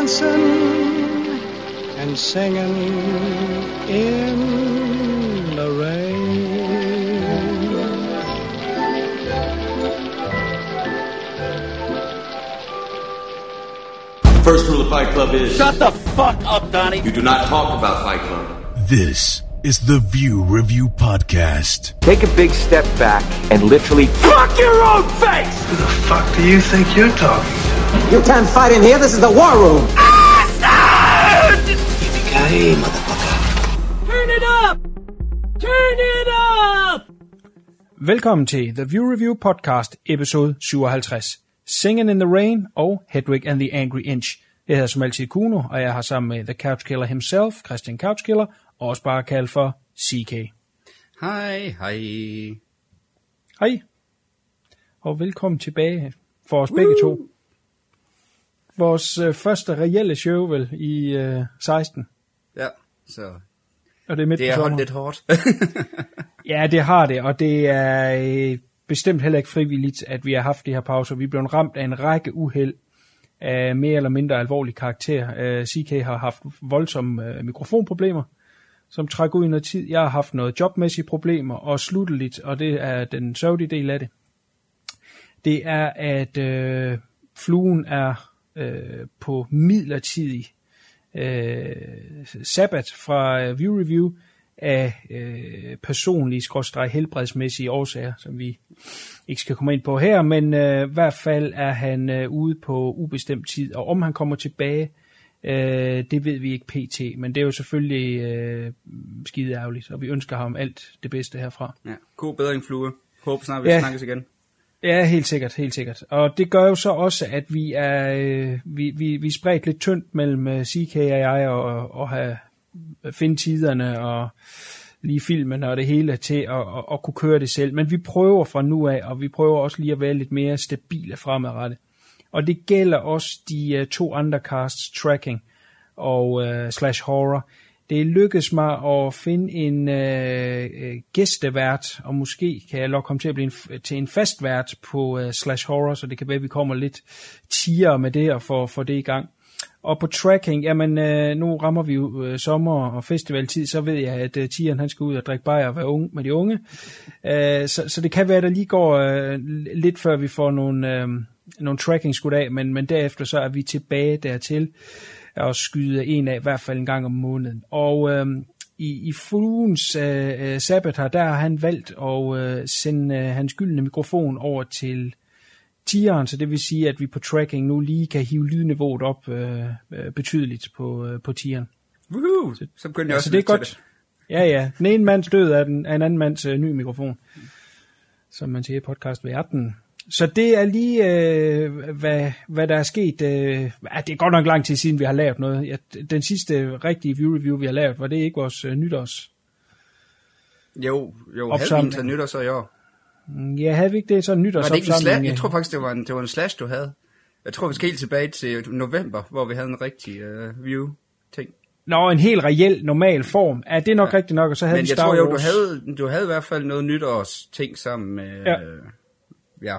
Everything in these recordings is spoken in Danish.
dancing and singing in the rain. First rule of Fight Club is Shut the fuck up, Donnie. you do not talk about Fight Club. This is the View Review Podcast. Take a big step back and literally Fuck your own face! Who the fuck do you think you're talking to? You can't fight in here. This is the war room. Yippee-ki-yay, motherfucker. Turn it up! Turn it up! Velkommen til The View Review Podcast, episode 57. Singing in the Rain og Hedwig and the Angry Inch. Jeg hedder som altid Kuno, og jeg har sammen med The Couch Killer himself, Christian Couchkiller, og også bare kaldt for CK. Hej, hej. Hej, og velkommen tilbage for os begge to. Vores øh, første reelle show vel i øh, 16, Ja, så og det er midt det er holdt lidt hårdt. Ja, det har det, og det er øh, bestemt heller ikke frivilligt, at vi har haft de her pauser. Vi er blevet ramt af en række uheld af mere eller mindre alvorlig karakter. Øh, CK har haft voldsomme øh, mikrofonproblemer, som trækker ud i noget tid. Jeg har haft noget jobmæssige problemer, og slutteligt, og det er den sørgelige del af det, det er, at øh, fluen er øh, på midlertidig øh, sabbat fra øh, View Review af øh, personlige, skråstrej helbredsmæssige årsager, som vi ikke skal komme ind på her, men øh, i hvert fald er han øh, ude på ubestemt tid, og om han kommer tilbage, øh, det ved vi ikke pt, men det er jo selvfølgelig øh, skide ærgerligt, og vi ønsker ham alt det bedste herfra. ja, god bedring, flue. Håber snart, vi Ja. ja. snakkes igen. Ja, helt sikkert, helt sikkert. Og det gør jo så også, at vi er, øh, vi, vi, vi er spredt lidt tyndt mellem øh, CK og jeg, og, og have, øh, finde tiderne og lige filmen og det hele til at, at, at kunne køre det selv. Men vi prøver fra nu af, og vi prøver også lige at være lidt mere stabile fremadrettet. Og det gælder også de uh, to undercasts, Tracking og uh, Slash Horror. Det lykkedes mig at finde en øh, øh, gæstevært, og måske kan jeg lokke ham til at blive en, til en fast vært på øh, Slash Horror, så det kan være, at vi kommer lidt tiere med det og får, får det i gang. Og på tracking, jamen øh, nu rammer vi jo øh, sommer og festivaltid, så ved jeg, at øh, tieren han skal ud og drikke bajer og være unge med de unge. Øh, så, så det kan være, at der lige går øh, lidt før vi får nogle, øh, nogle tracking skudt af, men, men derefter så er vi tilbage dertil og skyde en af i hvert fald en gang om måneden. Og øh, i, i fluens øh, øh, sabbat her, der har han valgt at øh, sende øh, hans gyldne mikrofon over til tieren, så det vil sige, at vi på tracking nu lige kan hive lydniveauet op øh, øh, betydeligt på, øh, på tieren. Woohoo! Så begynder jeg Ja, også så det er godt. Ja, ja. Den ene mands død er, den, er en anden mands øh, ny mikrofon, som man siger i podcast verden. Så det er lige, øh, hvad, hvad der er sket. Øh, ja, det er godt nok lang tid siden, vi har lavet noget. Ja, den sidste rigtige view-review, vi har lavet, var det ikke vores øh, nytårs? Jo, jo, Opsamling. halvvin til nytår så i år. Mm, Ja, havde vi ikke det? Sådan en Var det ikke en slash? Jeg tror faktisk, det var en, det var en slash, du havde. Jeg tror, vi skal helt tilbage til november, hvor vi havde en rigtig uh, view-ting. Nå, en helt reel, normal form. Ja, det er nok ja. Rigtigt nok, og så havde Men vi jeg Star tror jo, du havde, du havde i hvert fald noget nytårs-ting sammen med, Ja. ja, ja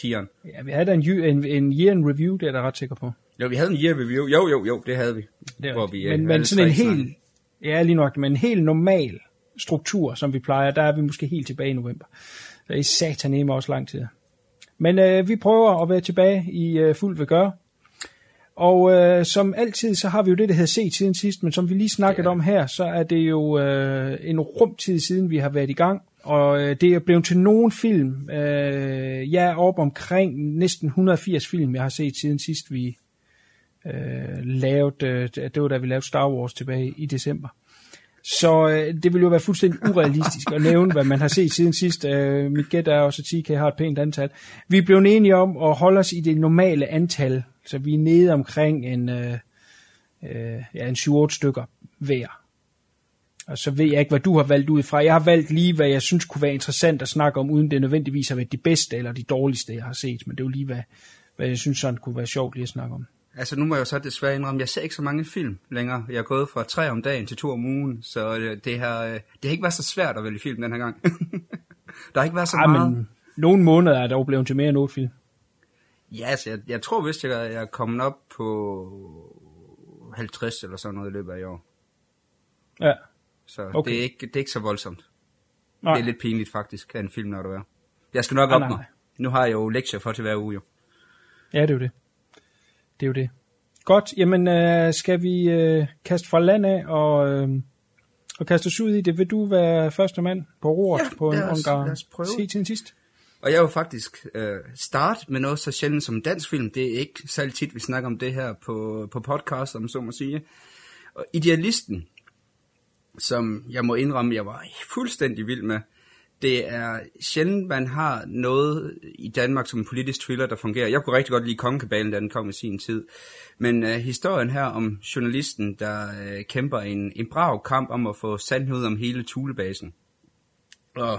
tieren. Ja, vi havde da en, en, en year in review, det er jeg da ret sikker på. Jo, vi havde en year review. Jo, jo, jo, det havde vi. Det hvor vi, men, øh, men sådan en helt, ja lige nok, men en helt normal struktur, som vi plejer, der er vi måske helt tilbage i november. Så er sataneme også lang tid. Men øh, vi prøver at være tilbage i øh, fuld ved gøre. Og øh, som altid, så har vi jo det, der hedder set siden sidst, men som vi lige snakkede Ja. om her, så er det jo øh, en rumtid siden, vi har været i gang. Og øh, det er blevet til nogen film. Øh, jeg er oppe omkring næsten 180 film, jeg har set siden sidst, vi øh, lavede, øh, det var da vi lavede Star Wars tilbage i december. Så øh, det ville jo være fuldstændig urealistisk at nævne, hvad man har set siden sidst. Øh, mit gæt er også, at TK har et pænt antal. Vi er blevet enige om at holde os i det normale antal, så vi er nede omkring en, øh, øh, ja, en 7-8 stykker hver. Og så ved jeg ikke, hvad du har valgt ud fra. Jeg har valgt lige, hvad jeg synes kunne være interessant at snakke om, uden det nødvendigvis har været de bedste eller de dårligste, jeg har set. Men det er jo lige, hvad, hvad jeg synes sådan kunne være sjovt lige at snakke om. Altså nu må jeg jo så desværre indrømme, jeg ser ikke så mange film længere. Jeg er gået fra tre om dagen til to om ugen, så øh, det har, øh, det har ikke været så svært at vælge film den her gang. der har ikke været så Ej, meget. men nogle måneder er dog blevet til mere end otte film. Ja, altså, jeg, jeg tror vist, jeg, jeg er kommet op på 50 eller sådan noget i løbet af i år. Ja. Så Okay. det, er ikke, det er ikke så voldsomt. Nej. Det er lidt pinligt faktisk, af en film, når du er. Jeg skal nok Ah, op mig. Nu har jeg jo lektier for til hver uge jo. Ja, det er jo det. Det er jo det. Godt, jamen øh, skal vi øh, kaste fra land af og, øh, og kaste os ud i det? Vil du være første mand på roret Ja, på en omgang? Se til sidst. Og jeg vil faktisk øh, starte med noget så sjældent som en dansk film. Det er ikke særlig tit, vi snakker om det her på, på podcast, om så må sige. Og Idealisten, som jeg må indrømme, jeg var fuldstændig vild med. Det er sjældent, man har noget i Danmark som en politisk thriller, der fungerer. Jeg kunne rigtig godt lide Kongekabalen, da den kom i sin tid. Men øh, historien her om journalisten, der øh, kæmper en, en brav kamp om at få sandhed om hele Tulebasen. Og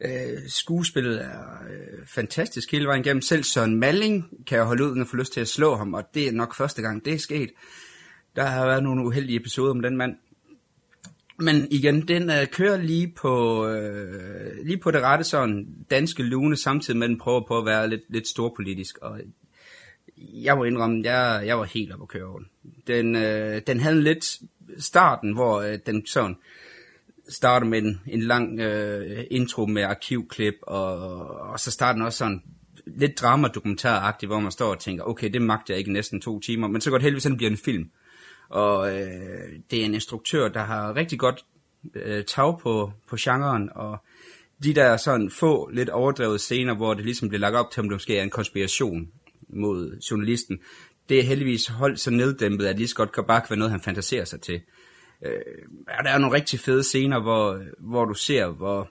øh, skuespillet er øh, fantastisk hele vejen igennem. Selv Søren Malling kan jeg holde ud, når at få lyst til at slå ham, og det er nok første gang, det er sket. Der har været nogle uheldige episoder om den mand. Men igen, den øh, kører lige på, øh, lige på det rette sådan danske lune, samtidig med at den prøver på at være lidt, lidt storpolitisk. Og jeg må indrømme, jeg, jeg var helt oppe at køre over den. Den, øh, den havde lidt starten, hvor øh, den sådan starter med en, en lang øh, intro med arkivklip, og, og så starter den også sådan lidt dramadokumentaragtigt, hvor man står og tænker, okay, det magter jeg ikke næsten to timer, men så går det heldigvis, at den bliver en film. Og øh, det er en instruktør, der har rigtig godt øh, tag på, på genren, og de der sådan få lidt overdrevet scener, hvor det ligesom bliver lagt op til, om det måske er en konspiration mod journalisten, det er heldigvis holdt så neddæmpet, at lige så godt kan bare være noget, han fantaserer sig til. Øh, og der er nogle rigtig fede scener, hvor, hvor du ser, hvor,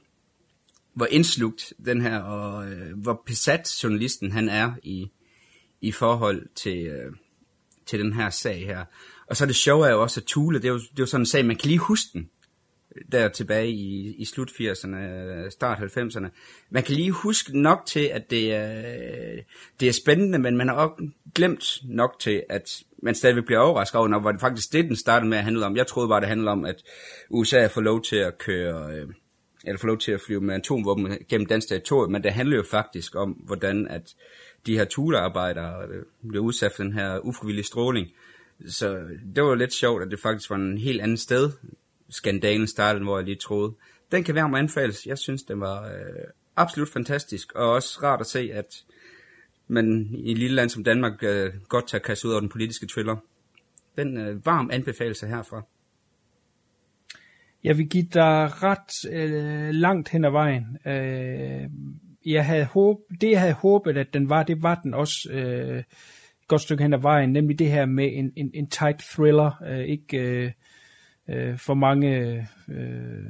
hvor indslugt den her, og øh, hvor besat journalisten han er i, i forhold til, øh, til den her sag her. Og så det sjove er jo også, at Thule, det er jo, det er jo sådan en sag, man kan lige huske den, øh, der tilbage i, i slut 80'erne, start 90'erne. Man kan lige huske nok til, at det er, det er spændende, men man har også glemt nok til, at man stadigvæk bliver overrasket over, når var det faktisk det, den startede med at handle om. Jeg troede bare, det handlede om, at USA får lov til at køre, øh, eller får lov til at flyve med atomvåben gennem dansk territorium, men det handler jo faktisk om, hvordan at de her tulearbejdere øh, bliver udsat for den her ufrivillige stråling. Så det var lidt sjovt, at det faktisk var en helt anden sted, skandalen startede, hvor jeg lige troede. Den kan være om anbefales. Jeg synes, den var øh, absolut fantastisk, og også rart at se, at man i et lille land som Danmark øh, godt tager kasse ud over den politiske thriller. Den øh, varm anbefalelse herfra. Jeg vil give dig ret øh, langt hen ad vejen. Øh, jeg havde håb, det jeg havde håbet, at den var, det var den også øh, godt stykke hen ad vejen, nemlig det her med en, en, en tight thriller, øh, ikke øh, øh, for mange, øh,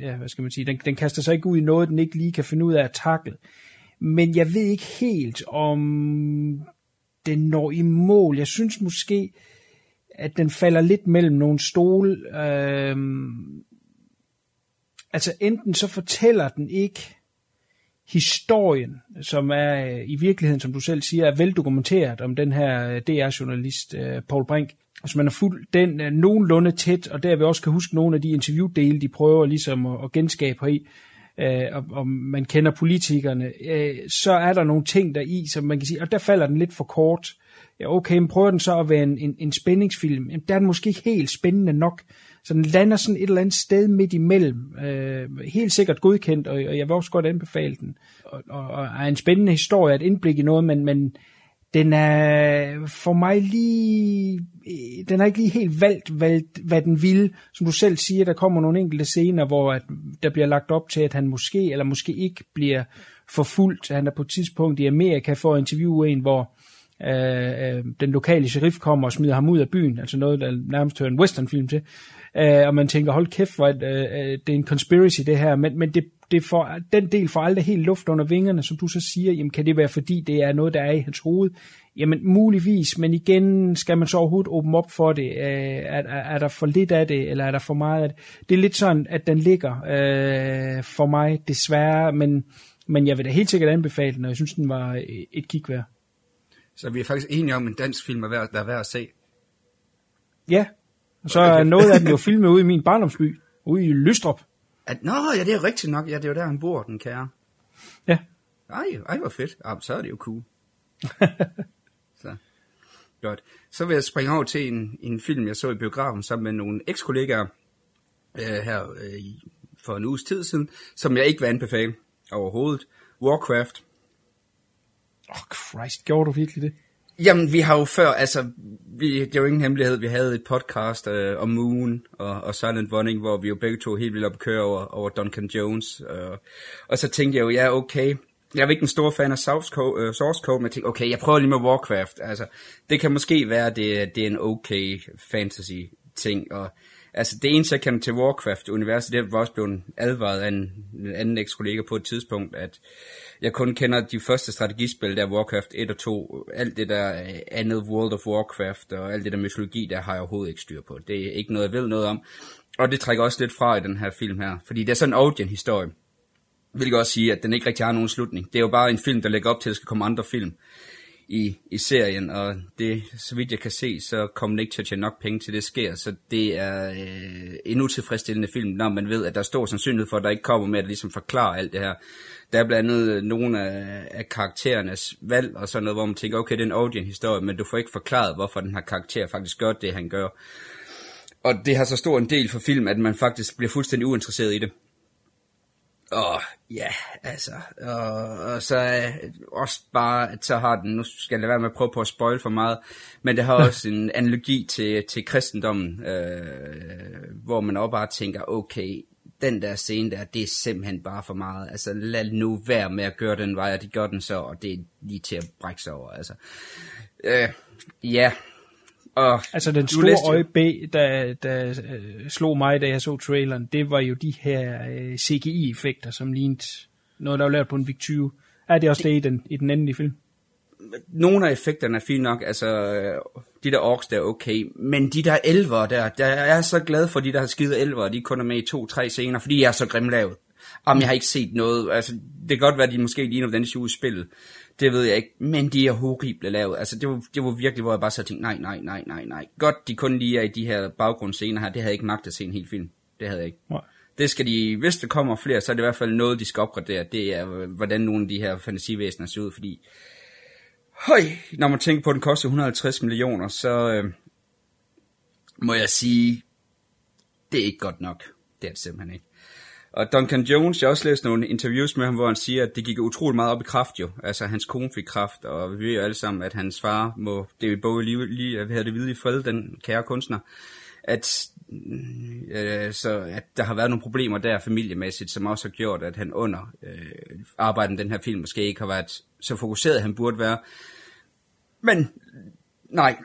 ja, hvad skal man sige, den, den kaster sig ikke ud i noget, den ikke lige kan finde ud af at takle. Men jeg ved ikke helt, om den når i mål. Jeg synes måske, at den falder lidt mellem nogle stole. Øh, altså enten så fortæller den ikke historien, som er øh, i virkeligheden, som du selv siger, er veldokumenteret om den her øh, DR-journalist, øh, Paul Brink. Hvis man har fulgt den øh, nogenlunde tæt, og der vi også kan huske nogle af de interviewdele, de prøver ligesom at, at genskabe her i, øh, og, og man kender politikerne, øh, så er der nogle ting der i, som man kan sige, og der falder den lidt for kort. Ja, okay, men prøver den så at være en, en, en spændingsfilm? Jamen, der er den måske ikke helt spændende nok. Så den lander sådan et eller andet sted midt imellem. Øh, helt sikkert godkendt, og, og jeg vil også godt anbefale den. Og, og, og er en spændende historie, et indblik i noget, men, men den er for mig lige, den har ikke lige helt valgt, hvad, hvad den vil. Som du selv siger, der kommer nogle enkelte scener, hvor at der bliver lagt op til, at han måske eller måske ikke bliver forfulgt. Han er på et tidspunkt i Amerika for at interviewe en, hvor øh, øh, den lokale sheriff kommer og smider ham ud af byen, altså noget, der nærmest hører en westernfilm til. Øh, og man tænker, hold kæft, hvor, øh, øh, det er en conspiracy det her, men, men det, det får, den del får aldrig helt luft under vingerne, som du så siger, jamen kan det være fordi det er noget, der er i hans hoved? Jamen muligvis, men igen skal man så overhovedet åbne op for det. Øh, er, er, er der for lidt af det, eller er der for meget af det? Det er lidt sådan, at den ligger øh, for mig desværre, men, men jeg vil da helt sikkert anbefale den, og jeg synes, den var et kig værd. Så vi er faktisk enige om, en dansk film er værd, der er værd at se. Ja, og så er noget af den jo filmet ude i min barndomsby, ude i Lystrup. At, nå, ja, det er rigtigt nok. Ja, det er jo der, han bor, den kære. Ja. Ej, ej, hvor fedt. Ja, så er det jo cool. så. Godt. Så vil jeg springe over til en, en film, jeg så i biografen sammen med nogle ekskollegaer øh, her øh, for en uges tid siden, som jeg ikke vil anbefale overhovedet. Warcraft. Åh, oh, Christ, gjorde du virkelig det? Jamen, vi har jo før, altså, vi, det er jo ingen hemmelighed, vi havde et podcast øh, om Moon og, og Silent Running, hvor vi jo begge to helt vildt op køre over, over Duncan Jones. Øh, og så tænkte jeg jo, ja, okay, jeg er ikke en stor fan af Source Code, øh, Source Code, men jeg tænkte, okay, jeg prøver lige med Warcraft. Altså, det kan måske være, det, det er en okay fantasy ting, og altså, det eneste, jeg kan til Warcraft-universet, det var også blevet advaret af en, en anden eks-kollega på et tidspunkt, at jeg kun kender de første strategispil, der er Warcraft 1 og 2. Alt det der øh, andet World of Warcraft og alt det der mytologi, der har jeg overhovedet ikke styr på. Det er ikke noget, jeg ved noget om. Og det trækker også lidt fra i den her film her. Fordi det er sådan en origin-historie. Hvilket også sige, at den ikke rigtig har nogen slutning. Det er jo bare en film, der lægger op til, at der skal komme andre film i, i serien, og det, så vidt jeg kan se, så kommer den ikke til at tjene nok penge til det sker, så det er øh, en utilfredsstillende film, når man ved, at der er stor sandsynlighed for, at der ikke kommer med at ligesom forklare alt det her. Der er blandt andet øh, nogle af, af karakterernes valg og sådan noget, hvor man tænker, okay, det er en origin-historie, men du får ikke forklaret, hvorfor den her karakter faktisk gør det, han gør. Og det har så stor en del for film, at man faktisk bliver fuldstændig uinteresseret i det. Og ja, altså, og, og så er også bare, at så har den, nu skal jeg være med at prøve på at spoil for meget, men det har også en analogi til, til kristendommen, øh, hvor man også bare tænker, okay, den der scene der, det er simpelthen bare for meget. Altså lad nu være med at gøre den vej, og de gør den så, og det er lige til at brække sig over. Altså, øh, ja, og Altså den store øje B, der, der øh, slog mig, da jeg så traileren, det var jo de her øh, CGI-effekter, som lignede noget, der var lavet på en VIC 20. Er det også det i den, i den endelige film? nogle af effekterne er fint nok, altså øh, de der orks der er okay, men de der elver der, der jeg er så glad for de der skide elver, de kun er med i to-tre scener, fordi jeg er så grimlavet. Jamen, jeg har ikke set noget, altså det kan godt være, at de måske ligner den i spillet, det ved jeg ikke, men de er horrible lavet, altså det var, det var virkelig, hvor jeg bare så tænkte, nej, nej, nej, nej, nej, godt de kun lige er i de her baggrundsscener her, det havde jeg ikke magt at se en hel film, det havde jeg ikke. Nej. Det skal de, hvis der kommer flere, så er det i hvert fald noget, de skal opgradere, det er, hvordan nogle af de her fantasivæsener ser ud, fordi Høj, når man tænker på, at den koster 150 millioner, så øh, må jeg sige, det er ikke godt nok. Det er det simpelthen ikke. Og Duncan Jones, jeg har også læst nogle interviews med ham, hvor han siger, at det gik utrolig meget op i kraft jo. Altså, hans kone fik kraft, og vi ved jo alle sammen, at hans far må, David Bowie lige, lige havde det vide i fred, den kære kunstner, at, mm, øh, så, at der har været nogle problemer der familiemæssigt, som også har gjort, at han under øh, arbejdet med den her film måske ikke har været så fokuseret, han burde være. Men nej,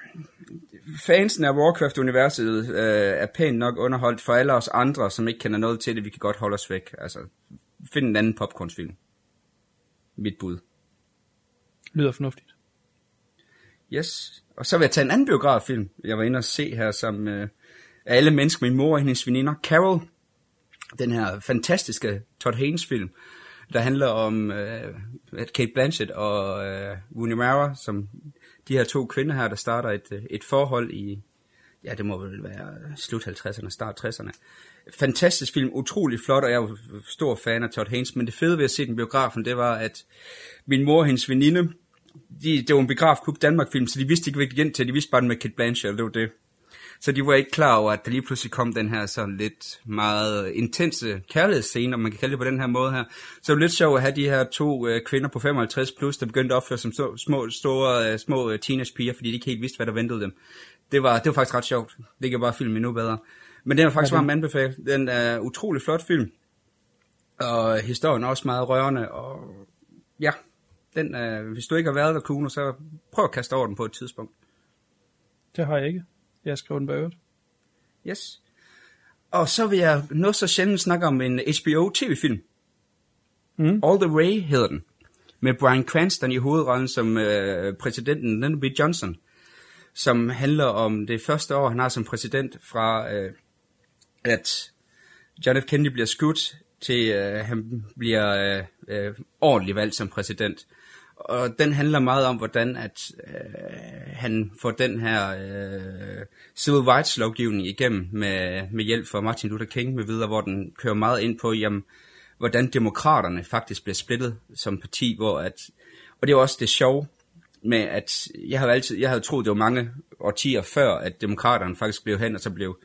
fansen af Warcraft-universet øh, er pænt nok underholdt for alle os andre, som ikke kender noget til det. Vi kan godt holde os væk. Altså, find en anden popcornsfilm. Mit bud. Lyder fornuftigt. Yes. Og så vil jeg tage en anden biograffilm, jeg var inde og se her, som øh, af alle mennesker, min mor og hendes veninder, Carol. Den her fantastiske Todd Haynes film, der handler om øh, at Kate Blanchett og øh, Rooney Mara, som de her to kvinder her, der starter et, øh, et forhold i, ja det må vel være øh, slut 50'erne, start 60'erne. Fantastisk film, utrolig flot, og jeg er jo stor fan af Todd Haynes, men det fede ved at se den biografen, det var, at min mor og hendes veninde, de, det var en biografklub Danmark-film, så de vidste ikke, hvad ind til. De vidste bare den med Kate Blanchett, og det var det. Så de var ikke klar over, at der lige pludselig kom den her sådan lidt meget intense kærlighedsscene, om man kan kalde det på den her måde her. Så det var lidt sjovt at have de her to øh, kvinder på 55 plus, der begyndte at opføre som så, små, store, øh, små øh, teenagepiger, fordi de ikke helt vidste, hvad der ventede dem. Det var, det var faktisk ret sjovt. Det kan bare filme endnu bedre. Men den er faktisk varmt anbefalet. Den er utrolig flot film. Og historien er også meget rørende, og ja, den, øh, hvis du ikke har været der, Kuno, så prøv at kaste over den på et tidspunkt. Det har jeg ikke. Jeg har skrevet den øvrigt. Yes. Og så vil jeg noget så sjældent snakke om en HBO tv-film. Mm. All the Way hedder den. Med Bryan Cranston i hovedrollen som øh, præsidenten Lyndon B. Johnson. Som handler om det første år, han har som præsident fra, øh, at John F. Kennedy bliver skudt, til øh, han bliver øh, øh, ordentligt valgt som præsident. Og den handler meget om, hvordan at øh, han får den her øh, civil rights lovgivning igennem med, med hjælp fra Martin Luther King med videre, hvor den kører meget ind på, jamen, hvordan demokraterne faktisk bliver splittet som parti, hvor at, og det er også det sjove, med, at jeg havde altid, jeg havde troet, det var mange årtier før, at demokraterne faktisk blev hen, og så blev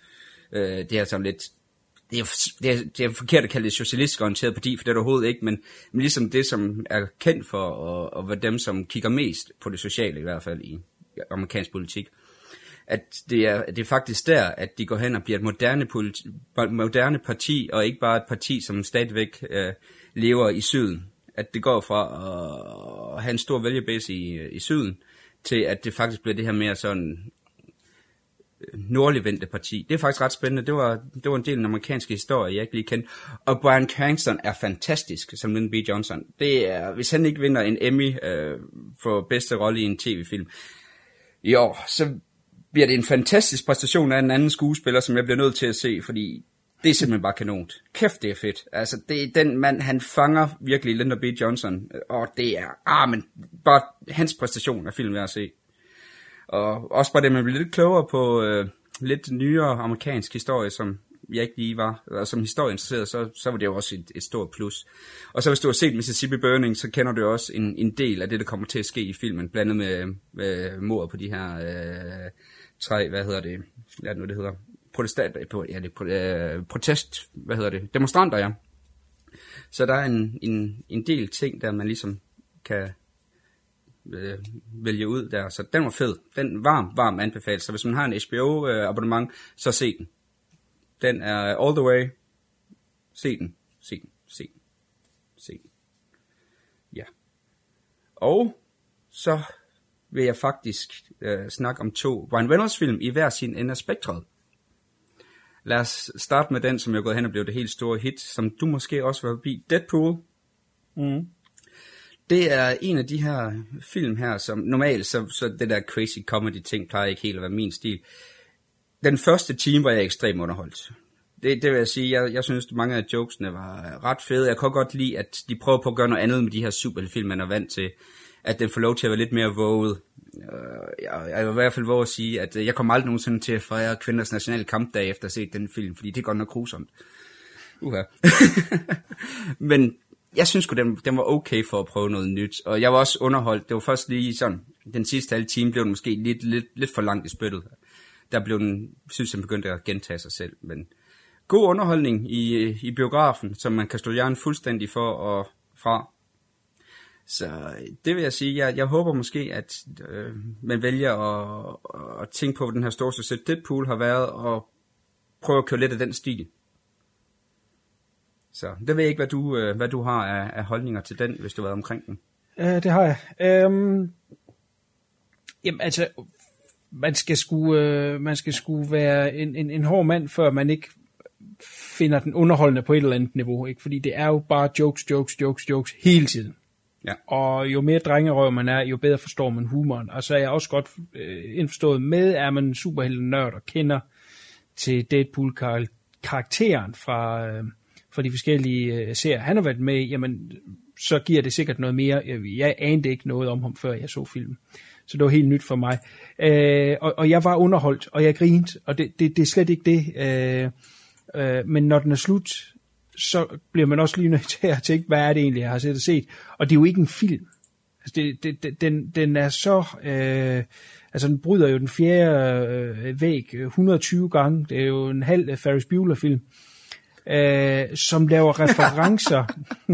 øh, det her sådan lidt, det er, det, er, det er forkert at kalde det socialistisk orienteret parti, for det er det overhovedet ikke, men, men ligesom det, som er kendt for, og, og være dem, som kigger mest på det sociale i hvert fald i amerikansk politik, at det er, det er faktisk der, at de går hen og bliver et moderne, politi, moderne parti, og ikke bare et parti, som stadigvæk øh, lever i syden. At det går fra at, at have en stor vælgerbase i, i syden, til at det faktisk bliver det her mere sådan nordligvendte parti. Det er faktisk ret spændende. Det var, det var en del af den amerikanske historie, jeg ikke lige kendte. Og Brian Cranston er fantastisk som Lyndon B. Johnson. Det er, hvis han ikke vinder en Emmy øh, for bedste rolle i en tv-film i år, så bliver det en fantastisk præstation af en anden skuespiller, som jeg bliver nødt til at se, fordi det er simpelthen bare kanon. Kæft, det er fedt. Altså, det er den mand, han fanger virkelig Lyndon B. Johnson, og det er, ah, men bare hans præstation af film værd at se. Og også bare det, man bliver lidt klogere på øh, lidt nyere amerikansk historie, som jeg ikke lige var, og som historieinteresseret, så, så var det jo også et, et stort plus. Og så hvis du har set Mississippi Burning, så kender du også en, en del af det, der kommer til at ske i filmen, blandet med, med mordet på de her øh, tre, hvad hedder det, hvad er det nu, det hedder, protestant, øh, ja, det, øh, protest, hvad hedder det, demonstranter, ja. Så der er en, en, en del ting, der man ligesom kan øh, vælge ud der. Så den var fed. Den varm, varm anbefaling. Så hvis man har en HBO øh, abonnement, så se den. Den er all the way. Se den. Se den. Se den. Se den. Ja. Og så vil jeg faktisk øh, snakke om to Ryan Reynolds film i hver sin ende af spektret. Lad os starte med den, som jeg er gået hen og blev det helt store hit, som du måske også var forbi, Deadpool. Mm. Det er en af de her film her, som normalt, så, så det der crazy comedy ting plejer ikke helt at være min stil. Den første time var jeg ekstremt underholdt. Det, det vil jeg sige, jeg, jeg synes, at mange af jokesene var ret fede. Jeg kan godt lide, at de prøver på at gøre noget andet med de her superheltefilm, man er vant til. At den får lov til at være lidt mere våget. Øh, jeg, jeg vil i hvert fald våge at sige, at øh, jeg kommer aldrig nogensinde til at fejre kvinders nationale kampdag efter at have set den film, fordi det er godt nok grusomt. Uha. Men jeg synes den, den var okay for at prøve noget nyt, og jeg var også underholdt. Det var først lige sådan, den sidste halve time blev den måske lidt, lidt, lidt for langt i spyttet. Der blev den, synes jeg, begyndte at gentage sig selv, men god underholdning i, i biografen, som man kan stå hjernen fuldstændig for og fra. Så det vil jeg sige, jeg, jeg håber måske, at øh, man vælger at, at tænke på, hvor den her store succes Deadpool har været, og prøve at køre lidt af den stil. Så det ved jeg ikke, hvad du, øh, hvad du har af, af holdninger til den, hvis du har været omkring den. Ja, det har jeg. Øhm, jamen altså, man skal sgu, øh, man skal sgu være en, en, en hård mand, før man ikke finder den underholdende på et eller andet niveau. Ikke? Fordi det er jo bare jokes, jokes, jokes, jokes hele tiden. Ja. Og jo mere drengerøv man er, jo bedre forstår man humoren. Og så er jeg også godt øh, indforstået med, at man superhelten nørd og kender til Deadpool-karakteren fra... Øh, for de forskellige øh, serier, han har været med jamen, så giver det sikkert noget mere. Jeg, jeg anede ikke noget om ham, før jeg så filmen. Så det var helt nyt for mig. Øh, og, og jeg var underholdt, og jeg grinte, og det, det, det er slet ikke det. Øh, øh, men når den er slut, så bliver man også lige nødt til at tænke, hvad er det egentlig, jeg har set og set. Og det er jo ikke en film. Altså det, det, det, den, den er så... Øh, altså den bryder jo den fjerde øh, væg øh, 120 gange. Det er jo en halv øh, Ferris Bueller-film øh, som laver referencer,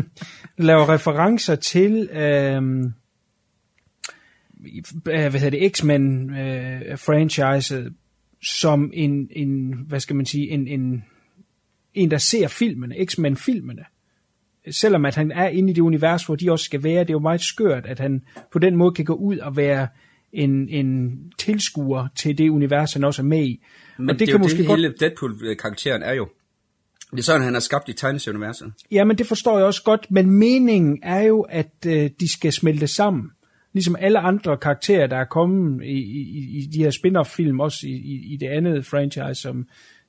laver referencer til øh, hvad hedder det, X-Men øh, franchise som en, en, hvad skal man sige, en, en, en der ser filmene, X-Men filmene. Selvom at han er inde i det univers, hvor de også skal være, det er jo meget skørt, at han på den måde kan gå ud og være en, en tilskuer til det univers, han også er med i. Men og det, det kan måske det godt... hele Deadpool-karakteren er jo. Det er sådan, han har skabt i tegneserieuniverset. Ja, men det forstår jeg også godt, men meningen er jo, at øh, de skal smelte sammen. Ligesom alle andre karakterer, der er kommet i, i, i de her spin-off-film, også i, i, i det andet franchise, som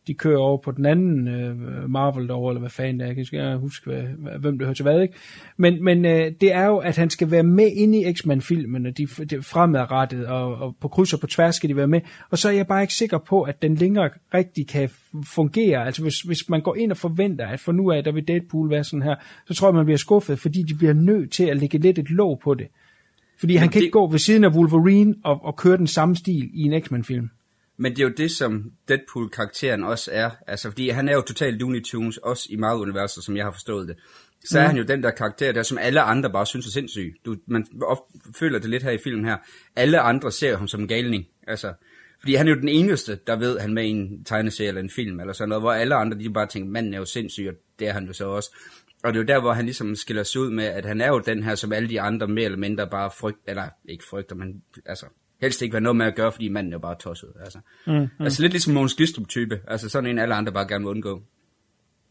de kører over på den anden øh, Marvel derovre, eller hvad fanden det er, jeg kan ikke huske, hvad, hvem det hører til hvad, ikke? Men, men øh, det er jo, at han skal være med inde i X-Men-filmene, de, de fremadrettet, og, og på kryds og på tværs skal de være med, og så er jeg bare ikke sikker på, at den længere rigtig kan fungere, altså hvis, hvis man går ind og forventer, at for nu af, der vil Deadpool være sådan her, så tror jeg, man bliver skuffet, fordi de bliver nødt til at lægge lidt et låg på det. Fordi han Jamen, kan det- ikke gå ved siden af Wolverine og, og køre den samme stil i en X-Men-film. Men det er jo det, som Deadpool-karakteren også er. Altså, fordi han er jo totalt Looney Tunes, også i Marvel-universet, som jeg har forstået det. Så er Mm. han jo den der karakter, der som alle andre bare synes er sindssyg. Du, man ofte føler det lidt her i filmen her. Alle andre ser ham som en galning. Altså, fordi han er jo den eneste, der ved, at han er med i en tegneserie eller en film, eller sådan noget, hvor alle andre, de bare tænker, manden er jo sindssyg, og det er han jo så også. Og det er jo der, hvor han ligesom skiller sig ud med, at han er jo den her, som alle de andre mere eller mindre bare frygt, eller ikke frygter, men altså helst ikke være noget med at gøre, fordi manden er bare tosset. Altså, mm, mm. altså lidt ligesom Mogens Glistrup type, altså sådan en alle andre bare gerne vil undgå.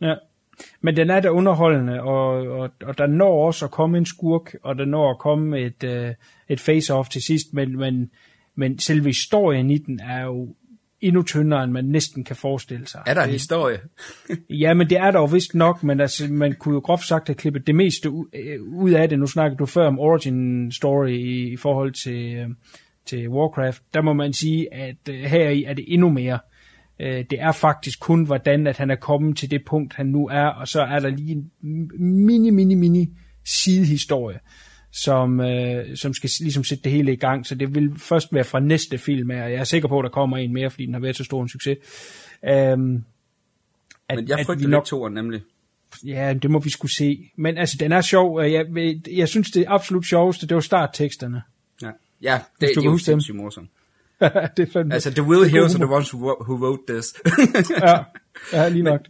Ja. Men den er da underholdende, og, og, og der når også at komme en skurk, og der når at komme et, øh, et face-off til sidst, men, men, men selve historien i den er jo endnu tyndere, end man næsten kan forestille sig. Er der en historie? Ja, men det er der jo vist nok, men altså, man kunne jo groft sagt have klippet det meste øh, ud af det. Nu snakkede du før om origin story i, i forhold til, øh, til Warcraft. Der må man sige, at øh, her i er det endnu mere. Øh, det er faktisk kun, hvordan at han er kommet til det punkt, han nu er, og så er der lige en mini, mini, mini sidehistorie, som, øh, som skal ligesom sætte det hele i gang. Så det vil først være fra næste film, og jeg er sikker på, at der kommer en mere, fordi den har været så stor en succes. Øhm, at, Men jeg at frygter vi nok toeren nemlig. Ja, det må vi skulle se. Men altså, den er sjov. Jeg, jeg synes, det absolut sjoveste, det var startteksterne. Ja, det, det er jo sindssygt morsomt. det er fandme, Altså, the Will er Hills are the ones who, wrote- who wrote this. Ja, ja lige nok.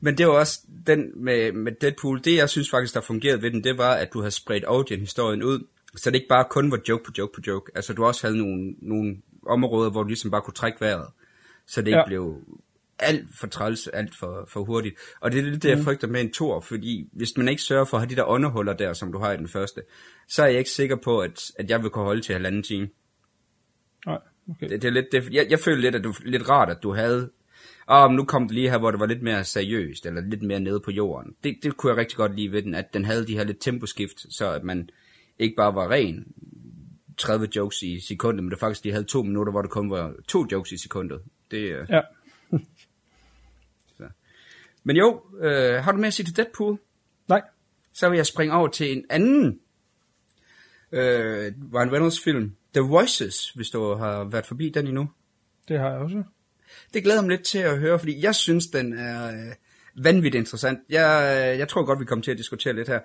Men det var også den med, med Deadpool, det jeg synes faktisk, der fungerede ved den, det var, at du havde spredt Origin-historien ud, så det ikke bare kun var joke på joke på joke. Altså, du også havde nogle, nogle områder, hvor du ligesom bare kunne trække vejret, så det ikke Ja. blev alt for træls, alt for, for hurtigt. Og det er lidt det, jeg Mm. frygter med en tor, fordi hvis man ikke sørger for at have de der underhuller der, som du har i den første, så er jeg ikke sikker på, at, at jeg vil kunne holde til halvanden time. Nej, okay. Det, det er lidt, det, jeg, jeg føler lidt, at du lidt rart, at du havde... Ah, men nu kom det lige her, hvor det var lidt mere seriøst, eller lidt mere nede på jorden. Det, det kunne jeg rigtig godt lide ved den, at den havde de her lidt temposkift, så at man ikke bare var ren 30 jokes i sekundet, men det faktisk lige havde to minutter, hvor det kun var to jokes i sekundet. Det, øh, Ja. Men jo, øh, har du med at sige til Deadpool? Nej, Så vil jeg springe over til en anden øh, Ryan Reynolds film, The Voices, hvis du har været forbi den endnu. det har jeg også. Det glæder mig lidt til at høre, fordi jeg synes, den er øh, vanvittigt interessant. Jeg, øh, jeg tror godt, vi kommer til at diskutere lidt her.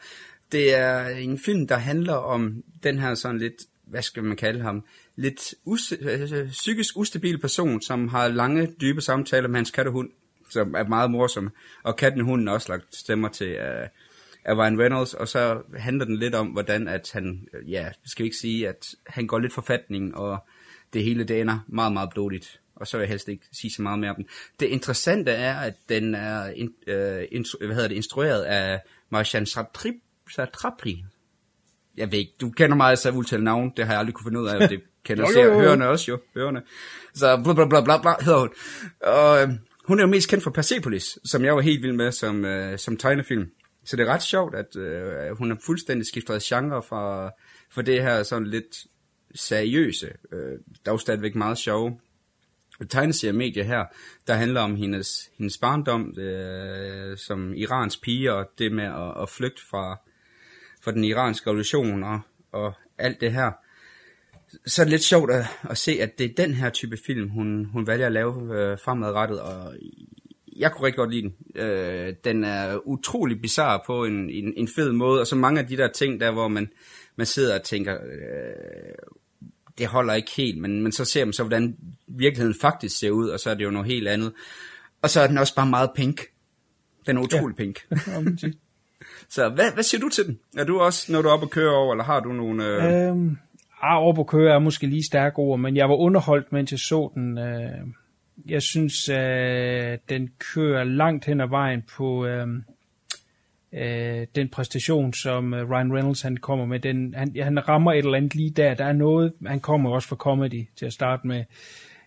Det er en film, der handler om den her sådan lidt, hvad skal man kalde ham, lidt us- øh, psykisk ustabil person, som har lange, dybe samtaler med hans kat og hund, som er meget morsomme. Og katten hunden også lagt stemmer til øh, af Ryan Reynolds, og så handler den lidt om, hvordan at han, ja, skal vi ikke sige, at han går lidt forfatning, og det hele det ender meget, meget blodigt. Og så vil jeg helst ikke sige så meget mere om den. Det interessante er, at den er in, øh, instru- hvad hedder det, instrueret af Marjan Satrip, Satrapri. Jeg ved ikke, du kender meget af udtale navn, det har jeg aldrig kunne finde ud af, det kender Jo, jo, jo. ser hørende også jo, hørende. Så bla bla bla bla, bla hedder hun. Og øh, hun er jo mest kendt for Persepolis, som jeg var helt vild med som, øh, som tegnefilm. Så det er ret sjovt, at øh, hun har fuldstændig skiftet genre fra, fra det her sådan lidt seriøse, øh, dog stadigvæk meget sjove tegneseriemedie her, der handler om hendes, hendes barndom øh, som Irans pige, og det med at, at flygte fra, fra den iranske revolution og, og alt det her. Så er det lidt sjovt at, at se, at det er den her type film, hun, hun vælger at lave øh, fremadrettet, og jeg kunne rigtig godt lide den. Øh, den er utrolig bizarre på en, en, en fed måde, og så mange af de der ting der, hvor man, man sidder og tænker, øh, det holder ikke helt, men, men så ser man så, hvordan virkeligheden faktisk ser ud, og så er det jo noget helt andet. Og så er den også bare meget pink. Den er utrolig ja. pink. Så hvad, hvad siger du til den? Er du også, når du er oppe og kører over, eller har du nogle... Øh... Øhm, ah, op at køre er måske lige stærke ord, men jeg var underholdt, mens jeg så den. Øh, jeg synes, øh, den kører langt hen ad vejen på øh, øh, den præstation, som øh, Ryan Reynolds han kommer med. Den, han, han rammer et eller andet lige der. Der er noget, han kommer også fra comedy til at starte med.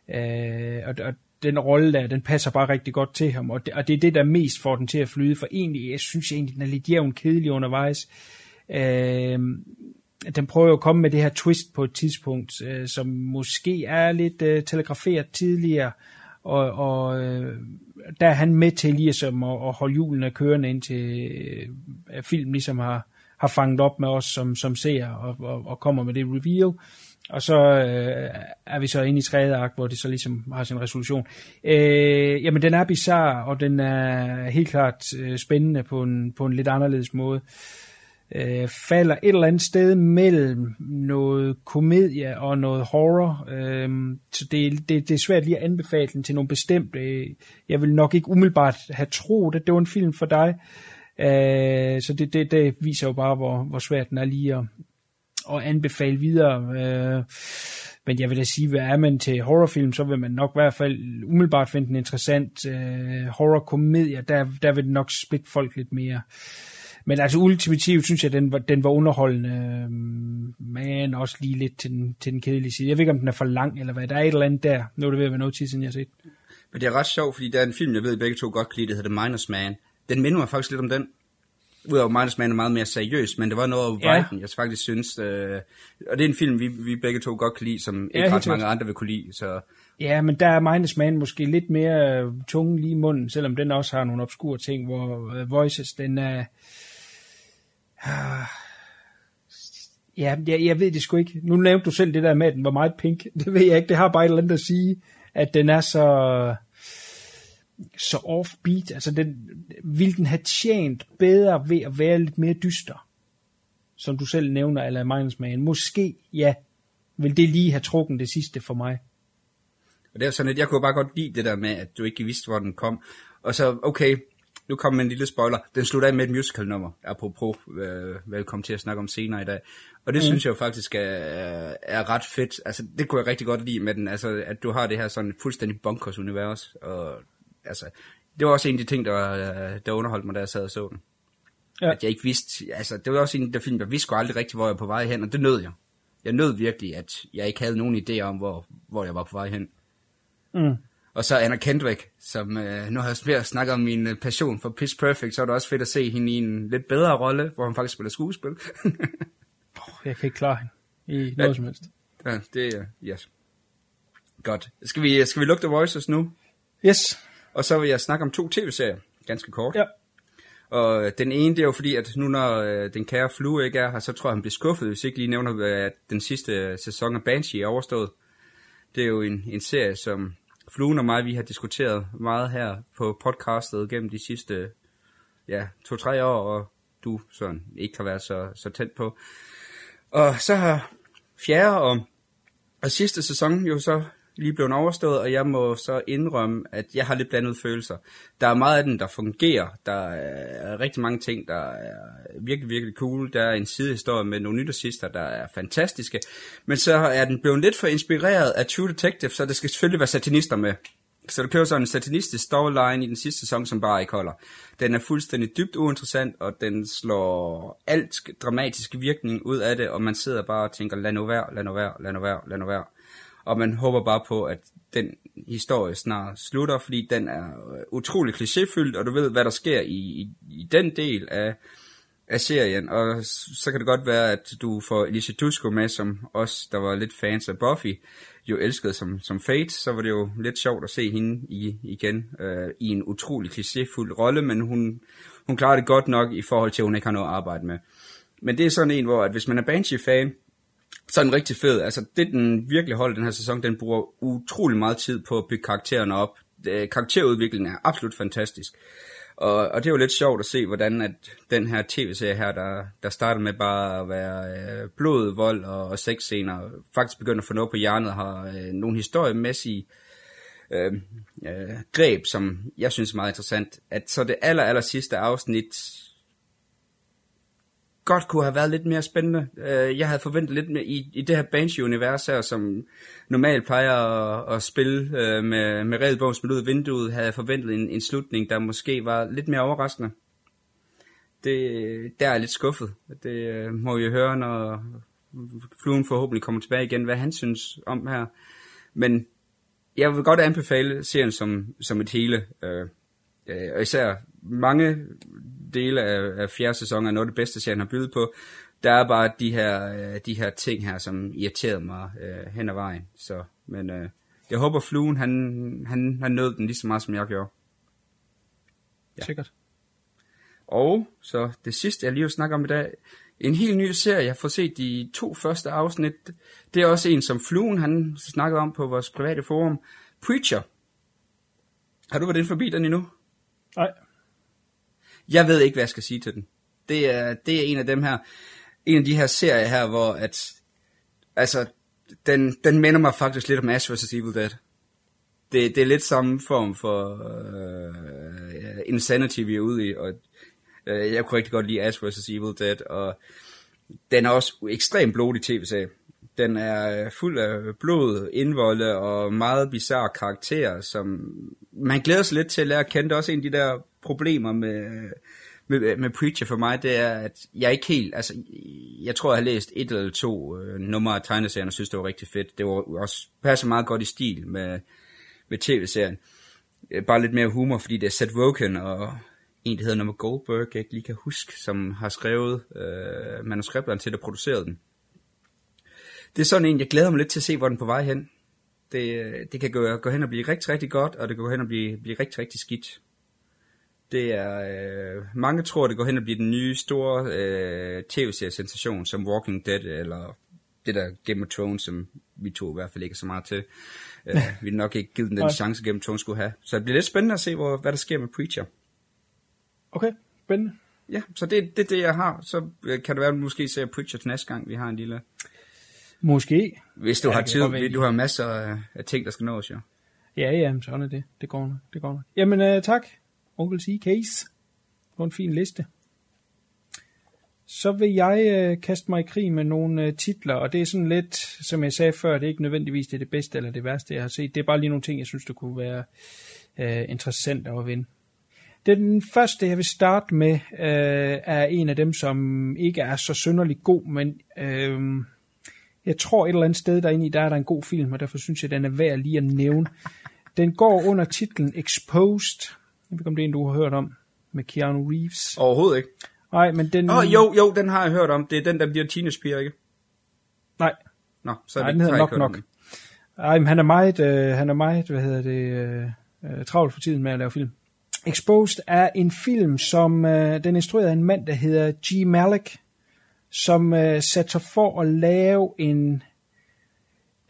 Øh, og, og den rolle der, den passer bare rigtig godt til ham, og det, og det er det, der mest får den til at flyde, for egentlig, jeg synes egentlig, den er lidt jævn kedelig undervejs. Øh, den prøver jo at komme med det her twist på et tidspunkt, øh, som måske er lidt øh, telegraferet tidligere, og, og øh, der er han med til ligesom at, at holde hjulene kørende, indtil øh, filmen ligesom har, har fanget op med os som, som ser og, og, og kommer med det reveal. Og så øh, er vi så inde i tredje akt, hvor det så ligesom har sin resolution. Øh, jamen, den er bizarre, og den er helt klart øh, spændende på en, på en lidt anderledes måde. Øh, falder et eller andet sted mellem noget komedie og noget horror. Øh, så det, det, det er svært lige at anbefale den til nogle bestemte. Jeg vil nok ikke umiddelbart have troet, at det var en film for dig. Øh, så det, det, det viser jo bare, hvor, hvor svært den er lige at, at anbefale videre. Øh, men jeg vil da sige, hvad er man til horrorfilm, så vil man nok i hvert fald umiddelbart finde den interessant. Øh, horrorkomedie, der, der vil det nok splitte folk lidt mere. Men altså ultimativt synes jeg, den var, den var underholdende, øh, men også lige lidt til den, til den kedelige side. Jeg ved ikke, om den er for lang, eller hvad. Der er et eller andet der. Nu er det ved at være noget tid, siden jeg har set. Men det er ret sjovt, fordi der er en film, jeg ved, begge to godt kan lide, der hedder Minus Man. Den minder mig faktisk lidt om den. Udover Minus Man er meget mere seriøs, men det var noget af Ja. viben, jeg faktisk synes. Øh, og det er en film, vi, vi begge to godt kan lide, som ikke Ja, ret helt mange andre vil kunne lide. Så Ja, men der er Minus Man måske lidt mere øh, tunge lige i munden, selvom den også har nogle obskure ting, hvor uh, Voices, den er... Ja, jeg, jeg ved det sgu ikke. Nu nævnte du selv det der med, at den var meget pink. Det ved jeg ikke. Det har bare et eller andet at sige, at den er så så offbeat. Altså, den, ville den have tjent bedre ved at være lidt mere dyster? Som du selv nævner, eller Minus Man. Måske, ja. Vil det lige have trukket det sidste for mig? Og det er sådan at jeg kunne bare godt lide det der med, at du ikke vidste, hvor den kom. Og så, okay, nu kommer en lille spoiler. Den slutter af med et musical-nummer, apropos, øh, velkommen til at snakke om senere i dag. Og det mm. synes jeg jo faktisk er, er ret fedt. Altså, det kunne jeg rigtig godt lide med den. Altså, at du har det her sådan fuldstændig bonkers univers. Og altså, det var også en af de ting, der, var- der underholdt mig, da jeg sad og så den. Ja. At jeg ikke vidste, altså, det var også en af de film, jeg vidste aldrig rigtigt, hvor jeg var på vej hen, og det nød jeg. Jeg nød virkelig, at jeg ikke havde nogen idé om, hvor, hvor jeg var på vej hen. Mm. Og så Anna Kendrick, som øh, nu har jeg ved at snakke om min øh, passion for Pitch Perfect, så er det også fedt at se hende i en lidt bedre rolle, hvor hun faktisk spiller skuespil. Jeg kan ikke klare hende i noget Ja. som helst. ja, det er, yes. Godt. Skal vi, skal vi lukke The Voices nu? Yes. Og så vil jeg snakke om to tv-serier, ganske kort. Ja. Og øh, den ene, det er jo fordi, at nu når øh, den kære flue ikke er her, så tror jeg, han bliver skuffet, hvis ikke lige nævner, øh, at den sidste sæson af Banshee er overstået. Det er jo en, en serie, som fluen og mig, vi har diskuteret meget her på podcastet gennem de sidste ja, to-tre år, og du sådan ikke har været så, så tæt på. Og så har fjerde og, og sidste sæson jo så lige blevet overstået, og jeg må så indrømme, at jeg har lidt blandede følelser. Der er meget af den, der fungerer. Der er rigtig mange ting, der er virkelig, virkelig cool. Der er en sidehistorie med nogle nytårsister, der er fantastiske. Men så er den blevet lidt for inspireret af True Detective, så det skal selvfølgelig være satanister med. Så der kører sådan en satanistisk storyline i den sidste sæson, som bare ikke holder. Den er fuldstændig dybt uinteressant, og den slår alt dramatisk virkning ud af det, og man sidder bare og tænker, lad nu være, lad nu være, lad nu være, lad nu være. Og man håber bare på, at den historie snart slutter, fordi den er øh, utrolig klichéfyldt, og du ved, hvad der sker i, i, i den del af, af serien. Og så kan det godt være, at du får Alicia Dusko med, som os, der var lidt fans af Buffy, jo elskede som, som Fate, så var det jo lidt sjovt at se hende i, igen øh, i en utrolig klichéfuld rolle, men hun, hun klarer det godt nok i forhold til, at hun ikke har noget at arbejde med. Men det er sådan en, hvor at hvis man er Banshee-fan, sådan rigtig fed. Altså det, den virkelig holder den her sæson, den bruger utrolig meget tid på at bygge karaktererne op. Karakterudviklingen er absolut fantastisk. Og, og det er jo lidt sjovt at se, hvordan at den her tv-serie her, der, der startede med bare at være øh, blod, vold og, og sexscener, faktisk begynder at få noget på hjernet, har øh, nogle historiemæssige øh, øh, greb, som jeg synes er meget interessant. At så det aller, aller sidste afsnit godt kunne have været lidt mere spændende. Øh, jeg havde forventet lidt mere i, i det her Banshee-univers her, som normalt plejer at, at spille øh, med, med regelbogen smidt ud af vinduet, havde jeg forventet en, en slutning, der måske var lidt mere overraskende. Det, der er jeg lidt skuffet. Det øh, må vi jo høre, når fluen forhåbentlig kommer tilbage igen, hvad han synes om her. Men jeg vil godt anbefale serien som, som et hele. Øh, og især mange dele af, af fjerde sæson er noget af det bedste, serien har bydet på. Der er bare de her, øh, de her ting her, som irriterede mig øh, hen ad vejen. Så, men øh, jeg håber, fluen han, han, han nød den lige så meget, som jeg gjorde. Ja. Sikkert. Og så det sidste, jeg lige vil snakke om i dag. en helt ny serie. Jeg får set de to første afsnit. Det er også en, som Fluen han snakkede om på vores private forum. Preacher. Har du været inde forbi den endnu? Nej. Jeg ved ikke, hvad jeg skal sige til den. Det er, det er en af dem her, en af de her serier her, hvor at, altså, den, den minder mig faktisk lidt om Ash vs. Evil Dead. Det, det er lidt samme form for uh, insanity, vi er ude i, og uh, jeg kunne rigtig godt lide Ash vs. Evil Dead, og den er også ekstremt blodig tv-serie. Den er øh, fuld af blod, indvolde og meget bizarre karakterer, som man glæder sig lidt til at lære at kende. Det er også en af de der problemer med, med, med Preacher for mig, det er, at jeg ikke helt, altså, jeg tror, jeg har læst et eller to øh, numre af tegneserien, og synes, det var rigtig fedt. Det var også passer meget godt i stil med, med tv-serien. Øh, bare lidt mere humor, fordi det er Seth Rogen og en, der hedder Nummer Goldberg, jeg ikke lige kan huske, som har skrevet øh, manuskripterne til at producere den. Det er sådan en, jeg glæder mig lidt til at se, hvor den er på vej hen. Det, øh, det kan gå, gå hen og blive rigtig, rigtig godt, og det kan gå hen og blive, blive rigtig, rigtig skidt. Det er, øh, mange tror, det går hen og blive den nye store øh, tv-serie-sensation, som Walking Dead, eller det der Game of Thrones, som vi to i hvert fald ikke er så meget til. Øh, vi nok ikke givet den den chance, Game of Thrones skulle have. Så det bliver lidt spændende at se, hvor, hvad der sker med Preacher. Okay, spændende. Ja, så det er det, det, jeg har. Så øh, kan det være, at du måske ser Preacher til næste gang, vi har en lille... Måske. Hvis du Ja, har tid, du har masser af, ting, der skal nås, jo. Ja, ja, sådan er det. Det går nok. Det går nok. Jamen, uh, tak. Onkel C. Case. På en fin liste. Så vil jeg øh, kaste mig i krig med nogle øh, titler, og det er sådan lidt, som jeg sagde før, det er ikke nødvendigvis det, er det bedste eller det værste, jeg har set. Det er bare lige nogle ting, jeg synes, der kunne være øh, interessant at vinde. Den første, jeg vil starte med, øh, er en af dem, som ikke er så synderligt god, men øh, jeg tror et eller andet sted derinde i, der er der en god film, og derfor synes jeg, den er værd lige at nævne. Den går under titlen Exposed. Jeg ved ikke, om det er en, du har hørt om, med Keanu Reeves. Overhovedet ikke. Nej, men den... Åh, oh, jo, jo, den har jeg hørt om. Det er den, der bliver teenagepiger, ikke? Nej, Nå, så er Nej, det, den hedder nok nok. Ej, men han er meget, øh, han er meget, hvad hedder det, øh, øh, travlt for tiden med at lave film. Exposed er en film, som øh, den er instrueret af en mand, der hedder G. Malik, som øh, satte sig for at lave en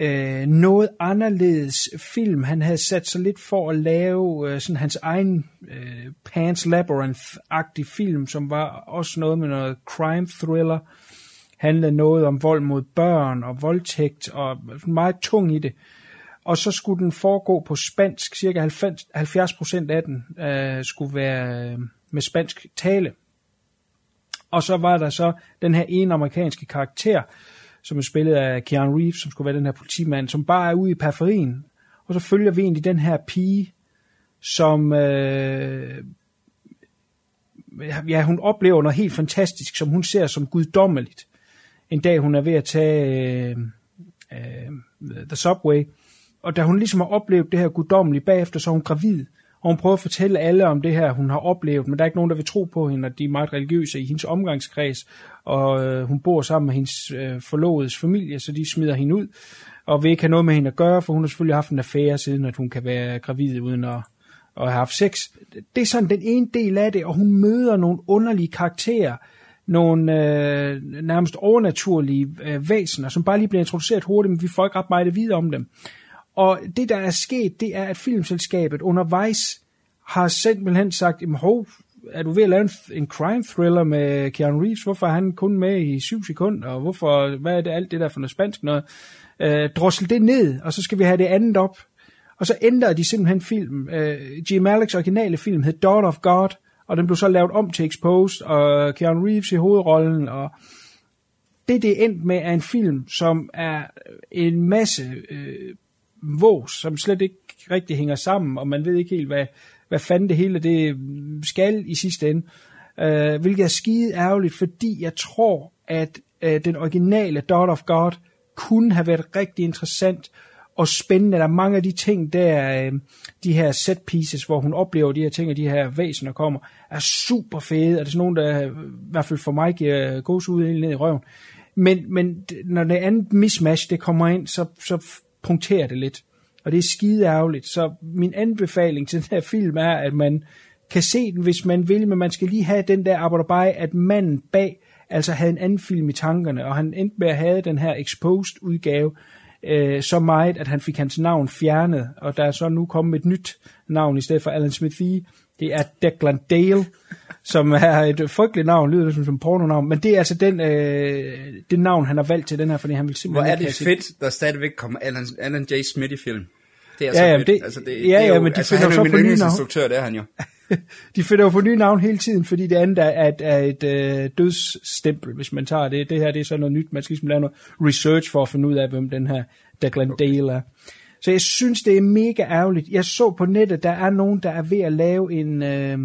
øh, noget anderledes film. Han havde sat sig lidt for at lave øh, sådan hans egen øh, Pants Labyrinth-agtig film, som var også noget med noget crime thriller. Handlede noget om vold mod børn og voldtægt og meget tung i det. Og så skulle den foregå på spansk. Cirka 70 procent af den øh, skulle være øh, med spansk tale. Og så var der så den her ene amerikanske karakter, som er spillet af Keanu Reeves, som skulle være den her politimand, som bare er ude i periferien. Og så følger vi egentlig den her pige, som øh, ja, hun oplever noget helt fantastisk, som hun ser som guddommeligt. En dag hun er ved at tage øh, øh, The Subway, og da hun ligesom har oplevet det her guddommelige bagefter, så er hun gravid. Og hun prøver at fortælle alle om det her, hun har oplevet, men der er ikke nogen, der vil tro på hende, og de er meget religiøse i hendes omgangskreds, og øh, hun bor sammen med hendes øh, forlovedes familie, så de smider hende ud, og vil ikke have noget med hende at gøre, for hun har selvfølgelig haft en affære siden, at hun kan være gravid uden at, at have haft sex. Det er sådan den ene del af det, og hun møder nogle underlige karakterer, nogle øh, nærmest overnaturlige øh, væsener, som bare lige bliver introduceret hurtigt, men vi får ikke ret meget at vide om dem. Og det, der er sket, det er, at filmselskabet undervejs har simpelthen sagt, jamen hov, er du ved at lave en, en crime thriller med Keanu Reeves? Hvorfor er han kun med i syv sekunder? Og hvorfor, hvad er det alt det der for noget spansk noget? Øh, drossel det ned, og så skal vi have det andet op. Og så ændrede de simpelthen film. Øh, G. Alex' originale film hed Daughter of God, og den blev så lavet om til Exposed, og Keanu Reeves i hovedrollen, og det, det endte med, er en film, som er en masse øh, vås, som slet ikke rigtig hænger sammen, og man ved ikke helt, hvad, hvad fanden det hele det skal i sidste ende. Øh, hvilket er skide ærgerligt, fordi jeg tror, at øh, den originale Dot of God kunne have været rigtig interessant og spændende. Der er mange af de ting der, øh, de her set pieces, hvor hun oplever de her ting, og de her væsener kommer, er super fede, og det er sådan nogen, der øh, i hvert fald for mig giver gås ud ned i røven. Men, men når det andet mismatch, det kommer ind, så, så punkterer det lidt. Og det er skide ærgerligt. Så min anbefaling til den her film er, at man kan se den, hvis man vil, men man skal lige have den der arbejderbej, at manden bag altså havde en anden film i tankerne, og han endte med at have den her exposed udgave, øh, så meget, at han fik hans navn fjernet, og der er så nu kommet et nyt navn i stedet for Alan Smithy. Det er Declan Dale, som er et frygteligt navn, lyder det som, som pornonavn, men det er altså den, øh, det navn, han har valgt til den her, fordi han vil Hvor simpelthen er det fedt, der stadigvæk kommer Alan, Alan J. Smith i film. Det er Ja, så ja, fedt. det- altså, det, ja, det er ja, jo, men de altså, finder er så jo min på nye yndlingsinstruktør, det er han jo. De finder jo på nye navn hele tiden, fordi det andet er, er, er et øh, dødsstempel, hvis man tager det. Det her det er så noget nyt. Man skal ligesom lave noget research for at finde ud af, hvem den her Declan okay. Dale er. Så jeg synes, det er mega ærgerligt. Jeg så på nettet, der er nogen, der er ved at lave en, øh,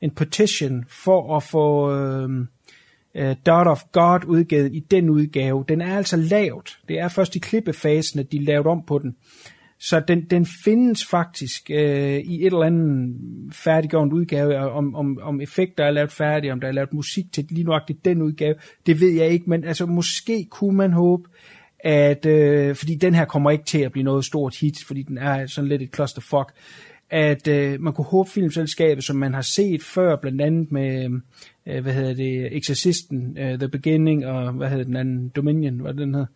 en petition for at få øh, øh, Dot of God udgivet i den udgave. Den er altså lavt. Det er først i klippefasen, at de lavede om på den. Så den, den findes faktisk øh, i et eller andet færdiggjort udgave, øh, om, om, om effekter er lavet færdige, om der er lavet musik til lige nuagtigt den udgave, det ved jeg ikke, men altså måske kunne man håbe, at, øh, fordi den her kommer ikke til at blive noget stort hit, fordi den er sådan lidt et clusterfuck, at øh, man kunne håbe filmselskabet, som man har set før, blandt andet med, øh, hvad hedder det, Exorcisten, øh, The Beginning, og hvad hedder den anden, Dominion, hvad den hedder,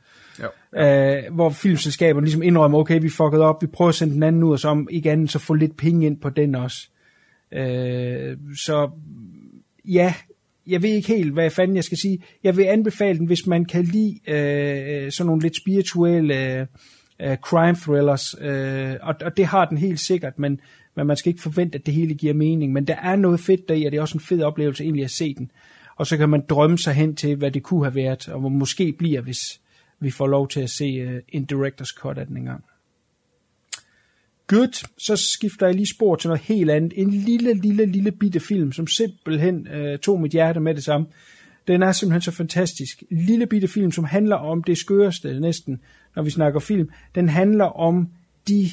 Jo. øh, hvor filmselskaberne ligesom indrømmer, okay, vi fuckede op, vi prøver at sende den anden ud, og så om ikke andet, så få lidt penge ind på den også. Øh, så ja, jeg ved ikke helt, hvad fanden jeg skal sige. Jeg vil anbefale den, hvis man kan lide øh, sådan nogle lidt spirituelle øh, crime thrillers, øh, og, og det har den helt sikkert, men, men man skal ikke forvente, at det hele giver mening. Men der er noget fedt deri, og det er også en fed oplevelse egentlig at se den. Og så kan man drømme sig hen til, hvad det kunne have været, og hvor måske bliver, hvis vi får lov til at se øh, en director's cut af den engang. Good, så skifter jeg lige spor til noget helt andet. En lille, lille, lille bitte film, som simpelthen øh, tog mit hjerte med det samme. Den er simpelthen så fantastisk. En lille bitte film, som handler om det skøreste næsten, når vi snakker film. Den handler om de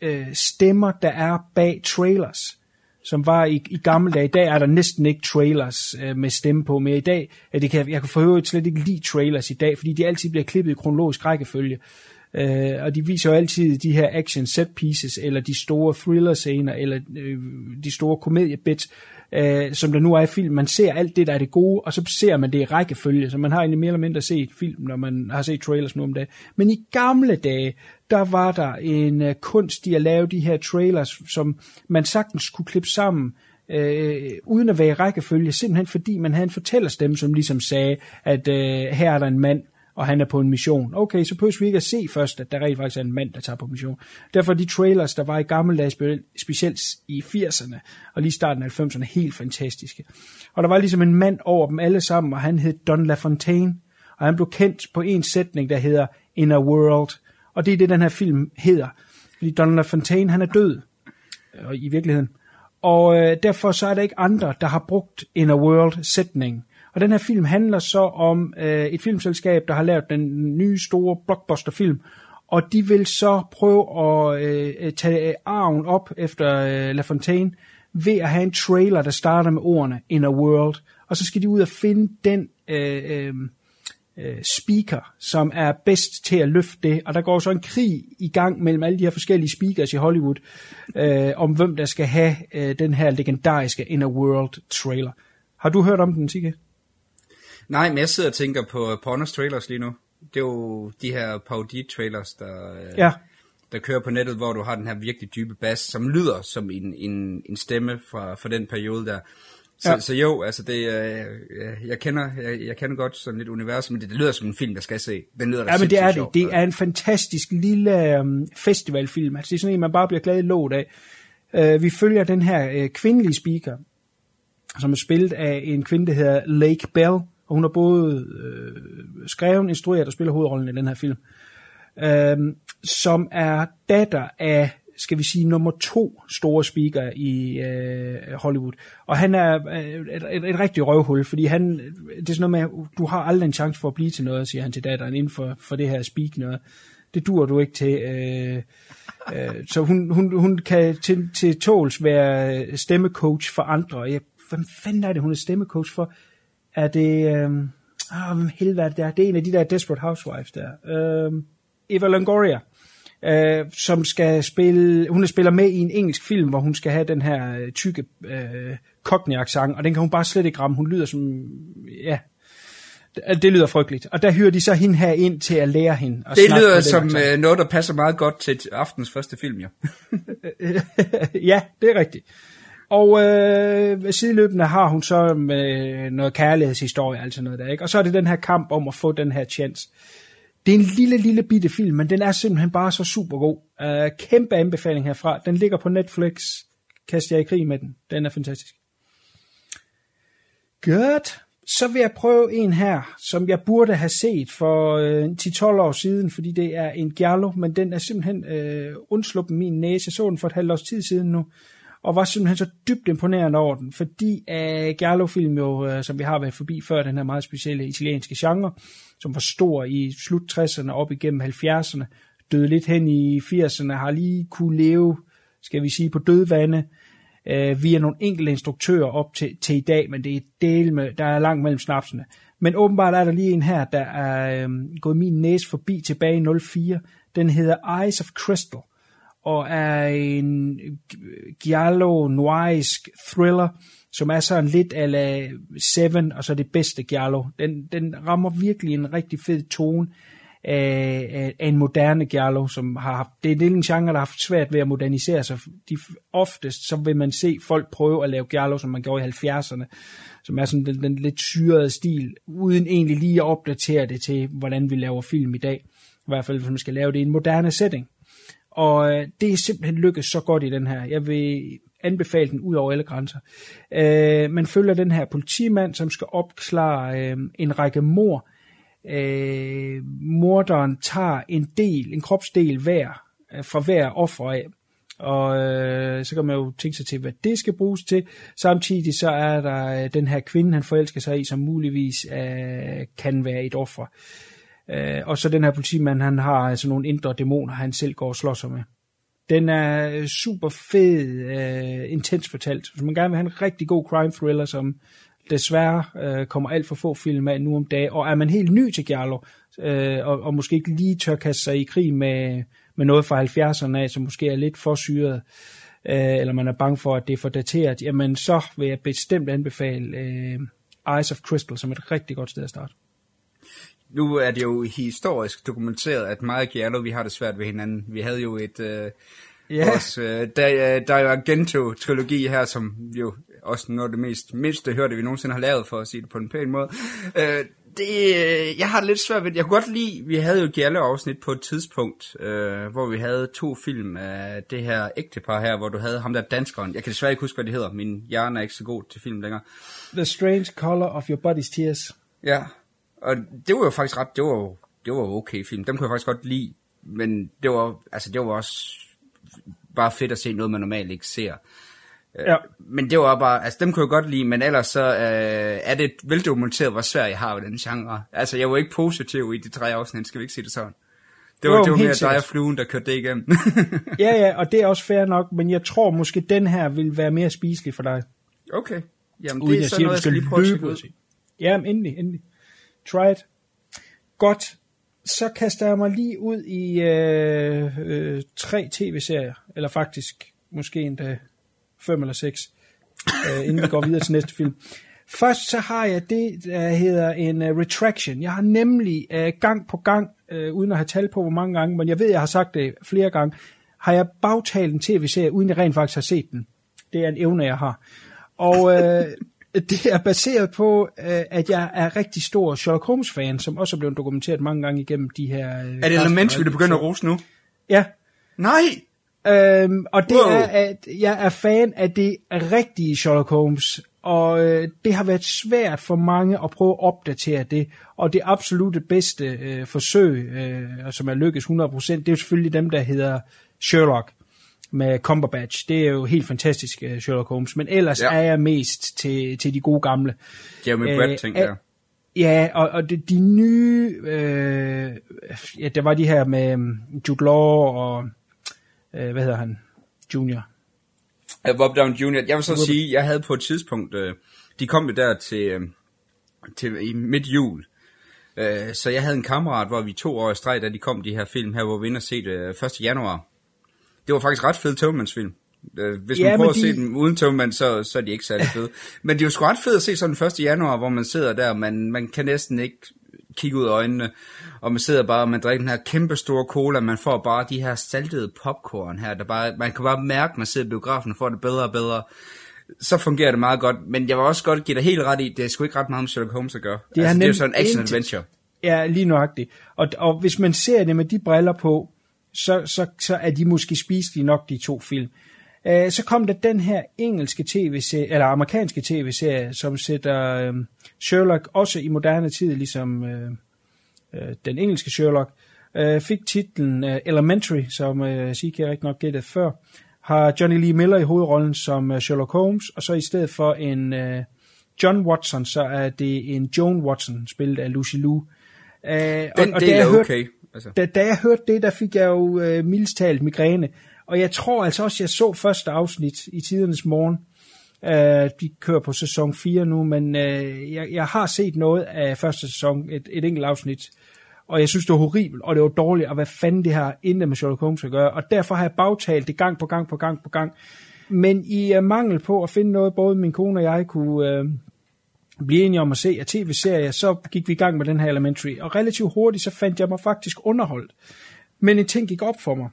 øh, stemmer, der er bag trailers, som var i, i gamle dage. I dag er der næsten ikke trailers øh, med stemme på, mere. i dag, ja, det kan, jeg kan for øvrigt slet ikke lide trailers i dag, fordi de altid bliver klippet i kronologisk rækkefølge. Øh, og de viser jo altid de her action set pieces, eller de store thriller scener, eller øh, de store komediebits, øh, som der nu er i film. Man ser alt det, der er det gode, og så ser man det i rækkefølge, så man har egentlig mere eller mindre set film, når man har set trailers nu om dagen. Men i gamle dage, der var der en øh, kunst i at lave de her trailers, som man sagtens kunne klippe sammen, øh, uden at være i rækkefølge, simpelthen fordi man havde en fortællerstemme, som ligesom sagde, at øh, her er der en mand, og han er på en mission. Okay, så behøver vi ikke at se først, at der rent faktisk er en mand, der tager på mission. Derfor er de trailers, der var i gamle dage, specielt i 80'erne og lige starten af 90'erne, helt fantastiske. Og der var ligesom en mand over dem alle sammen, og han hed Don LaFontaine, og han blev kendt på en sætning, der hedder In a World. Og det er det, den her film hedder. Fordi Don LaFontaine, han er død øh, i virkeligheden. Og øh, derfor så er der ikke andre, der har brugt In a World sætningen. Og den her film handler så om øh, et filmselskab, der har lavet den nye store blockbuster-film, og de vil så prøve at øh, tage arven op efter øh, La Fontaine ved at have en trailer, der starter med ordene In a World, og så skal de ud og finde den øh, øh, øh, speaker, som er bedst til at løfte det, og der går så en krig i gang mellem alle de her forskellige speakers i Hollywood, øh, om hvem der skal have øh, den her legendariske In a World trailer. Har du hørt om den, Sigge? Nej, men jeg sidder og tænker på Pornos trailers lige nu. Det er jo de her parodi-trailers, der, øh, Ja. der kører på nettet, hvor du har den her virkelig dybe bass, som lyder som en, en, en stemme fra, fra den periode der. Så, Ja. så jo, altså det, øh, jeg, kender, jeg, jeg kender godt sådan lidt univers, men det, det lyder som en film, jeg skal se. Den lyder Ja, men det er det. sjov. Det er en fantastisk lille um, festivalfilm. Altså, det er sådan en, man bare bliver glad i låt af. Uh, vi følger den her uh, kvindelige speaker, som er spillet af en kvinde, der hedder Lake Bell, og hun har både øh, skrevet, instrueret og spiller hovedrollen i den her film, øh, som er datter af skal vi sige, nummer to store speaker i øh, Hollywood. Og han er øh, et, et, et rigtig røvhul, fordi han, det er sådan noget med, du har aldrig en chance for at blive til noget, siger han til datteren, inden for, for det her speak noget. Det dur du ikke til. Øh, øh, så hun, hun, hun kan til, til tåls være stemmecoach for andre. Jeg, hvem fanden er det, hun er stemmecoach for? Er det... Øh, ah, hvem helvede er det der? Det er en af de der Desperate Housewives der. Øh, Eva Longoria øh, som skal spille, hun spiller med i en engelsk film, hvor hun skal have den her øh, tykke øh, cockney og den kan hun bare slet ikke ramme. Hun lyder som, ja, Det, lyder frygteligt. Og der hyrer de så hende her ind til at lære hende. At Det lyder som øh, noget, der passer meget godt til aftens første film, jo. ja, det er rigtigt. Og øh, sideløbende har hun så med noget kærlighedshistorie, altså noget der, ikke? Og så er det den her kamp om at få den her chance. Det er en lille, lille bitte film, men den er simpelthen bare så super god. Uh, øh, kæmpe anbefaling herfra. Den ligger på Netflix. Kast jer i krig med den. Den er fantastisk. Godt. Så vil jeg prøve en her, som jeg burde have set for øh, 10-12 år siden, fordi det er en Giallo, men den er simpelthen øh, undsluppet min næse. Jeg så den for et halvt års tid siden nu, og var simpelthen så dybt imponerende over den, fordi øh, Gerlo-film jo, øh, som vi har været forbi før, den her meget specielle italienske genre, som var stor i slut 60'erne op igennem 70'erne, døde lidt hen i 80'erne, har lige kunne leve, skal vi sige, på dødvande, øh, via nogle enkelte instruktører op til, til i dag, men det er del med, der er langt mellem snapsene. Men åbenbart er der lige en her, der er øh, gået min næse forbi tilbage i 04. Den hedder Eyes of Crystal, og er en giallo noirisk thriller, som er sådan lidt ala Seven, og så det bedste giallo. Den, den rammer virkelig en rigtig fed tone af, af, af en moderne giallo, som har haft, det er en genre, der har haft svært ved at modernisere sig. De, oftest så vil man se folk prøve at lave giallo, som man gjorde i 70'erne, som er sådan den, den lidt syrede stil, uden egentlig lige at opdatere det til, hvordan vi laver film i dag. I hvert fald, hvis man skal lave det i en moderne setting. Og øh, det er simpelthen lykkedes så godt i den her. Jeg vil anbefale den ud over alle grænser. Øh, man følger den her politimand, som skal opklare øh, en række mor. Øh, morderen tager en del, en kropsdel hver, øh, fra hver offer af. Og øh, så kan man jo tænke sig til, hvad det skal bruges til. Samtidig så er der øh, den her kvinde, han forelsker sig i, som muligvis øh, kan være et offer. Øh, Øh, og så den her politimand, han har altså nogle indre dæmoner, han selv går og slår sig med. Den er super fed, øh, intens fortalt. Hvis man gerne vil have en rigtig god crime thriller, som desværre øh, kommer alt for få film af nu om dagen, og er man helt ny til Giallo, øh, og, og måske ikke lige tør kaste sig i krig med, med noget fra 70'erne af, som måske er lidt for syret, øh, eller man er bange for, at det er for dateret, jamen så vil jeg bestemt anbefale øh, Eyes of Crystal som et rigtig godt sted at starte. Nu er det jo historisk dokumenteret, at meget Giallo, vi har det svært ved hinanden. Vi havde jo et... Øh, Ja. Også, øh, der, der er jo Argento-trilogi her, som jo også noget af det mest mindste hørte, vi nogensinde har lavet, for at sige det på en pæn måde. Øh, det, øh, jeg har det lidt svært ved det. Jeg kunne godt lide, vi havde jo Giallo-afsnit på et tidspunkt, øh, hvor vi havde to film af det her ægtepar her, hvor du havde ham der danskeren. Jeg kan desværre ikke huske, hvad det hedder. Min hjerne er ikke så god til film længere. The Strange Color of Your Body's Tears. Ja, og det var jo faktisk ret, det var jo, det var okay film. Dem kunne jeg faktisk godt lide, men det var, altså det var også bare fedt at se noget, man normalt ikke ser. Ja. Men det var bare, altså dem kunne jeg godt lide, men ellers så øh, er det veldokumenteret, hvor svært jeg har ved den genre. Altså jeg var ikke positiv i de tre afsnit, skal vi ikke sige det sådan. Det var, Jo, det var mere dig og fluen, der kørte det igennem. Ja, ja, og det er også fair nok, men jeg tror måske, den her vil være mere spiselig for dig. okay, jamen Uden det er sådan siger, noget, jeg skal lige prøve at ud ud. og se. Ja, men endelig, endelig. Try it. Godt. Så kaster jeg mig lige ud i øh, øh, tre tv-serier, eller faktisk måske endda fem eller seks, øh, inden vi går videre til næste film. Først så har jeg det, der hedder en uh, retraction. Jeg har nemlig uh, gang på gang, uh, uden at have tal på hvor mange gange, men jeg ved, jeg har sagt det flere gange, har jeg bagtalt en tv-serie, uden jeg rent faktisk har set den. Det er en evne, jeg har. Og uh, det er baseret på, uh, at jeg er rigtig stor Sherlock Holmes-fan, som også er blevet dokumenteret mange gange igennem de her... Uh, Er det Elementary, du begynder at rose nu? Ja, Nej! Øhm, og det Wow. er, at jeg er fan af det rigtige Sherlock Holmes, og øh, det har været svært for mange at prøve at opdatere det, og det absolute bedste øh, forsøg, øh, og som er lykkes 100%, det er jo selvfølgelig dem, der hedder Sherlock med Cumberbatch. Det er jo helt fantastisk, øh, Sherlock Holmes, men ellers Ja. ja. er jeg mest til, til de gode gamle. Jeremy Øh, Brett, tænker er- jeg. Ja, og, og de, de nye, øh, ja, der var de her med um, Jude Law og, øh, hvad hedder han, Junior. Uh, Bob Down Jr. Jeg vil så sige, jeg havde på et tidspunkt, øh, de kom jo der til, øh, til i midt jul. Øh, så jeg havde en kammerat, hvor vi to år i streg, da de kom de her film her, hvor vi inde og se det øh, 1. januar. Det var faktisk ret fed togmandsfilm. Øh, Hvis Ja, man prøver men at se de- dem uden tømmand, så, så er de ikke særlig fede. Men det er jo sgu ret fedt at se sådan den 1. januar, hvor man sidder der, man, man kan næsten ikke kigge ud af øjnene, og man sidder bare, og man drikker den her kæmpe store cola, man får bare de her saltede popcorn her, der bare, man kan bare mærke, at man sidder i biografen og får det bedre og bedre. Så fungerer det meget godt, men jeg vil også godt give dig helt ret i, det er sgu ikke ret meget med Sherlock Holmes at gøre. Det er altså, det er jo sådan en action intet. adventure. Ja, lige nøjagtigt. Og, og hvis man ser det med de briller på, så, så, så er de måske spiselige nok, de to film. Uh, så kom der den her engelske tv-serie, eller amerikanske tv-serie, som sætter uh, Sherlock også i moderne tid, ligesom uh, uh, den engelske Sherlock, uh, fik titlen uh, Elementary, som uh, CK rigtig nok gættede før, har Johnny Lee Miller i hovedrollen som uh, Sherlock Holmes, og så i stedet for en uh, John Watson, så er det en Joan Watson, spillet af Lucy Liu. Uh, Den og del da jeg er okay. Altså. da, da jeg hørte det, der fik jeg jo øh, mildest talt migræne. Og jeg tror altså også, jeg så første afsnit i tidernes morgen. Øh, de kører på sæson 4 nu, men øh, jeg, jeg har set noget af første sæson, et, et enkelt afsnit. Og jeg synes, det var horribelt, og det var dårligt, og hvad fanden det her intet med Sherlock Holmes at gøre. Og derfor har jeg bagtalt det gang på gang på gang på gang. Men i uh, mangel på at finde noget, både min kone og jeg kunne øh, blive enige om at se af tv-serier, så gik vi i gang med den her Elementary. Og relativt hurtigt, så fandt jeg mig faktisk underholdt. Men en ting gik op for mig.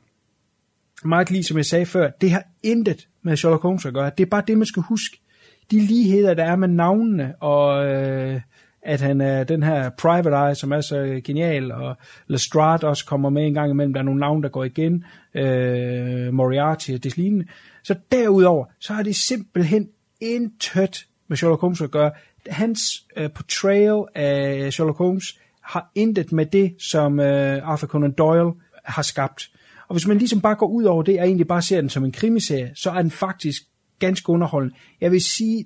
Meget lige som jeg sagde før, det har intet med Sherlock Holmes at gøre. Det er bare det, man skal huske. De ligheder, der er med navnene, og øh, at han er den her Private Eye, som er så genial, og Lestrade også kommer med en gang imellem. Der er nogle navne, der går igen. Øh, Moriarty og det lignende. Så derudover, så har det simpelthen intet med Sherlock Holmes at gøre. Hans øh, portrayal af Sherlock Holmes har intet med det, som øh, Arthur Conan Doyle har skabt. Og hvis man ligesom bare går ud over det, og egentlig bare ser den som en krimiserie, så er den faktisk ganske underholdende. Jeg vil sige,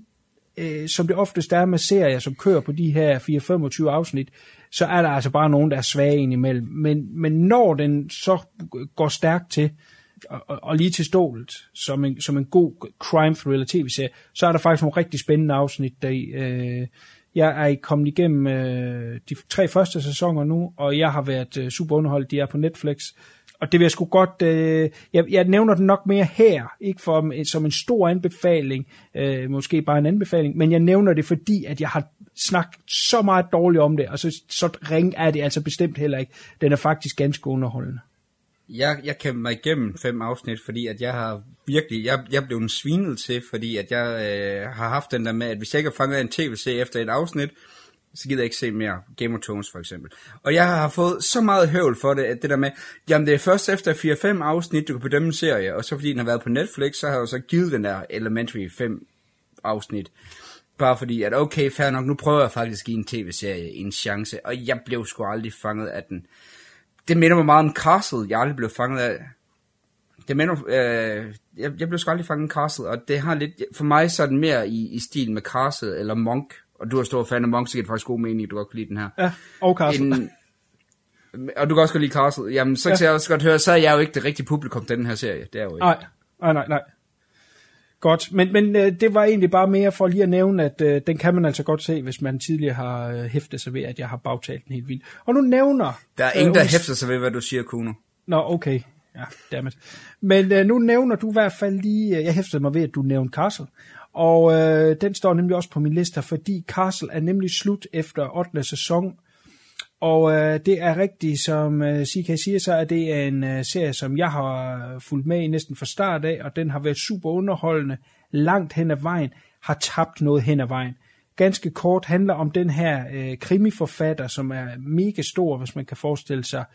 øh, som det oftest er med serier, som kører på de her 4-25 afsnit, så er der altså bare nogen, der er svage indimellem. Men, men når den så går stærkt til, øh, og- og lige til stålet, som en, som en god crime thriller tv-serie, så er der faktisk nogle rigtig spændende afsnit deri. Øh, jeg er kommet igennem øh, de tre første sæsoner nu, og jeg har været øh, super underholdt. De er på Netflix. Og det vil jeg sgu godt... Øh, jeg, jeg nævner den nok mere her, ikke for, øh, som en stor anbefaling, øh, måske bare en anbefaling, men jeg nævner det, fordi at jeg har snakket så meget dårligt om det, og så, så ring er det altså bestemt heller ikke. Den er faktisk ganske underholdende. Jeg, jeg kæmper mig igennem fem afsnit, fordi at jeg har virkelig, jeg, jeg blev en svinet til, fordi at jeg øh, har haft den der med, at hvis jeg ikke har fanget en tv-serie efter et afsnit, så gider jeg ikke se mere Game of Thrones for eksempel. Og jeg har fået så meget høvl for det, at det der med, jamen det er først efter 4-5 afsnit, du kan bedømme en serie, og så fordi den har været på Netflix, så har jeg jo så givet den der Elementary 5 afsnit. Bare fordi, at okay, fair nok, nu prøver jeg faktisk at give en tv-serie en chance, og jeg blev sgu aldrig fanget af den. Det minder mig meget om Castle, jeg aldrig blev fanget af. Det minder, øh, jeg, jeg blev sgu aldrig fanget af Castle, og det har lidt, for mig så er den mere i, i stil med Castle eller Monk, og du er stor fan af Monk, så giver det faktisk god mening, at du godt kan lide den her. Ja, og Castle. En, og du kan også godt lide Castle. Jamen, så Ja. kan jeg også godt høre, så er jeg jo ikke det rigtige publikum til den her serie. Det er jo ikke. Nej, nej, nej, nej. Godt, men, men øh, det var egentlig bare mere for lige at nævne, at øh, den kan man altså godt se, hvis man tidligere har øh, hæftet sig ved, at jeg har bagtalt den helt vildt. Og nu nævner... Der er ingen, der Ole- hæfter sig ved, hvad du siger, Kuno. Nå, okay. Ja, dammit. Men øh, nu nævner du i hvert fald lige... Øh, jeg hæftede mig ved, at du nævnte Castle. Og øh, den står nemlig også på min liste, fordi Castle er nemlig slut efter 8. sæson. Og øh, det er rigtigt, som øh, CK siger, så er det en øh, serie, som jeg har øh, fulgt med i næsten fra start af, og den har været super underholdende langt hen ad vejen, har tabt noget hen ad vejen. Ganske kort handler om den her øh, krimiforfatter, som er mega stor, hvis man kan forestille sig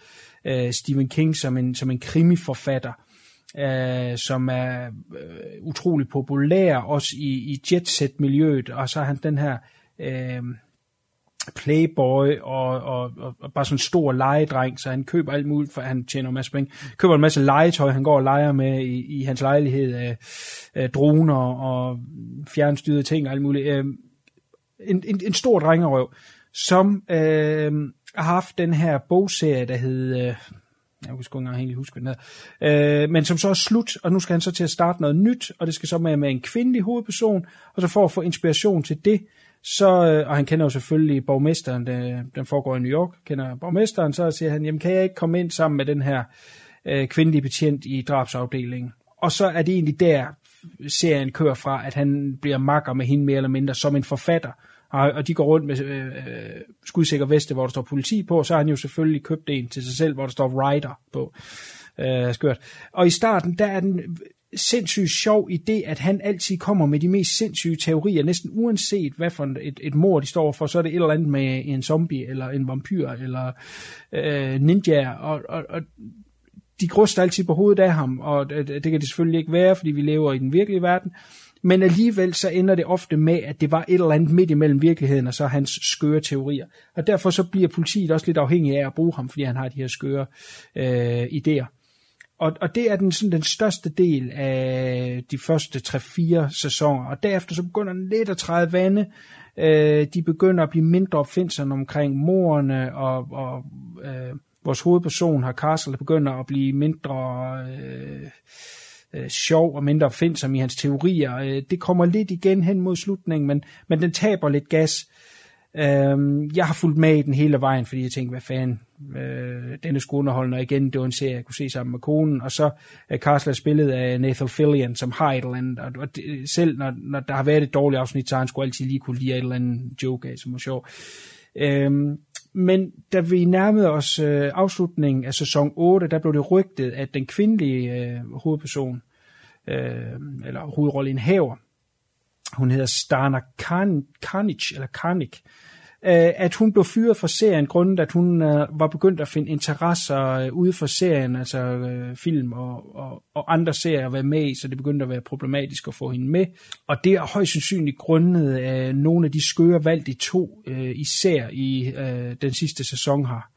øh, Stephen King som en, som en krimiforfatter, øh, som er øh, utrolig populær, også i, i jetset-miljøet, og så er han den her... Øh, playboy og, og, og, og bare sådan en stor legedreng, så han køber alt muligt, for han tjener en masse penge. Køber en masse legetøj, han går og leger med i, i hans lejlighed, øh, øh, droner og fjernstyrede ting og alt muligt. Øh, en, en, en stor drengerøv, som øh, har haft den her bogserie, der hed... Øh, jeg husker ikke engang helt huske, hvad den hedder. Øh, men som så er slut, og nu skal han så til at starte noget nyt, og det skal så med, med en kvindelig hovedperson, og så for at få inspiration til det, så, øh, og han kender jo selvfølgelig borgmesteren, der, den foregår i New York, kender borgmesteren, så siger han, jamen kan jeg ikke komme ind sammen med den her øh, kvindelige betjent i drabsafdelingen? og så er det egentlig der, serien kører fra, at han bliver makker med hende mere eller mindre som en forfatter. Og, og de går rundt med øh, øh skudsikker veste, hvor der står politi på, og så har han jo selvfølgelig købt en til sig selv, hvor der står writer på. Øh, skørt. Og i starten, der er den sindssygt sjov idé, at han altid kommer med de mest sindssyge teorier, næsten uanset hvad for et, et mor de står for, så er det et eller andet med en zombie, eller en vampyr, eller øh, ninja, og, og, og de gruster altid på hovedet af ham, og det, det kan det selvfølgelig ikke være, fordi vi lever i den virkelige verden, men alligevel så ender det ofte med, at det var et eller andet midt imellem virkeligheden og så hans skøre teorier. Og derfor så bliver politiet også lidt afhængig af at bruge ham, fordi han har de her skøre øh, idéer. Og, og det er den, sådan den største del af de første 3-4 sæsoner. Og derefter så begynder den lidt at træde vande. Øh, de begynder at blive mindre opfindsomme omkring morerne, og, og øh, vores hovedperson har Castle, begynder at blive mindre øh, øh, sjov og mindre opfindsom i hans teorier. Øh, det kommer lidt igen hen mod slutningen, men, men den taber lidt gas. Øhm, jeg har fulgt med i den hele vejen, fordi jeg tænkte, hvad fanden, øh, denne skoleunderholdende, og igen, det var en serie, jeg kunne se sammen med konen, og så er Castle spillet af Nathan Fillion, som har et eller andet, og, og det, selv når, når der har været et dårligt afsnit, så han skulle altid lige kunne lide et eller andet joke af, som var sjov. Øhm, men da vi nærmede os øh, afslutningen af sæson 8, der blev det rygtet, at den kvindelige øh, hovedperson, øh, eller hovedrolleindhaver, hun hedder Stana Karnic, eller Karnik, øh, at hun blev fyret fra serien, grundet at hun øh, var begyndt at finde interesser øh, ude for serien, altså film og, og, og andre serier at være med i, så det begyndte at være problematisk at få hende med. Og det er højst sandsynligt grundet af nogle af de skøre valg, de to, især i den sidste sæson her,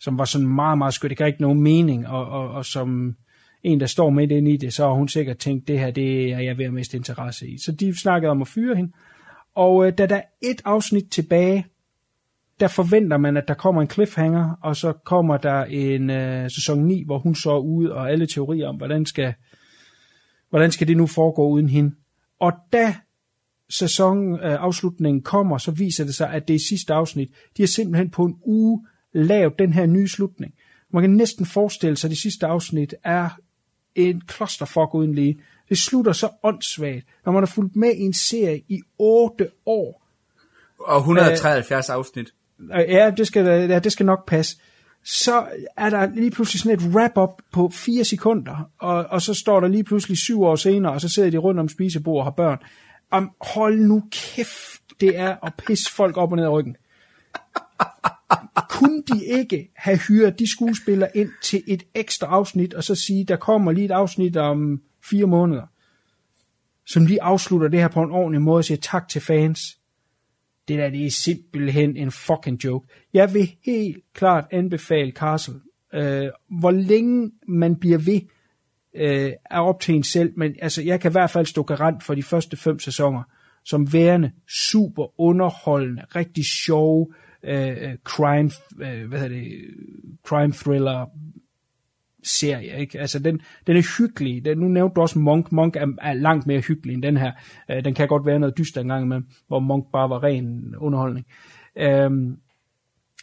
som var sådan meget, meget skørt. Det gav ikke nogen mening, og, og, og som en, der står midt ind i det, så har hun sikkert tænkt, det her, det er jeg ved at miste interesse i. Så de snakkede om at fyre hende. Og øh, da der er et afsnit tilbage, der forventer man, at der kommer en cliffhanger, og så kommer der en øh, sæson 9, hvor hun så er ude, og alle teorier om, hvordan skal, hvordan skal det nu foregå uden hende. Og da sæsonafslutningen øh, kommer, så viser det sig, at det er sidste afsnit. De har simpelthen på en uge lavet den her nye slutning. Man kan næsten forestille sig, at det sidste afsnit er en klosterfuck uden lige. Det slutter så åndssvagt, når man har fulgt med i en serie i 8 år. Og 173 øh, afsnit. Ja, det skal, ja, det skal nok passe. Så er der lige pludselig sådan et wrap-up på 4 sekunder, og, og så står der lige pludselig syv år senere, og så sidder de rundt om spisebord og har børn. Om, hold nu kæft, det er at pisse folk op og ned ad ryggen kunne de ikke have hyret de skuespillere ind til et ekstra afsnit, og så sige, der kommer lige et afsnit om fire måneder, som lige afslutter det her på en ordentlig måde og siger tak til fans. Det der, det er simpelthen en fucking joke. Jeg vil helt klart anbefale Castle. Øh, hvor længe man bliver ved, øh, er op til en selv, men altså, jeg kan i hvert fald stå garant for de første fem sæsoner, som værende super underholdende, rigtig sjove, øh, crime, øh, hvad hedder det, crime thriller serie, ikke? Altså, den, den er hyggelig. Den, nu nævnte du også Monk. Monk er, er langt mere hyggelig end den her. Øh, den kan godt være noget dyster engang med, hvor Monk bare var ren underholdning. Øhm,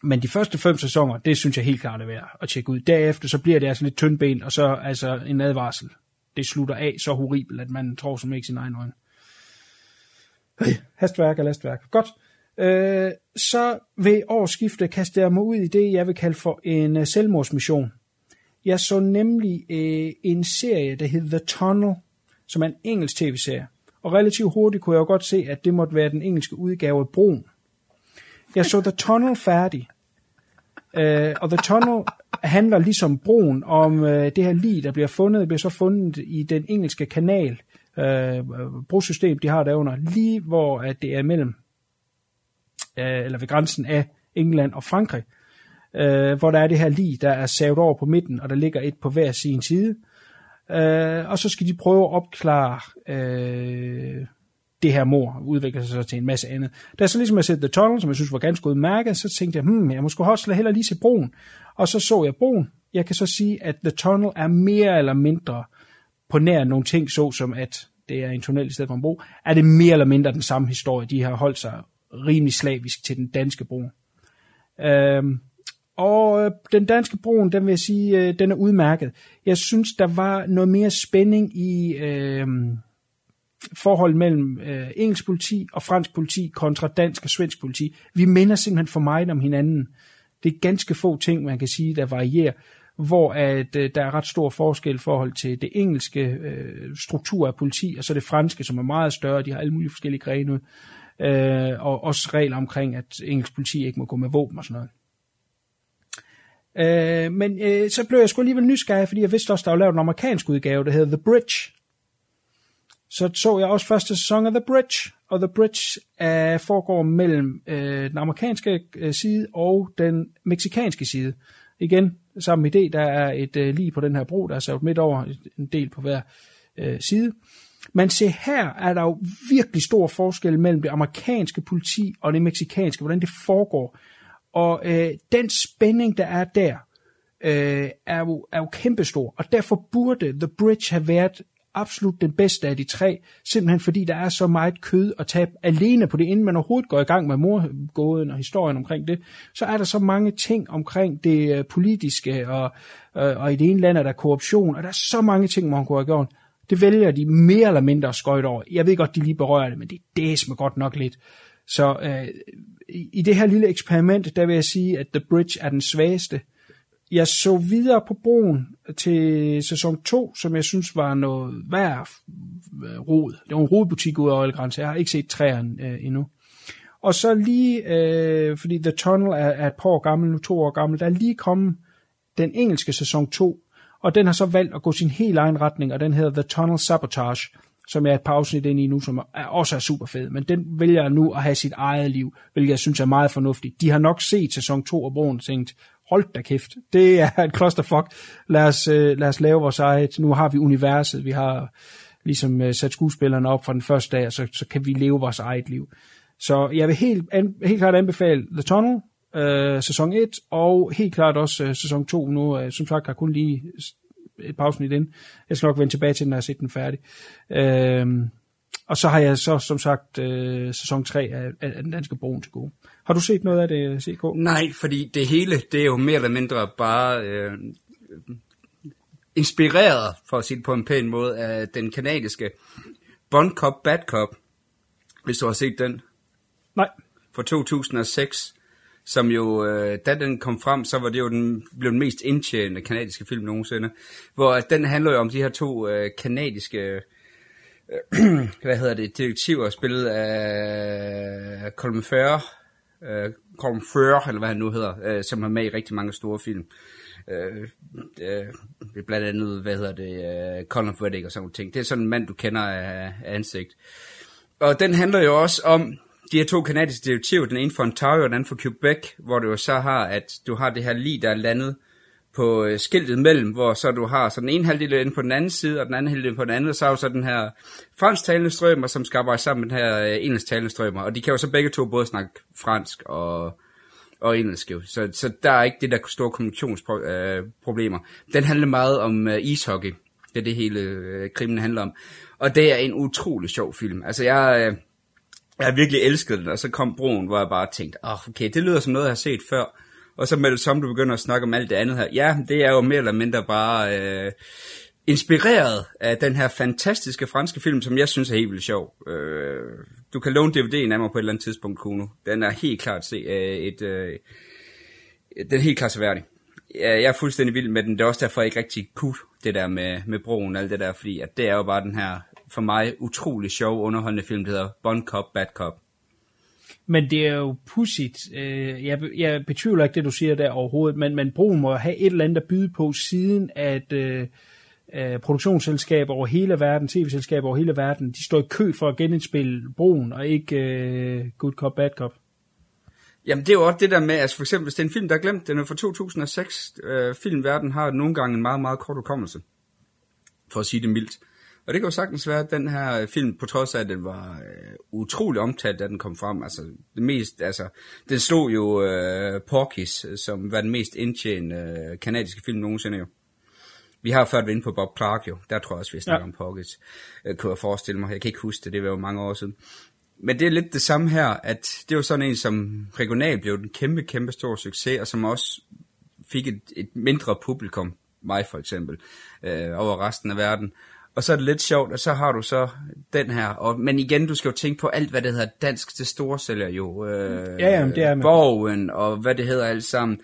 men de første fem sæsoner, det synes jeg helt klart er værd at tjekke ud. Derefter så bliver det altså lidt tyndben, og så altså en advarsel. Det slutter af så horribelt, at man tror som ikke sin egen øjne. Hastværk og lastværk. Godt. Øh, så ved årsskiftet kaster jeg mig ud i det, jeg vil kalde for en øh, selvmordsmission. Jeg så nemlig øh, en serie, der hedder The Tunnel, som er en engelsk tv-serie. Og relativt hurtigt kunne jeg jo godt se, at det måtte være den engelske udgave af Broen. Jeg så The Tunnel færdig. Øh, og The Tunnel handler ligesom Broen om øh, det her lig, der bliver fundet. Det bliver så fundet i den engelske kanal, øh, brosystem, de har derunder, lige hvor at det er mellem øh, eller ved grænsen af England og Frankrig, øh, hvor der er det her lig, der er savet over på midten, og der ligger et på hver sin side. Øh, og så skal de prøve at opklare øh, det her mor, udvikler sig så til en masse andet. Da jeg så ligesom jeg set The Tunnel, som jeg synes var ganske udmærket, så tænkte jeg, hmm, jeg måske også heller lige se broen. Og så så jeg broen. Jeg kan så sige, at The Tunnel er mere eller mindre på nær nogle ting, så som at det er en tunnel i stedet for en bro, er det mere eller mindre den samme historie. De har holdt sig rimelig slavisk til den danske bro. Øhm, Og øh, den danske broen, den vil jeg sige, øh, den er udmærket. Jeg synes, der var noget mere spænding i øh, forhold mellem øh, engelsk politi og fransk politi kontra dansk og svensk politi. Vi minder simpelthen for meget om hinanden. Det er ganske få ting, man kan sige, der varierer hvor at øh, der er ret stor forskel i forhold til det engelske øh, struktur af politi, og så det franske, som er meget større, de har alle mulige forskellige grene, øh, Øh, og også regler omkring, at engelsk politi ikke må gå med våben og sådan noget. Øh, men øh, så blev jeg sgu alligevel nysgerrig, fordi jeg vidste også, der var lavet en amerikansk udgave, der hedder The Bridge. Så så jeg også første sæson af The Bridge, og The Bridge øh, foregår mellem øh, den amerikanske øh, side og den meksikanske side. Igen, samme idé, der er et øh, lige på den her bro, der er sat midt over en del på hver øh, side. Man ser her er der jo virkelig stor forskel mellem det amerikanske politi og det meksikanske, hvordan det foregår. Og øh, den spænding, der er der, øh, er, jo, er jo kæmpestor, og derfor burde The Bridge have været absolut den bedste af de tre, simpelthen fordi der er så meget kød at tabe alene på det, inden man overhovedet går i gang med morgåden og historien omkring det, så er der så mange ting omkring det øh, politiske, og, og, og i det ene land er der korruption, og der er så mange ting, man kunne have gjort. Det vælger de mere eller mindre skøjt over. Jeg ved godt, de lige berører det, men det er det godt nok lidt. Så øh, i det her lille eksperiment, der vil jeg sige, at The Bridge er den svageste. Jeg så videre på broen til sæson 2, som jeg synes var noget værd øh, rod. Det var en rodbutik ud over grænse. Jeg har ikke set træerne øh, endnu. Og så lige, øh, fordi The Tunnel er, er et par år gammel, nu to år gammel, der er lige kommet den engelske sæson 2, og den har så valgt at gå sin helt egen retning, og den hedder The Tunnel Sabotage, som jeg er et par afsnit ind i nu, som er, også er super fed, men den vælger nu at have sit eget liv, hvilket jeg synes er meget fornuftigt. De har nok set sæson 2 af Broen og tænkt, hold da kæft, det er et clusterfuck, lad os, øh, lad os lave vores eget, nu har vi universet, vi har ligesom øh, sat skuespillerne op fra den første dag, og så, så kan vi leve vores eget liv. Så jeg vil helt, an, helt klart anbefale The Tunnel, øh, sæson 1, og helt klart også øh, sæson 2 nu. Øh, som sagt har kun lige et pausen i den. Jeg skal nok vende tilbage til, når jeg har set den færdig. Øh, og så har jeg så som sagt øh, sæson 3 af, af den danske broen til gode. Har du set noget af det, CK? Nej, fordi det hele, det er jo mere eller mindre bare øh, inspireret, for at sige det på en pæn måde, af den kanadiske Bond Cop Bad Cop, hvis du har set den. Nej. Fra 2006, som jo, øh, da den kom frem, så var det jo den, blev den mest indtjenende kanadiske film nogensinde. Hvor øh, den handler jo om de her to øh, kanadiske, øh, hvad hedder det, detektiver, spillet af Colin Farrell, øh, Colin Farrell, eller hvad han nu hedder, øh, som er med i rigtig mange store film. Øh, øh, blandt andet, hvad hedder det, øh, Colin Farrell og sådan nogle ting. Det er sådan en mand, du kender af, af ansigt. Og den handler jo også om de her to kanadiske direktiver, den ene for Ontario og den anden for Quebec, hvor du jo så har, at du har det her lige, der er landet på øh, skiltet mellem, hvor så du har så den ene halvdel inde på den anden side, og den anden halvdel på den anden, og så har du så den her fransktalende strømmer, som skal arbejde sammen med den her øh, engelsktalende strømmer, og de kan jo så begge to både snakke fransk og, og engelsk, jo. Så, så der er ikke det der store kommunikationsproblemer. Øh, den handler meget om øh, ishockey, det er det hele øh, krimen handler om, og det er en utrolig sjov film. Altså jeg... Øh, jeg har virkelig elsket den, og så kom broen, hvor jeg bare tænkte, oh, okay, det lyder som noget, jeg har set før. Og så med det som, du begynder at snakke om alt det andet her. Ja, det er jo mere eller mindre bare øh, inspireret af den her fantastiske franske film, som jeg synes er helt vildt sjov. Øh, du kan låne DVD'en af mig på et eller andet tidspunkt, Kuno. Den er helt klart se, øh, et, øh, den er helt klart seværdig. Jeg er fuldstændig vild med den. Det er også derfor, jeg ikke rigtig kunne det der med, med broen og alt det der, fordi at det er jo bare den her for mig utrolig sjov, underholdende film, der hedder Bond Cop, Bad Cop. Men det er jo pudsigt. Øh, jeg, jeg betvivler ikke det, du siger der overhovedet, men, men broen må have et eller andet at byde på, siden at øh, øh, produktionsselskaber over hele verden, tv-selskaber over hele verden, de står i kø for at genindspille broen, og ikke øh, Good Cop, Bad Cop. Jamen det er jo også det der med, altså for eksempel hvis det er en film, der er glemt, den er fra 2006, øh, filmverden har nogle gange en meget, meget kort udkommelse, for at sige det mildt. Og det kan jo sagtens være, at den her film, på trods af, at den var øh, utrolig omtalt, da den kom frem, altså det mest, altså, den slog jo øh, Porky's, som var den mest indtjenende øh, kanadiske film nogensinde jo. Vi har før været inde på Bob Clark jo, der tror jeg også, vi snakker ja. om Porky's, øh, kunne jeg forestille mig. Jeg kan ikke huske det, det var jo mange år siden. men det er lidt det samme her, at det var sådan en, som regionalt blev en kæmpe, kæmpe stor succes, og som også fik et, et mindre publikum, mig for eksempel, øh, over resten af verden. Og så er det lidt sjovt, og så har du så den her. Og, men igen, du skal jo tænke på alt, hvad det hedder dansk til store sælger jo. Øh, Ja, jamen, det er man. Borgen, og hvad det hedder alt sammen.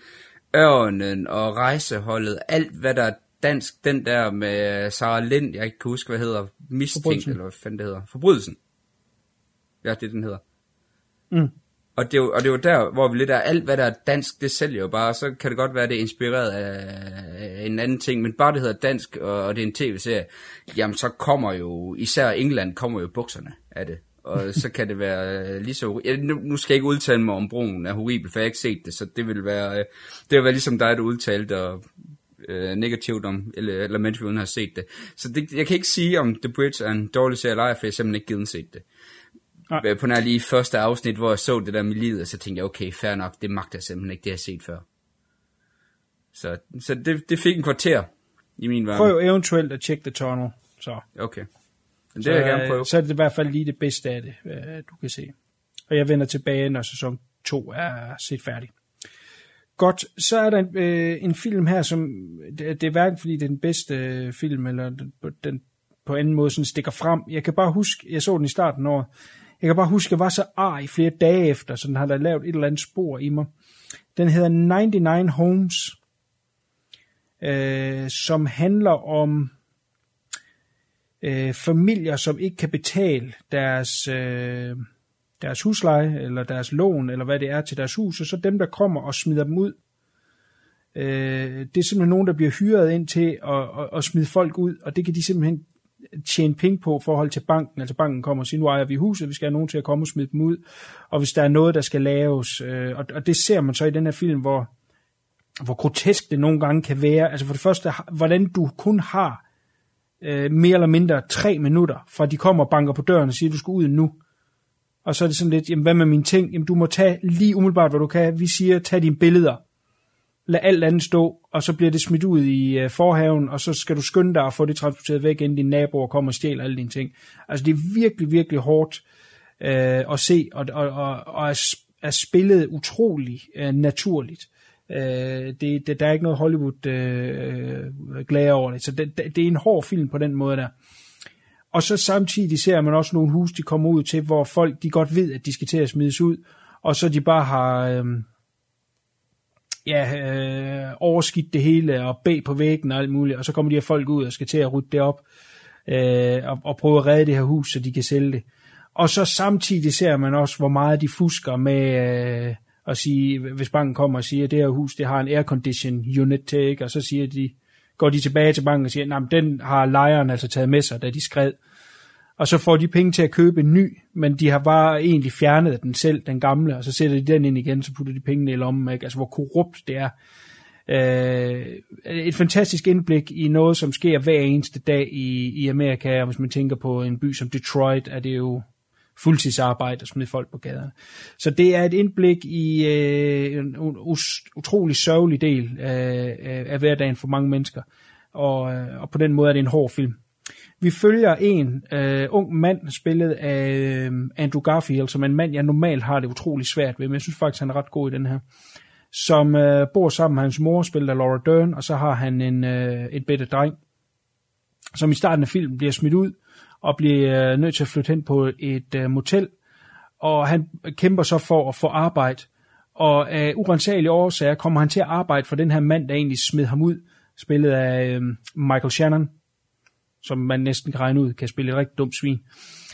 Ørnen og rejseholdet. Alt, hvad der er dansk. Den der med Sara Lind, jeg ikke kan huske, hvad hedder. Mistænkt, eller hvad fanden det hedder. Forbrydelsen. Ja, det er den hedder. Mm. Og det, er jo, og det er jo der, hvor vi lidt er, alt hvad der er dansk, det sælger jo bare, så kan det godt være, det er inspireret af en anden ting, men bare det hedder dansk, og, og det er en tv-serie, jamen så kommer jo, især England, kommer jo bukserne af det. Og så kan det være øh, lige så... Ja, nu, nu skal jeg ikke udtale mig om broen er horribel, for jeg har ikke set det, så det vil være, øh, det vil være ligesom dig, der udtalte og, øh, negativt om eller, Elementary, uden at have set det. Så det, jeg kan ikke sige, om The Bridge er en dårlig serie eller ej, for jeg har simpelthen ikke givet set det. Nej. På nær lige første afsnit, hvor jeg så det der med livet, så tænkte jeg, okay, fair nok, det magter jeg simpelthen ikke, det har jeg set før. Så, så det, det fik en kvarter i min verden. Prøv eventuelt at tjekke The Tunnel. Så, Okay. Men det så, vil jeg gerne øh, prøve. så er det i hvert fald lige det bedste af det, øh, du kan se. Og jeg vender tilbage, når sæson 2 er set færdig. Godt, så er der en, øh, en film her, som det, det er hverken fordi det er den bedste øh, film, eller den, den på anden måde sådan stikker frem. Jeg kan bare huske, jeg så den i starten af året, jeg kan bare huske, at jeg var så ar i flere dage efter, så den har der lavet et eller andet spor i mig. Den hedder 99 Homes, øh, som handler om øh, familier, som ikke kan betale deres, øh, deres husleje, eller deres lån, eller hvad det er til deres hus, og så dem, der kommer og smider dem ud. Øh, det er simpelthen nogen, der bliver hyret ind til at, at, at smide folk ud, og det kan de simpelthen tjene penge på i forhold til banken. Altså banken kommer og siger, nu ejer vi huset, vi skal have nogen til at komme og smide dem ud, og hvis der er noget, der skal laves, øh, og, og det ser man så i den her film, hvor, hvor grotesk det nogle gange kan være. Altså for det første, hvordan du kun har øh, mere eller mindre tre minutter, fra de kommer og banker på døren og siger, du skal ud nu. Og så er det sådan lidt, jamen hvad med mine ting? Jamen du må tage lige umiddelbart, hvad du kan. Vi siger, tag dine billeder. Lad alt andet stå, og så bliver det smidt ud i øh, forhaven, og så skal du skynde dig at få det transporteret væk, inden dine naboer kommer og stjæler alle dine ting. Altså det er virkelig, virkelig hårdt øh, at se, og, og, og, og er, er spillet utrolig øh, naturligt. Øh, det, det, der er ikke noget Hollywood øh, glæde over det, så det, det, det er en hård film på den måde der. Og så samtidig ser man også nogle hus, de kommer ud til, hvor folk de godt ved, at de skal til at smides ud, og så de bare har øh, ja, øh, overskidt det hele og bag på væggen og alt muligt, og så kommer de her folk ud og skal til at rydde det op øh, og, og prøve at redde det her hus, så de kan sælge det. Og så samtidig ser man også, hvor meget de fusker med øh, at sige, hvis banken kommer og siger, at det her hus det har en aircondition unit til, ikke? og så siger de, går de tilbage til banken og siger, at den har lejeren altså taget med sig, da de skred. Og så får de penge til at købe en ny, men de har bare egentlig fjernet den selv, den gamle, og så sætter de den ind igen, så putter de pengene i lommen, ikke? altså hvor korrupt det er. Øh, et fantastisk indblik i noget, som sker hver eneste dag i, i Amerika, og hvis man tænker på en by som Detroit, er det jo fuldtidsarbejde at smide folk på gaderne. Så det er et indblik i øh, en utrolig sørgelig del øh, af hverdagen for mange mennesker, og, øh, og på den måde er det en hård film. Vi følger en øh, ung mand, spillet af øh, Andrew Garfield, som er en mand, jeg normalt har det utrolig svært ved, men jeg synes faktisk, han er ret god i den her, som øh, bor sammen med hans mor, spillet af Laura Dern, og så har han en, øh, et bedre dreng, som i starten af filmen bliver smidt ud, og bliver øh, nødt til at flytte hen på et øh, motel, og han kæmper så for at få arbejde, og af urensagelige årsager kommer han til at arbejde for den her mand, der egentlig smed ham ud, spillet af øh, Michael Shannon, som man næsten kan regne ud, kan spille et rigtig dumt svin.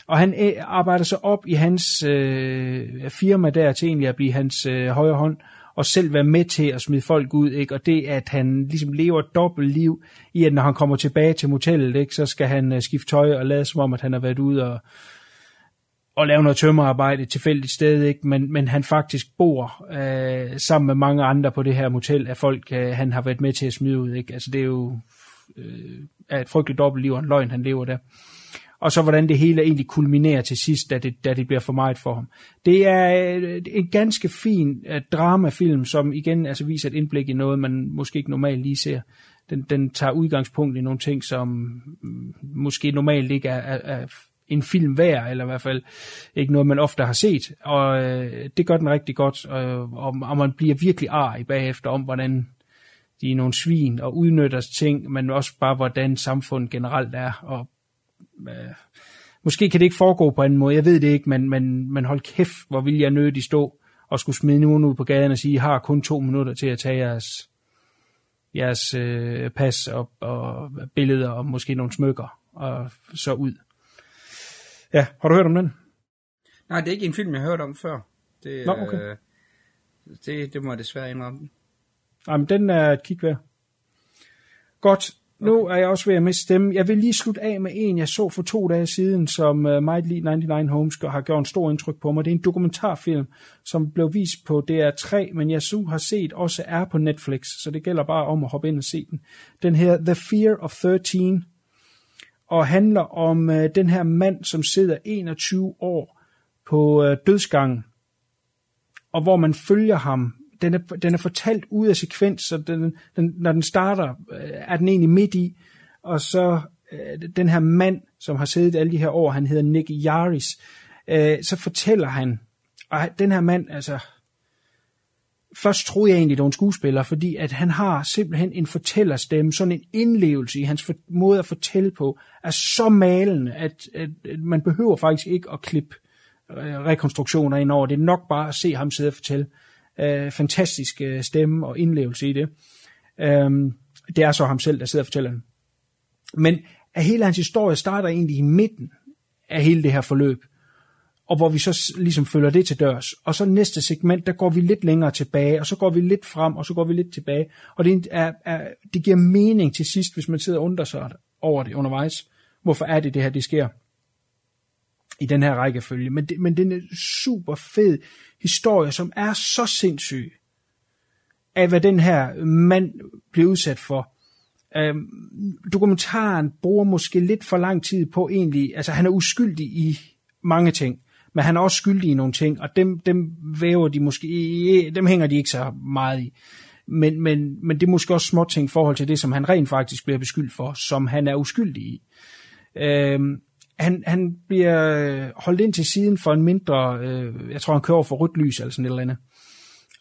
Og han øh, arbejder så op i hans øh, firma der til egentlig at blive hans øh, højre hånd, og selv være med til at smide folk ud, ikke? og det at han ligesom lever et dobbelt liv, i at når han kommer tilbage til motellet, ikke? så skal han øh, skifte tøj og lade som om, at han har været ude og, og lave noget tømmerarbejde et tilfældigt sted, ikke? Men, men han faktisk bor øh, sammen med mange andre på det her motel af folk, øh, han har været med til at smide ud. Ikke? Altså det er jo øh, er et frygteligt dobbeltliv og en løgn, han lever der. Og så hvordan det hele egentlig kulminerer til sidst, da det, da det bliver for meget for ham. Det er øh, en ganske fin uh, dramafilm, som igen altså viser et indblik i noget, man måske ikke normalt lige ser. Den, den tager udgangspunkt i nogle ting, som mm, måske normalt ikke er, er, er en film værd, eller i hvert fald ikke noget, man ofte har set. Og øh, det gør den rigtig godt, og, og, og man bliver virkelig ar i bagefter om, hvordan de er nogle svin og udnytter ting, men også bare, hvordan samfundet generelt er. Og, øh, måske kan det ikke foregå på en måde, jeg ved det ikke, men, men, men hold kæft, hvor vil jeg nødig stå og skulle smide nogen ud på gaden og sige, I har kun to minutter til at tage jeres, jeres øh, pas og, og billeder og måske nogle smykker og så ud. Ja, har du hørt om den? Nej, det er ikke en film, jeg har hørt om før. Det, Nå, okay. øh, det, det må jeg desværre indrømme. Jamen, den er et kig værd. Godt. Nu er jeg også ved at miste stemme. Jeg vil lige slutte af med en, jeg så for to dage siden, som uh, Might Lead 99 Homes har gjort en stor indtryk på mig. Det er en dokumentarfilm, som blev vist på DR3, men jeg så har set også er på Netflix, så det gælder bare om at hoppe ind og se den. Den her The Fear of 13, og handler om uh, den her mand, som sidder 21 år på uh, dødsgangen, og hvor man følger ham den er, den er fortalt ud af sekvens, så den, den, når den starter, øh, er den egentlig midt i, og så øh, den her mand, som har siddet alle de her år, han hedder Nick Yaris, øh, så fortæller han, og den her mand, altså, først troede jeg egentlig, det var en skuespiller, fordi at han har simpelthen en fortællerstemme, sådan en indlevelse i hans for, måde at fortælle på, er så malende, at, at, at man behøver faktisk ikke at klippe øh, rekonstruktioner ind over. Det er nok bare at se ham sidde og fortælle. Øh, Øh, fantastisk øh, stemme og indlevelse i det. Øh, det er så ham selv, der sidder og fortæller den. Men at hele hans historie starter egentlig i midten af hele det her forløb, og hvor vi så ligesom følger det til dørs. Og så næste segment, der går vi lidt længere tilbage, og så går vi lidt frem, og så går vi lidt tilbage. Og det, er, er, det giver mening til sidst, hvis man sidder og undrer sig over det undervejs. Hvorfor er det det her, det sker? i den her rækkefølge. Men, det, men den er super fed historie, som er så sindssyg af, hvad den her mand bliver udsat for. Øhm, dokumentaren bruger måske lidt for lang tid på egentlig, altså han er uskyldig i mange ting, men han er også skyldig i nogle ting, og dem, dem væver de måske, dem hænger de ikke så meget i. Men, men, men det er måske også småting i forhold til det, som han rent faktisk bliver beskyldt for, som han er uskyldig i. Øhm, han, han bliver øh, holdt ind til siden for en mindre, øh, jeg tror han kører for rødt lys eller sådan et eller andet.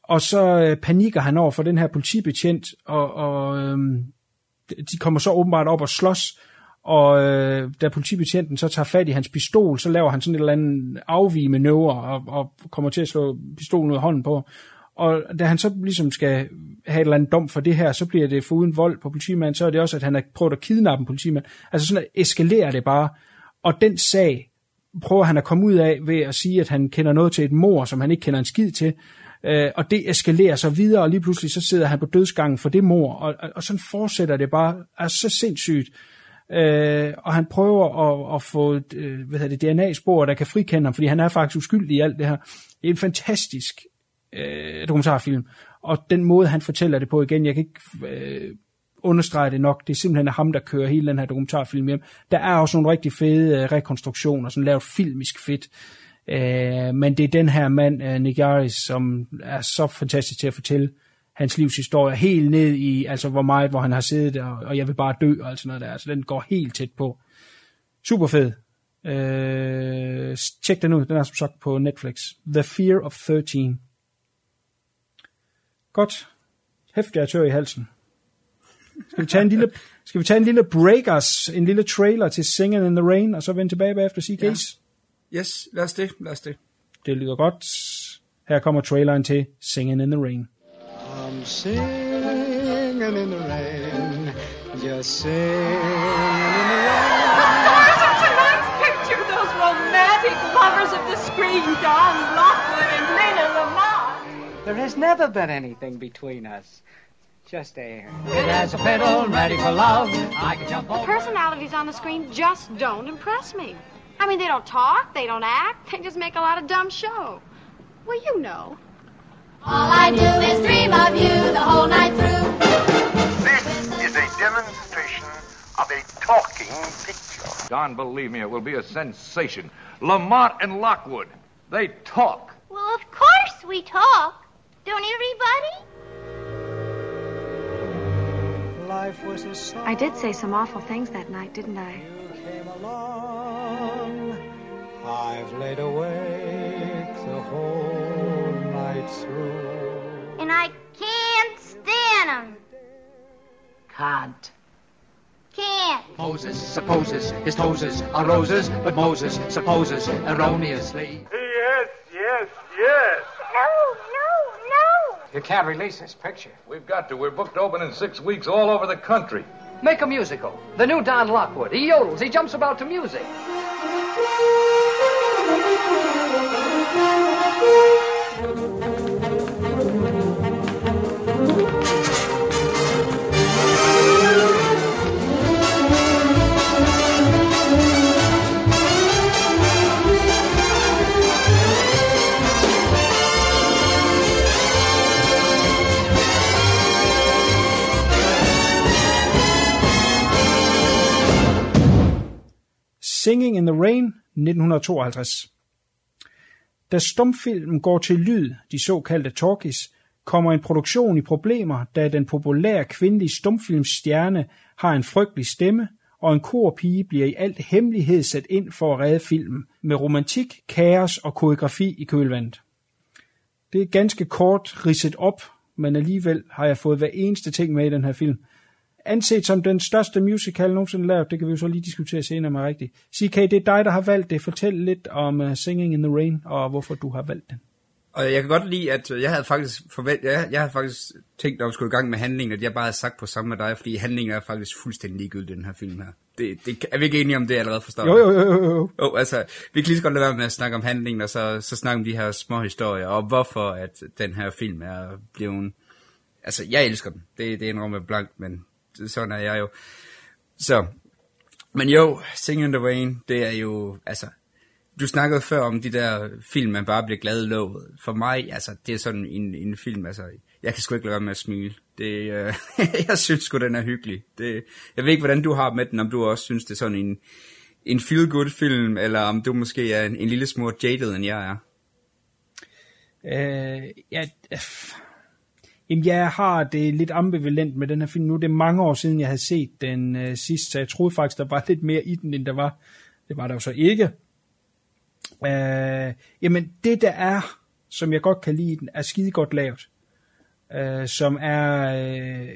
Og så øh, panikker han over for den her politibetjent, og, og øh, de kommer så åbenbart op og slås, og øh, da politibetjenten så tager fat i hans pistol, så laver han sådan et eller andet afvige manøvre, og, og kommer til at slå pistolen ud af hånden på. Og da han så ligesom skal have et eller andet dom for det her, så bliver det for uden vold på politimanden, så er det også, at han har prøvet at kidnappe en politimand. Altså sådan at eskalerer det bare. Og den sag prøver han at komme ud af ved at sige, at han kender noget til et mor, som han ikke kender en skid til. Øh, og det eskalerer så videre, og lige pludselig så sidder han på dødsgangen for det mor, og, og, og sådan fortsætter det bare, er så sindssygt. Øh, og han prøver at, at få øh, hvad hedder det, DNA-spor, der kan frikende ham, fordi han er faktisk uskyldig i alt det her. Det er en fantastisk øh, dokumentarfilm, og den måde, han fortæller det på igen, jeg kan ikke øh, understreger det nok. Det er simpelthen ham, der kører hele den her dokumentarfilm hjem. Der er også nogle rigtig fede øh, rekonstruktioner, sådan lavet filmisk fedt. Øh, men det er den her mand, øh, Nigaris, som er så fantastisk til at fortælle hans livs historie, helt ned i, altså hvor meget, hvor han har siddet, og, og jeg vil bare dø, og alt sådan noget der. Altså den går helt tæt på. Super fed. Øh, tjek den ud, den er som sagt på Netflix. The Fear of 13. Godt. Hæftig jeg tør i halsen. Skal vi tage en lille, skal vi tage en lille breakers, en lille trailer til Singing in the Rain, og så vende tilbage bagefter og sige Ja. case? Yes, lad os det, lad os det. Det lyder godt. Her kommer traileren til Singing in the Rain. I'm singing in the rain, just singing in the rain. Such a nice picture, those romantic lovers of the screen, Don Lockwood and Lena Lamont. There has never been anything between us. Just air. It has a pedal ready for love. I can jump over. The personalities on the screen just don't impress me. I mean, they don't talk, they don't act, they just make a lot of dumb show. Well, you know. All I do is dream of you the whole night through. This is a demonstration of a talking picture. Don, believe me, it will be a sensation. Lamont and Lockwood, they talk. Well, of course we talk. Don't everybody? I did say some awful things that night, didn't I? You came along I've laid awake the whole night through. And I can't stand stand 'em. Can't. Can't. Moses supposes his toes are roses, but Moses supposes erroneously. Yes, yes, yes. No, no, no. You can't release this picture. We've got to. We're booked open in six weeks all over the country. Make a musical. The new Don Lockwood. He yodels. He jumps about to music. Singing in the Rain, 1952. Da stumfilmen går til lyd, de såkaldte talkies, kommer en produktion i problemer, da den populære kvindelige stumfilmstjerne har en frygtelig stemme, og en korpige bliver i alt hemmelighed sat ind for at redde filmen, med romantik, kaos og koreografi i kølvandet. Det er ganske kort ridset op, men alligevel har jeg fået hver eneste ting med i den her film. Anset som den største musical nogensinde lavet, det kan vi jo så lige diskutere senere med rigtigt. CK, det er dig, der har valgt det. Fortæl lidt om uh, Singing in the Rain, og hvorfor du har valgt den. Og jeg kan godt lide, at jeg havde faktisk forvent, jeg, jeg havde faktisk tænkt, når vi skulle i gang med handlingen, at jeg bare havde sagt på samme med dig, fordi handlingen er faktisk fuldstændig ligegyldig, den her film her. Det, det, er vi ikke enige om det allerede forstår? Jo, jo, jo, jo. jo. Jo, altså, vi kan lige så godt lade være med at snakke om handlingen, og så, så snakke om de her små historier, og hvorfor at den her film er blevet... Altså, jeg elsker den. Det, det er en rum med blank, men sådan er jeg jo. Så, men jo, Sing in the Rain, det er jo, altså, du snakkede før om de der film, man bare bliver glad lovet. For mig, altså, det er sådan en, en film, altså, jeg kan sgu ikke lade være med at smile. Det, øh, jeg synes sgu, den er hyggelig. Det, jeg ved ikke, hvordan du har med den, om du også synes, det er sådan en, en feel-good film, eller om du måske er en, en lille smule jaded, end jeg er. Øh, ja, øh, jamen, jeg har det lidt ambivalent med den her film. Nu er det mange år siden, jeg havde set den øh, sidst, så jeg troede faktisk, der var lidt mere i den, end der var. Det var der jo så ikke. Øh, jamen, det der er, som jeg godt kan lide, den er skide godt lavet. Øh, som er øh,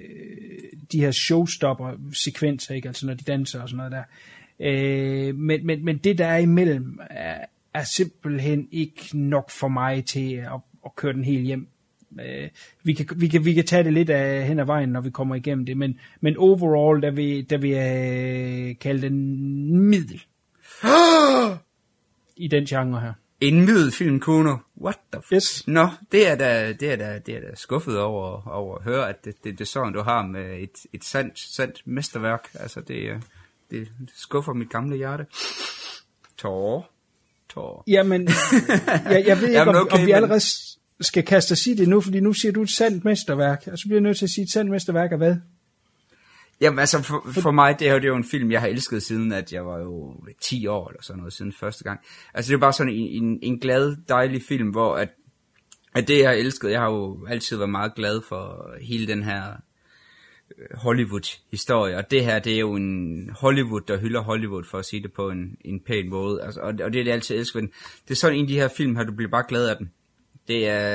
de her showstopper-sekvenser, ikke? Altså når de danser og sådan noget der. Øh, men, men, men det der er imellem, er, er simpelthen ikke nok for mig til at, at køre den helt hjem. Øh, vi, kan, vi, kan, vi kan tage det lidt af, hen ad vejen, når vi kommer igennem det, men, men overall, der vil, der vil jeg kalde den middel. I den genre her. En middelfilm, Kuno. What the f- Yes. Nå, det er da, det er da, det er da skuffet over, over at høre, at det, det, det er sådan, du har med et, et sandt, sandt mesterværk. Altså, det, er- det, skuffer mit gamle hjerte. Tårer. Tårer. Jamen, jeg, jeg ved ikke, Jamen, om, okay, om vi men- allerede s- skal kaste os i det nu, fordi nu siger du et sandt mesterværk, altså, og så bliver jeg nødt til at sige et sandt mesterværk af hvad? Jamen altså, for, for mig, det er, jo, det er jo en film, jeg har elsket siden, at jeg var jo 10 år eller sådan noget, siden første gang. Altså, det er bare sådan en, en, en glad, dejlig film, hvor at, at det, jeg har elsket, jeg har jo altid været meget glad for hele den her øh, Hollywood-historie, og det her, det er jo en Hollywood, der hylder Hollywood, for at sige det på en, en pæn måde, altså, og, og det er det, jeg altid elsker. Det er sådan en af de her film her, du bliver bare glad af den. Det er,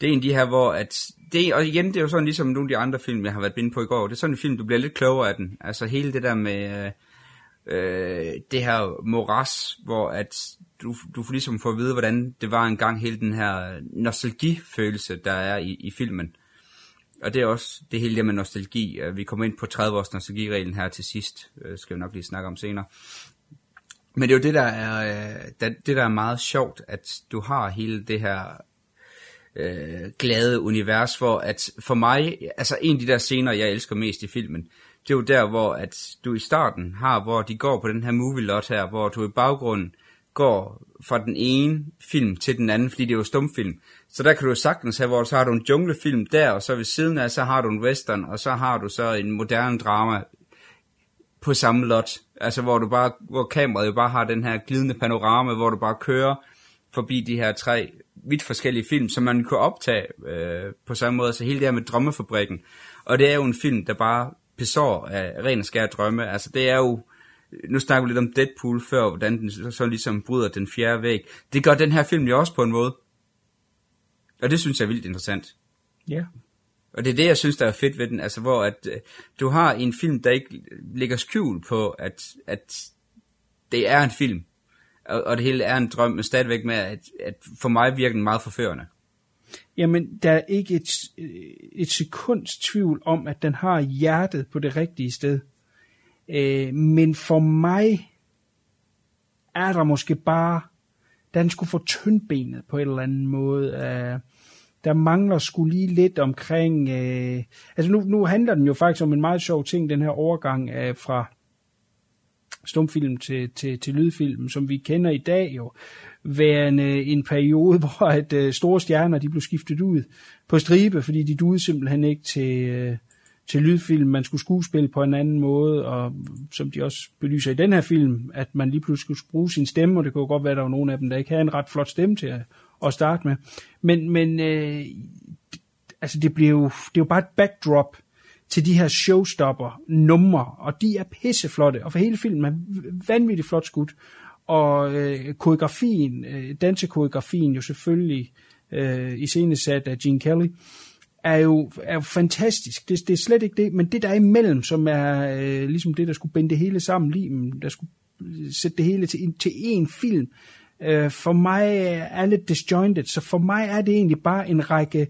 det er en af de her, hvor at, det, og igen, det er jo sådan ligesom nogle af de andre film, jeg har været inde på i går, det er sådan en film, du bliver lidt klogere af den. Altså hele det der med øh, øh det her moras, hvor at du, du får ligesom får at vide, hvordan det var engang hele den her nostalgifølelse, der er i, i filmen. Og det er også det hele det med nostalgi. Øh, vi kommer ind på 30 års nostalgireglen her til sidst, øh, skal vi nok lige snakke om senere. Men det er jo det, der er, øh, det, det, der er meget sjovt, at du har hele det her øh, glade univers, hvor at for mig, altså en af de der scener, jeg elsker mest i filmen, det er jo der, hvor at du i starten har, hvor de går på den her movie lot her, hvor du i baggrunden går fra den ene film til den anden, fordi det er jo stumfilm. Så der kan du sagtens have, hvor så har du en junglefilm der, og så ved siden af, så har du en western, og så har du så en moderne drama på samme lot. Altså hvor du bare, hvor kameraet jo bare har den her glidende panorama, hvor du bare kører forbi de her tre vidt forskellige film, som man kunne optage øh, på samme måde. Så hele det her med drømmefabrikken. Og det er jo en film, der bare besår af ren og skær drømme. Altså det er jo nu snakker vi lidt om Deadpool før, hvordan den så, ligesom bryder den fjerde væg. Det gør den her film jo også på en måde. Og det synes jeg er vildt interessant. Ja. Og det er det, jeg synes, der er fedt ved den. Altså, hvor at, øh, du har en film, der ikke ligger skjul på, at, at det er en film. Og, og det hele er en drøm, men stadigvæk med, at, at for mig virker den meget forførende. Jamen, der er ikke et, øh, et sekunds tvivl om, at den har hjertet på det rigtige sted. Øh, men for mig er der måske bare, den skulle få tyndbenet på en eller anden måde. Øh, der mangler skulle lige lidt omkring, øh, altså nu, nu handler den jo faktisk om en meget sjov ting, den her overgang øh, fra stumfilm til, til, til lydfilm, som vi kender i dag jo, værende en periode, hvor at øh, store stjerner de blev skiftet ud på stribe, fordi de duede simpelthen ikke til, øh, til lydfilm. Man skulle skuespille på en anden måde, og som de også belyser i den her film, at man lige pludselig skulle bruge sin stemme, og det kunne godt være, at der var nogen af dem, der ikke havde en ret flot stemme til at, at starte med. Men, men øh, altså det, bliver jo, det er jo bare et backdrop til de her showstopper numre, og de er pisseflotte, og for hele filmen er vanvittigt flot skudt. Og øh, koreografien, øh, dansekoreografien jo selvfølgelig øh, iscenesat af Gene Kelly, er jo, er jo fantastisk. Det, det er slet ikke det, men det der er imellem, som er øh, ligesom det, der skulle binde det hele sammen, lige, der skulle øh, sætte det hele til, til én film, øh, for mig øh, er lidt disjointed, så for mig er det egentlig bare en række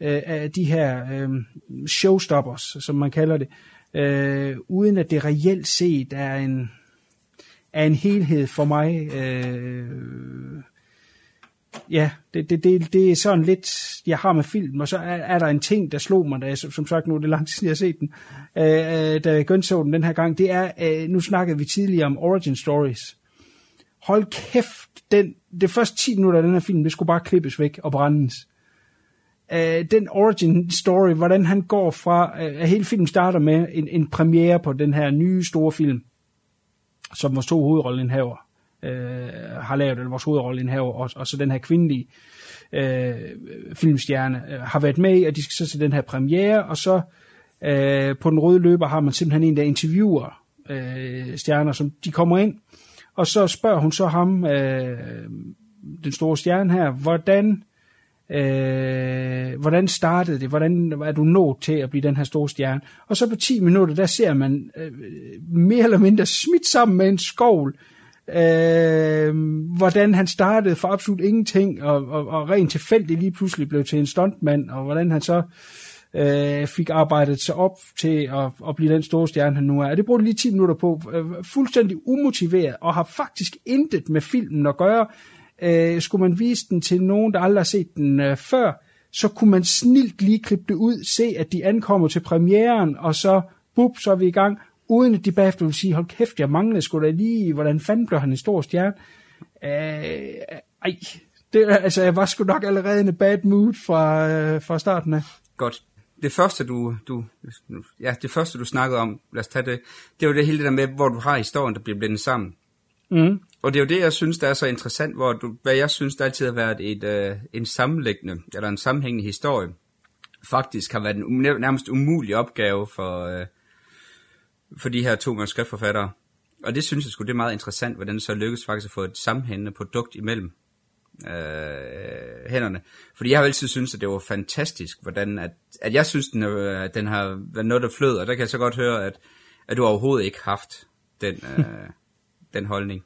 øh, af de her øh, showstoppers, som man kalder det, øh, uden at det reelt set er en, er en helhed for mig. Øh, ja, det, det, det, det er sådan lidt, jeg har med film, og så er, er der en ting, der slog mig, da jeg, som sagt nu er det lang tid, jeg har set den, øh, øh da jeg genså den den her gang, det er, øh, nu snakkede vi tidligere om origin stories. Hold kæft, den, det første 10 minutter af den her film, det skulle bare klippes væk og brændes. Uh, den origin story, hvordan han går fra, øh, hele filmen starter med en, en premiere på den her nye store film, som vores to hovedrollenhaver uh, øh, har lavet, eller vores hovedrollenhaver, og, og så den her kvindelige uh, filmstjerne uh, har været med og de skal så til den her premiere, og så uh, på den røde løber har man simpelthen en, der interviewer uh, stjerner, som de kommer ind, og så spørger hun så ham, øh, den store stjerne her, hvordan øh, hvordan startede det, hvordan er du nået til at blive den her store stjerne. Og så på 10 minutter, der ser man øh, mere eller mindre smidt sammen med en skovl, øh, hvordan han startede for absolut ingenting, og, og, og rent tilfældigt lige pludselig blev til en stuntmand, og hvordan han så øh, Øh, fik arbejdet sig op til at, at blive den store stjerne, han nu er. Og det brugte lige 10 minutter på, øh, fuldstændig umotiveret, og har faktisk intet med filmen at gøre. Øh, skulle man vise den til nogen, der aldrig har set den øh, før, så kunne man snilt lige klippe det ud, se at de ankommer til premieren, og så, bup, så er vi i gang, uden at de bagefter vil sige, hold kæft, jeg manglede sgu da lige, hvordan fanden blev han en stor stjerne? Øh, ej, det, altså, jeg var sgu nok allerede i en bad mood fra, øh, fra starten af. Godt. Det første, du, du, ja, det første, du snakkede om, lad os tage det, det var det hele det der med, hvor du har historien, der bliver blendet sammen. Mm. Og det er jo det, jeg synes, der er så interessant, hvor du, hvad jeg synes, der altid har været et, øh, en sammenlæggende, eller en sammenhængende historie, faktisk har været en nærmest umulig opgave for, øh, for de her to manuskriptforfattere. Og det synes jeg sgu, det er meget interessant, hvordan det så lykkes faktisk at få et sammenhængende produkt imellem øh, hænderne. Fordi jeg har altid syntes, at det var fantastisk, hvordan at, at jeg synes, den, øh, den har været noget, der flød, og der kan jeg så godt høre, at, at du overhovedet ikke haft den, øh, den holdning.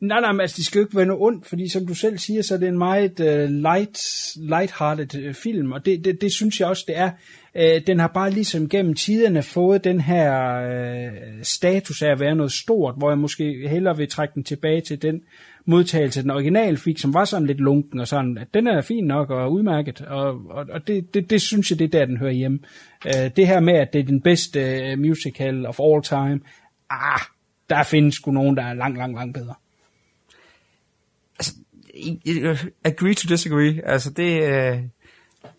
Nej, nej, men altså, det skal jo ikke være noget ondt, fordi som du selv siger, så er det en meget uh, light, light-hearted uh, film, og det, det, det synes jeg også, det er. Øh, den har bare ligesom gennem tiderne fået den her øh, status af at være noget stort, hvor jeg måske hellere vil trække den tilbage til den modtagelse, den original fik, som var sådan lidt lunken og sådan, at den er fin nok og udmærket, og, og, og det, det, det synes jeg, det er der, den hører hjemme. Øh, det her med, at det er den bedste øh, musical of all time, ah, der findes sgu nogen, der er langt, langt, langt bedre altså, agree to disagree. Altså det, øh,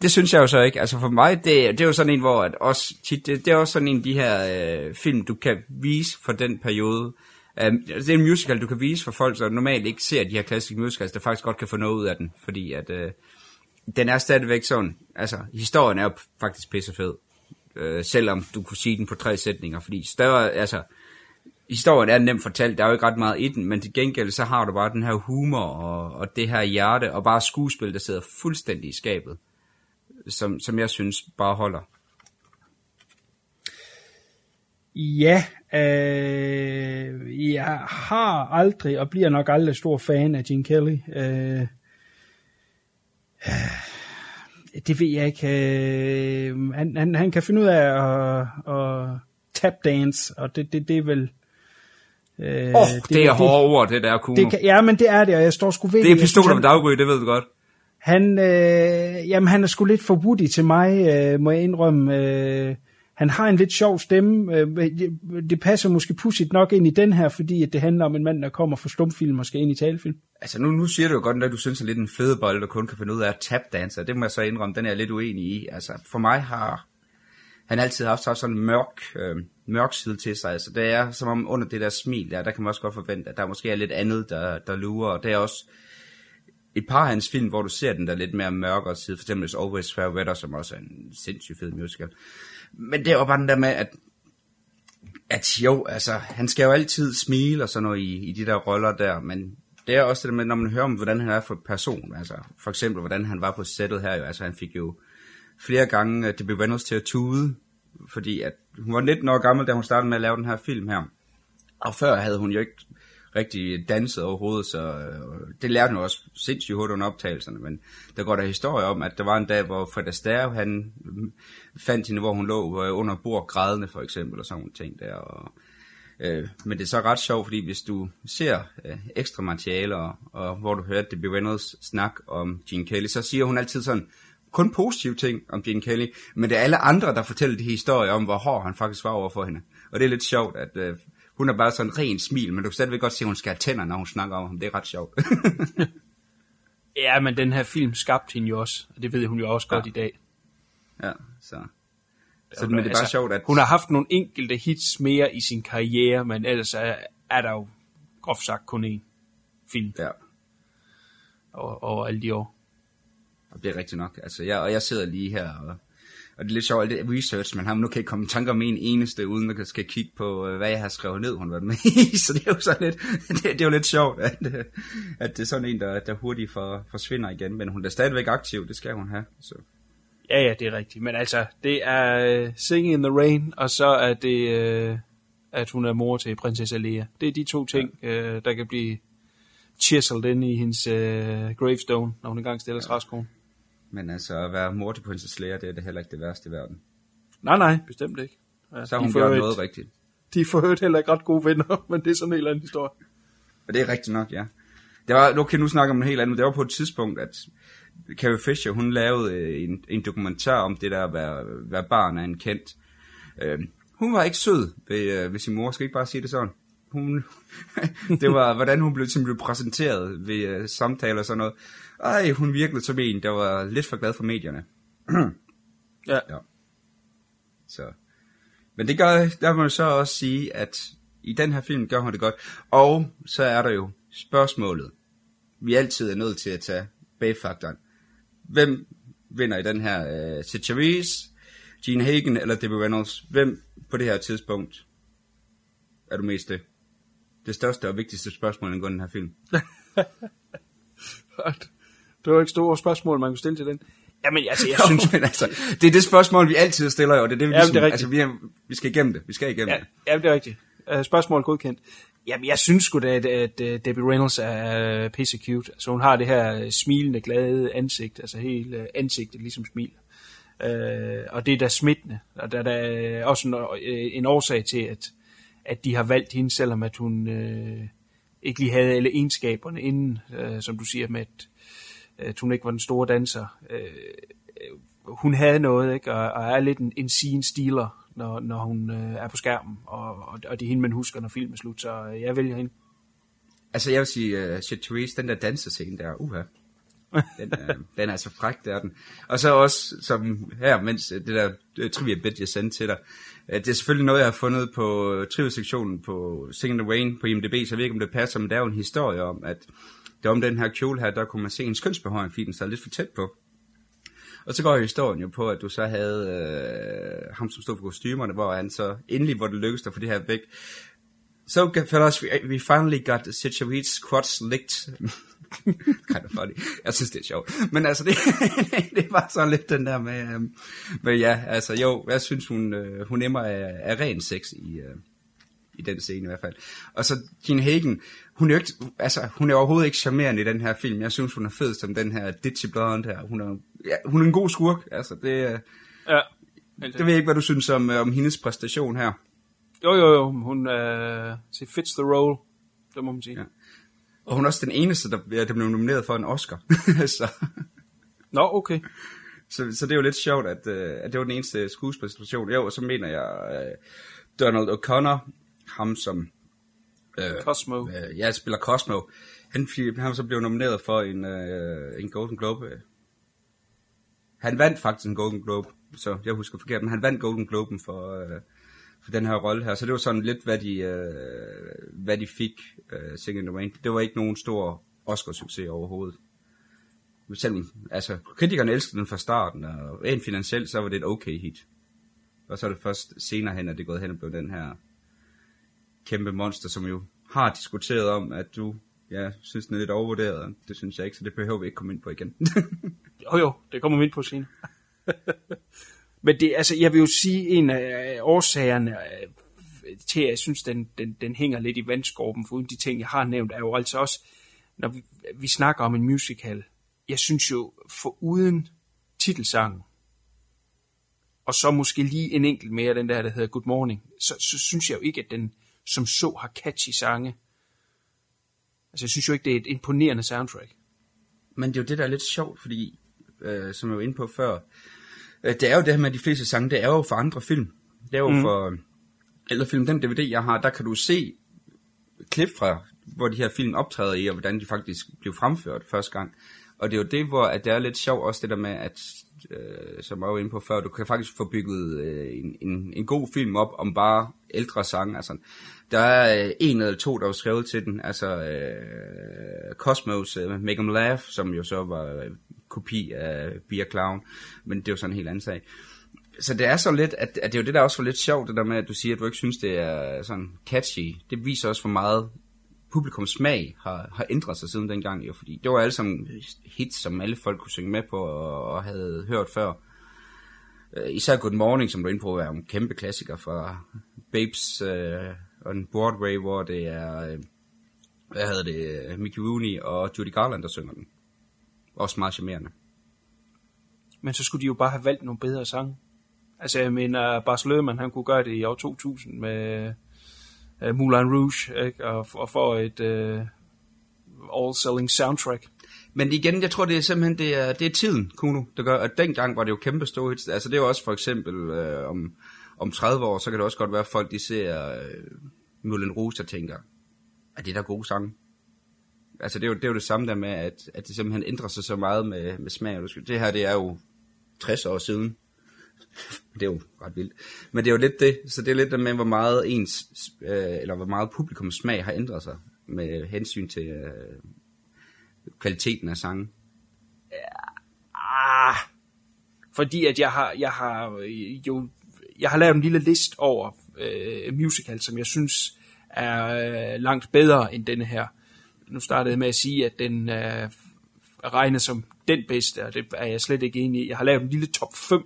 det synes jeg jo så ikke. Altså for mig, det, det er jo sådan en, hvor at også tit, det, det er også sådan en af de her øh, film, du kan vise for den periode. Øh, det er en musical, du kan vise for folk, der normalt ikke ser de her klassiske musicals, der faktisk godt kan få noget ud af den, fordi at øh, den er stadigvæk sådan, altså historien er jo faktisk pissefed, øh, selvom du kunne sige den på tre sætninger, fordi større, altså historien er nemt fortalt, der er jo ikke ret meget i den, men til gengæld så har du bare den her humor og, og det her hjerte, og bare skuespil, der sidder fuldstændig i skabet, som, som jeg synes bare holder. Ja, øh, jeg har aldrig, og bliver nok aldrig stor fan af Gene Kelly. Øh, øh, det ved jeg ikke. Øh, han, han, han kan finde ud af at, at tap dance, og det, det, det er vel... Øh, oh, det, det er hårde ord, det der Kuno. Det kan, ja, men det er det, og jeg står sgu ved det. er pistoler med daggry, det ved du godt. Han, øh, jamen, han er sgu lidt for woody til mig, øh, må jeg indrømme. Øh, han har en lidt sjov stemme. Øh, det passer måske pudsigt nok ind i den her, fordi at det handler om en mand, der kommer fra stumfilm og skal ind i talefilm. Altså nu, nu siger du jo godt, at du synes at lidt en fedebold, der kun kan finde ud af at tapdanse. Det må jeg så indrømme, den er jeg lidt uenig i. Altså for mig har han altid haft sådan en mørk, øh, mørk side til sig. Altså det er som om under det der smil der, der kan man også godt forvente, at der måske er lidt andet, der, der lurer. Og det er også et par af hans film, hvor du ser den der lidt mere mørkere side, for eksempel Always Fair Weather, som også er en sindssygt fed musical. Men det var bare den der med, at, at jo, altså, han skal jo altid smile og sådan noget i, i de der roller der, men det er også det der med, når man hører om, hvordan han er for person, altså for eksempel, hvordan han var på sættet her, jo, altså han fik jo flere gange øh, det blev Reynolds til at tude, fordi at hun var 19 år gammel, da hun startede med at lave den her film her. Og før havde hun jo ikke rigtig danset overhovedet, så øh, det lærte hun også sindssygt hurtigt under optagelserne, men der går der historie om, at der var en dag, hvor Fred Astaire, han mm, fandt hende, hvor hun lå øh, under bord grædende for eksempel, og sådan nogle ting der, og, øh, men det er så ret sjovt, fordi hvis du ser øh, ekstra materialer, og hvor du hører Debbie Reynolds snak om Gene Kelly, så siger hun altid sådan, kun positive ting om Gene Kelly, men det er alle andre, der fortæller de historier om, hvor hård han faktisk var over for hende. Og det er lidt sjovt, at øh, hun er bare sådan en ren smil, men du kan stadigvæk godt se, at hun skal have tænder, når hun snakker om ham. Det er ret sjovt. ja, men den her film skabte hende jo også, og det ved hun jo også godt ja. i dag. Ja, så... Så, men det er bare altså, sjovt, at... Hun har haft nogle enkelte hits mere i sin karriere, men ellers er, er der jo groft sagt kun én film. Ja. Over, over alle de år. Og det er rigtigt nok. Altså, jeg, og jeg sidder lige her, og, og det er lidt sjovt, alt det research, man har, nu kan ikke komme i tanker om en eneste, uden at skal kigge på, øh, hvad jeg har skrevet ned, hun været med i, så det er jo sådan lidt, det, det er jo lidt sjovt, at, øh, at det er sådan en, der, der hurtigt for, forsvinder igen, men hun er stadigvæk aktiv, det skal hun have, så... Ja, ja, det er rigtigt. Men altså, det er uh, Singing in the Rain, og så er det, uh, at hun er mor til prinsesse Lea. Det er de to ting, ja. uh, der kan blive chiseled ind i hendes uh, gravestone, når hun engang stiller ja. træskoen. Men altså, at være mor til prinsesse Lea, det er det heller ikke det værste i verden. Nej, nej, bestemt ikke. Ja, så har hun gjort noget rigtigt. De får hørt heller ikke ret gode venner, men det er sådan en eller anden historie. Og det er rigtigt nok, ja. Det var, nu kan nu snakke om en helt anden, det var på et tidspunkt, at Carrie Fisher, hun lavede øh, en, en dokumentar om det der at være, være barn af en kendt. Øh, hun var ikke sød ved, øh, ved sin mor, skal ikke bare sige det sådan. Hun, det var, hvordan hun blev, blev præsenteret ved øh, samtaler og sådan noget. Ej, hun virkede som en, der var lidt for glad for medierne. ja. ja. Så. Men det gør, der må man så også sige, at i den her film gør hun det godt. Og så er der jo spørgsmålet, vi altid er nødt til at tage bagfaktoren. Hvem vinder i den her? Uh, Sid Charisse, Gene Hagen eller Debbie Reynolds? Hvem på det her tidspunkt er du mest det? Det største og vigtigste spørgsmål i den her film. det var ikke store spørgsmål, man kunne stille til den. Jamen, altså, jeg synes... Jo, men altså, det er det spørgsmål, vi altid stiller, og det er det, vi, Jamen, ligesom, det er altså, vi, er, vi skal igennem det. Vi skal igennem ja, det. Jamen, det er rigtigt. Uh, spørgsmål godkendt. Jamen, jeg synes sgu da, at, at, at Debbie Reynolds er uh, pisse cute. Altså, hun har det her smilende, glade ansigt, altså helt uh, ansigtet ligesom smil. Uh, og det er da smittende. Og der, er også en, en årsag til, at, at de har valgt hende, selvom at hun uh, ikke lige havde alle egenskaberne inden, uh, som du siger, med at at hun ikke var den store danser. Øh, hun havde noget, ikke? Og, og er lidt en, en scene stealer, når, når hun øh, er på skærmen, og, og, og det er hende, man husker, når filmen er slut, så øh, jeg vælger hende. Altså, jeg vil sige, uh, Shit Therese, den der dansescene der, uha. Den, uh, den er så fræk, der er den. Og så også, som her, mens det der trivia bit, jeg sendte til dig, det er selvfølgelig noget, jeg har fundet på trivia-sektionen på Singing the Rain på IMDb, så jeg ved ikke, om det passer, men der er jo en historie om, at det om den her kjole her, der kunne man se en kønsbehøring, fordi den sad lidt for tæt på. Og så går historien jo på, at du så havde øh, ham, som stod for kostymerne, hvor han så endelig, hvor det lykkedes at få det her væk, So, fellas, we, we finally got Sitchavit's quads licked. kind of funny. Jeg synes, det er sjovt. Men altså, det, det var så lidt den der med, øhm, men ja, altså jo, jeg synes, hun, øh, hun emmer af, af ren sex i, øh, i den scene i hvert fald. Og så Gene Hagen, hun er, jo ikke, altså, hun er overhovedet ikke charmerende i den her film. Jeg synes, hun er fed som den her Ditchy Blonde her. Hun er, ja, hun er en god skurk. Altså, det, øh, Ja. det ved jeg ikke, hvad du synes om, øh, om hendes præstation her. Jo, jo, jo. Hun øh, fits the role. Det må man sige. Ja. Og hun er også den eneste, der, der blev nomineret for en Oscar. så, Nå, okay. så, så det er jo lidt sjovt, at, øh, at det var den eneste skuespræstation. Jo, og så mener jeg øh, Donald O'Connor, ham som øh, Cosmo. øh, ja, spiller Cosmo. Han, han så blev nomineret for en, øh, en Golden Globe. øh. Han vandt faktisk en Golden Globe, så jeg husker forkert, men han vandt Golden Globen for, øh, for den her rolle her. Så det var sådan lidt, hvad de, øh, hvad de fik, øh, Singing in the Rain. Det var ikke nogen stor Oscar-succes overhovedet. Selvom, altså, kritikerne elskede den fra starten, og rent finansielt, så var det et okay hit. Og så er det først senere hen, at det er gået hen og blev den her kæmpe monster, som jo har diskuteret om, at du ja, synes, den er lidt overvurderet. Det synes jeg ikke, så det behøver vi ikke komme ind på igen. Jo, jo, det kommer vi ind på senere. Men det, altså, jeg vil jo sige, en af årsagerne øh, til, at jeg synes, den, den, den hænger lidt i vandskorben, for uden de ting, jeg har nævnt, er jo altså også, når vi, vi snakker om en musical, jeg synes jo, for uden titelsangen, og så måske lige en enkelt mere, den der, der hedder Good Morning, så, så synes jeg jo ikke, at den som så har catchy sange. Altså, jeg synes jo ikke, det er et imponerende soundtrack. Men det er jo det, der er lidt sjovt, fordi, øh, som jeg var inde på før, øh, det er jo det her med, at de fleste sange, det er jo for andre film. Det er jo Mm. for eller film. Den DVD, jeg har, der kan du se klip fra, hvor de her film optræder i, og hvordan de faktisk blev fremført første gang. Og det er jo det, hvor at det er lidt sjovt også det der med, at øh, som jeg var inde på før, du kan faktisk få bygget øh, en, en, en god film op om bare ældre sange. Altså, der er øh, en eller to, der var skrevet til den. Altså øh, Cosmos, øh, Make 'em Laugh, som jo så var øh, kopi af Beer Clown, men det er jo sådan en helt anden sag. Så det er så lidt, at, at det er jo det, der også var lidt sjovt, det der med, at du siger, at du ikke synes, det er sådan catchy. Det viser også, hvor meget publikums smag har, har ændret sig siden dengang, jo, fordi det var alle sammen hits, som alle folk kunne synge med på og, og havde hørt før. Øh, især Good Morning, som du er inde på, er en kæmpe klassiker fra Babes øh, on Broadway, hvor det er, øh, hvad hedder det, Mickey Rooney og Judy Garland, der synger den. Også meget charmerende. Men så skulle de jo bare have valgt nogle bedre sange. Altså, jeg mener, Bas Løhmann, han kunne gøre det i år 2000 med uh, Moulin Rouge, ikke? Og, og får et uh, all-selling soundtrack. Men igen, jeg tror, det er simpelthen det er, det er tiden, Kuno, der gør, at dengang var det jo kæmpe store hits. Altså det er jo også for eksempel øh, om, om 30 år, så kan det også godt være, at folk de ser øh, Moulin Rouge og tænker, er det der gode sange? Altså det er, jo, det er jo det samme der med, at, at det simpelthen ændrer sig så meget med, med smag. Det her, det er jo 60 år siden. Det er jo ret vildt. Men det er jo lidt det, så det er lidt det med, hvor meget ens, øh, eller hvor meget publikums smag har ændret sig med hensyn til øh, kvaliteten af sangen. Ah, fordi at jeg har, jeg har jo, jeg har lavet en lille list over øh, musical, som jeg synes er øh, langt bedre end denne her. Nu startede jeg med at sige, at den øh, regnes som den bedste, og det er jeg slet ikke enig i. Jeg har lavet en lille top 5,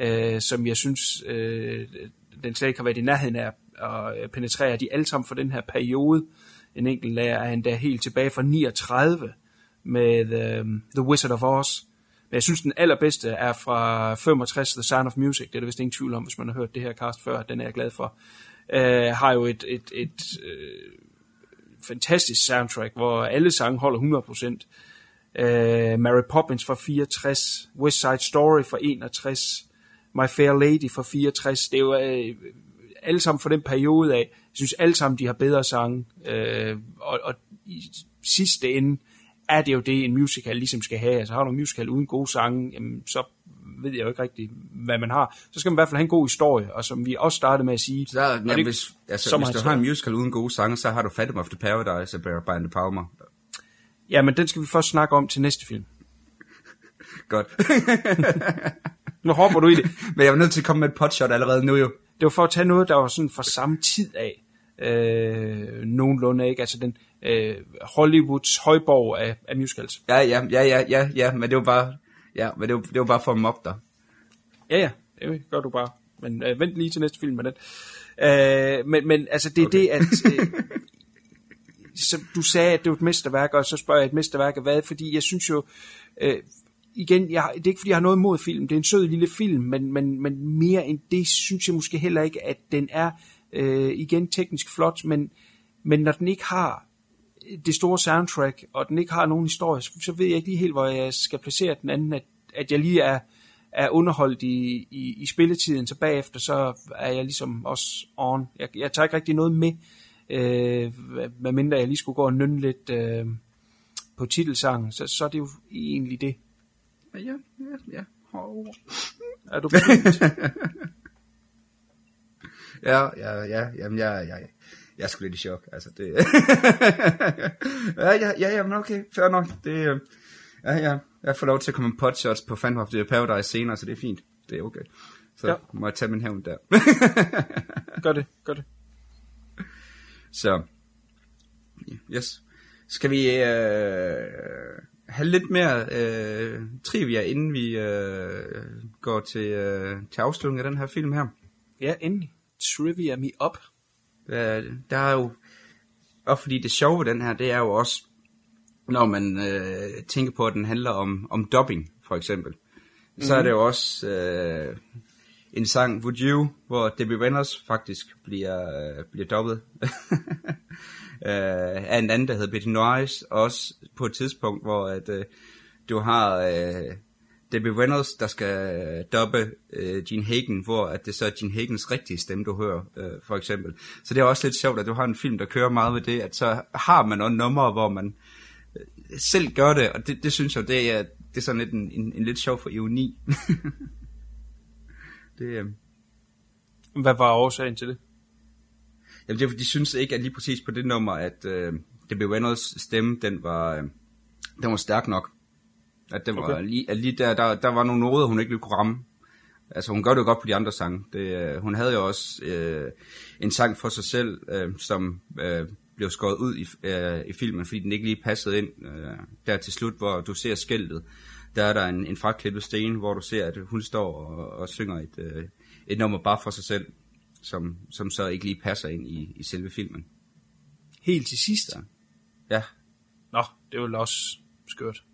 øh, som jeg synes, øh, den slet ikke har været i nærheden af at øh, penetrere. De er alle sammen for den her periode. En enkelt lærer er endda helt tilbage fra 39 med uh, The Wizard of Oz. Men jeg synes, den allerbedste er fra 65, The Sound of Music. Det er der vist ingen tvivl om, hvis man har hørt det her cast før. Den er jeg glad for. Uh, har jo et, et, et uh, fantastisk soundtrack, hvor alle sange holder 100%. Uh, Mary Poppins fra 64, West Side Story fra 61, My Fair Lady fra 64. Det er jo uh, alle sammen fra den periode af. Jeg synes alle sammen, de har bedre sange. Uh, og, og i sidste ende er det jo det, en musical ligesom skal have. Altså har du en musical uden gode sange, jamen, så ved jeg jo ikke rigtig, hvad man har. Så skal man i hvert fald have en god historie, og som vi også startede med at sige... Så, og jamen, det- hvis, altså, så hvis du har en musical uden gode sange, så har du Phantom of the Paradise af Brian De Palma. Ja, men den skal vi først snakke om til næste film. Godt. Nu hopper du i det. Men jeg var nødt til at komme med et potshot allerede nu jo. Det var for at tage noget, der var sådan fra samme tid af. øh, nogenlunde, ikke? Altså den øh, Hollywoods højborg af, af musicals. Ja, ja, ja, ja, ja, ja, men det var bare, ja, men det var, det var bare for at mobbe dig. Ja, ja, det gør du bare. Men øh, vent lige til næste film med den. Øh, men, men altså, det er okay. det, at... Øh, som du sagde, at det var et mesterværk, og så spørger jeg et mesterværk af hvad, fordi jeg synes jo, øh, igen, jeg, det er ikke fordi, jeg har noget imod film, det er en sød lille film, men, men, men mere end det, synes jeg måske heller ikke, at den er, øh, igen, teknisk flot, men, men når den ikke har det store soundtrack, og den ikke har nogen historie, så, så ved jeg ikke lige helt, hvor jeg skal placere den anden, at, at jeg lige er, er underholdt i, i, i spilletiden, så bagefter så er jeg ligesom også on. Jeg, jeg tager ikke rigtig noget med, øh, medmindre jeg lige skulle gå og nynne lidt øh, på titelsangen, så, så er det jo egentlig det. Ja, ja, ja. Oh. Er du Ja, ja, ja, jamen jeg, jeg, jeg er sgu lidt i chok, altså det, ja, ja, ja, jamen okay, fair nok, det, øh, ja, ja, jeg får lov til at komme en potshots på Phantom of the Paradise senere, så det er fint, det er okay, så ja. må jeg tage min hævn der. gør det, gør det. Så, yes, skal vi øh, have lidt mere øh, trivia, inden vi øh, går til, øh, til afslutningen af den her film her? Ja, endelig. Trivia me up. Øh, der er jo, og fordi det sjove ved den her, det er jo også, når man øh, tænker på, at den handler om, om dubbing, for eksempel, mm. så er det jo også øh, en sang, Would You, hvor Debbie Reynolds faktisk bliver, øh, bliver dubbet øh, af en anden, der hedder Betty Noyes, også på et tidspunkt, hvor at, øh, du har øh, Debbie Reynolds, der skal øh, doppe øh, Gene Hagen, hvor at det så er Gene Hagens rigtige stemme, du hører, øh, for eksempel. Så det er også lidt sjovt, at du har en film, der kører meget ved det, at så har man også numre, hvor man øh, selv gør det, og det, det synes jeg, det er, det er sådan lidt en, en, en lidt sjov for ironi. det, øh... Hvad var årsagen til det? Jamen det er, de synes ikke, at lige præcis på det nummer, at øh, Debbie Reynolds stemme, den var, øh, den var stærk nok. At, det var okay. lige, at lige der, der, der var nogle noder, hun ikke ville kunne ramme. Altså hun gør det jo godt på de andre sange. Det, øh, hun havde jo også øh, en sang for sig selv, øh, som øh, blev skåret ud i, øh, i filmen, fordi den ikke lige passede ind. Øh, der til slut, hvor du ser skældet, der er der en, en fraklippet sten, hvor du ser, at hun står og, og synger et, øh, et nummer bare for sig selv, som, som så ikke lige passer ind i, i selve filmen. Helt til sidst? Ja. ja. Nå, det var også skørt.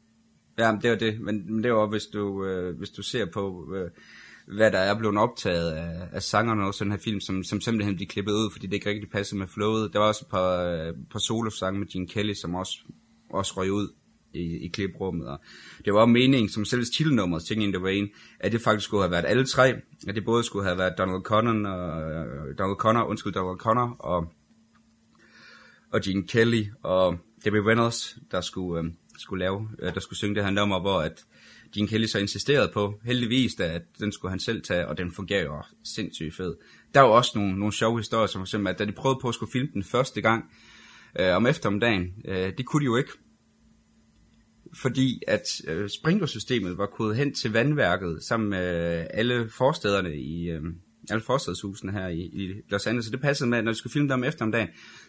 Ja, det var det, men, men det var hvis du, øh, hvis du ser på, øh, hvad der er blevet optaget af, af sangerne og sådan her film, som, som simpelthen bliver klippet ud, fordi det ikke rigtig passer med flowet. Der var også et par, øh, par solo-sange med Gene Kelly, som også, også røg ud i, i kliprummet. Og det var meningen, som selv titelnummer, Singing in the Rain, at det faktisk skulle have været alle tre. At det både skulle have været Donald Connor, og, øh, Donald Connor, undskyld, Donald Connor, og, og Gene Kelly, og Debbie Reynolds, der skulle, øh, skulle lave, øh, der skulle synge det her nummer, hvor at Gene Kelly så insisterede på, heldigvis, da, at den skulle han selv tage, og den fungerer jo sindssygt fed. Der var også nogle, nogle sjove historier, som for eksempel, at da de prøvede på at skulle filme den første gang, øh, om eftermiddagen, øh, det kunne de jo ikke, fordi at øh, sprinklersystemet var kodet hen til vandværket sammen med øh, alle forstederne i øh, alle forstedshusene her i, i Los Angeles. Så det passede med, at når de skulle filme dem efter om dagen,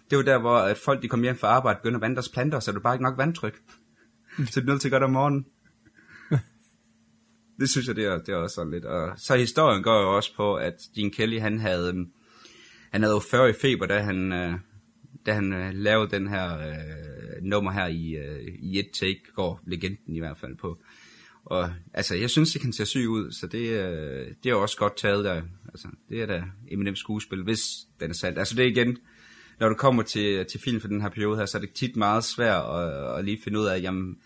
det var der, hvor at folk de kom hjem fra arbejde, begyndte at vande deres planter, så det var bare ikke nok vandtryk. så det er nødt til at gøre det om morgenen. det synes jeg, det er, det er også sådan lidt. Og så historien går jo også på, at Gene Kelly, han havde, han havde jo 40 i feber, da han, øh, da han øh, lavede den her øh, nummer her i, øh, i et take, går legenden i hvert fald på. Og altså, jeg synes, det kan se syg ud, så det, øh, det er også godt taget der. Altså, det er da Eminem skuespil, hvis den er salt. Altså, det er igen, når du kommer til, til film for den her periode her, så er det tit meget svært at, at lige finde ud af, jamen,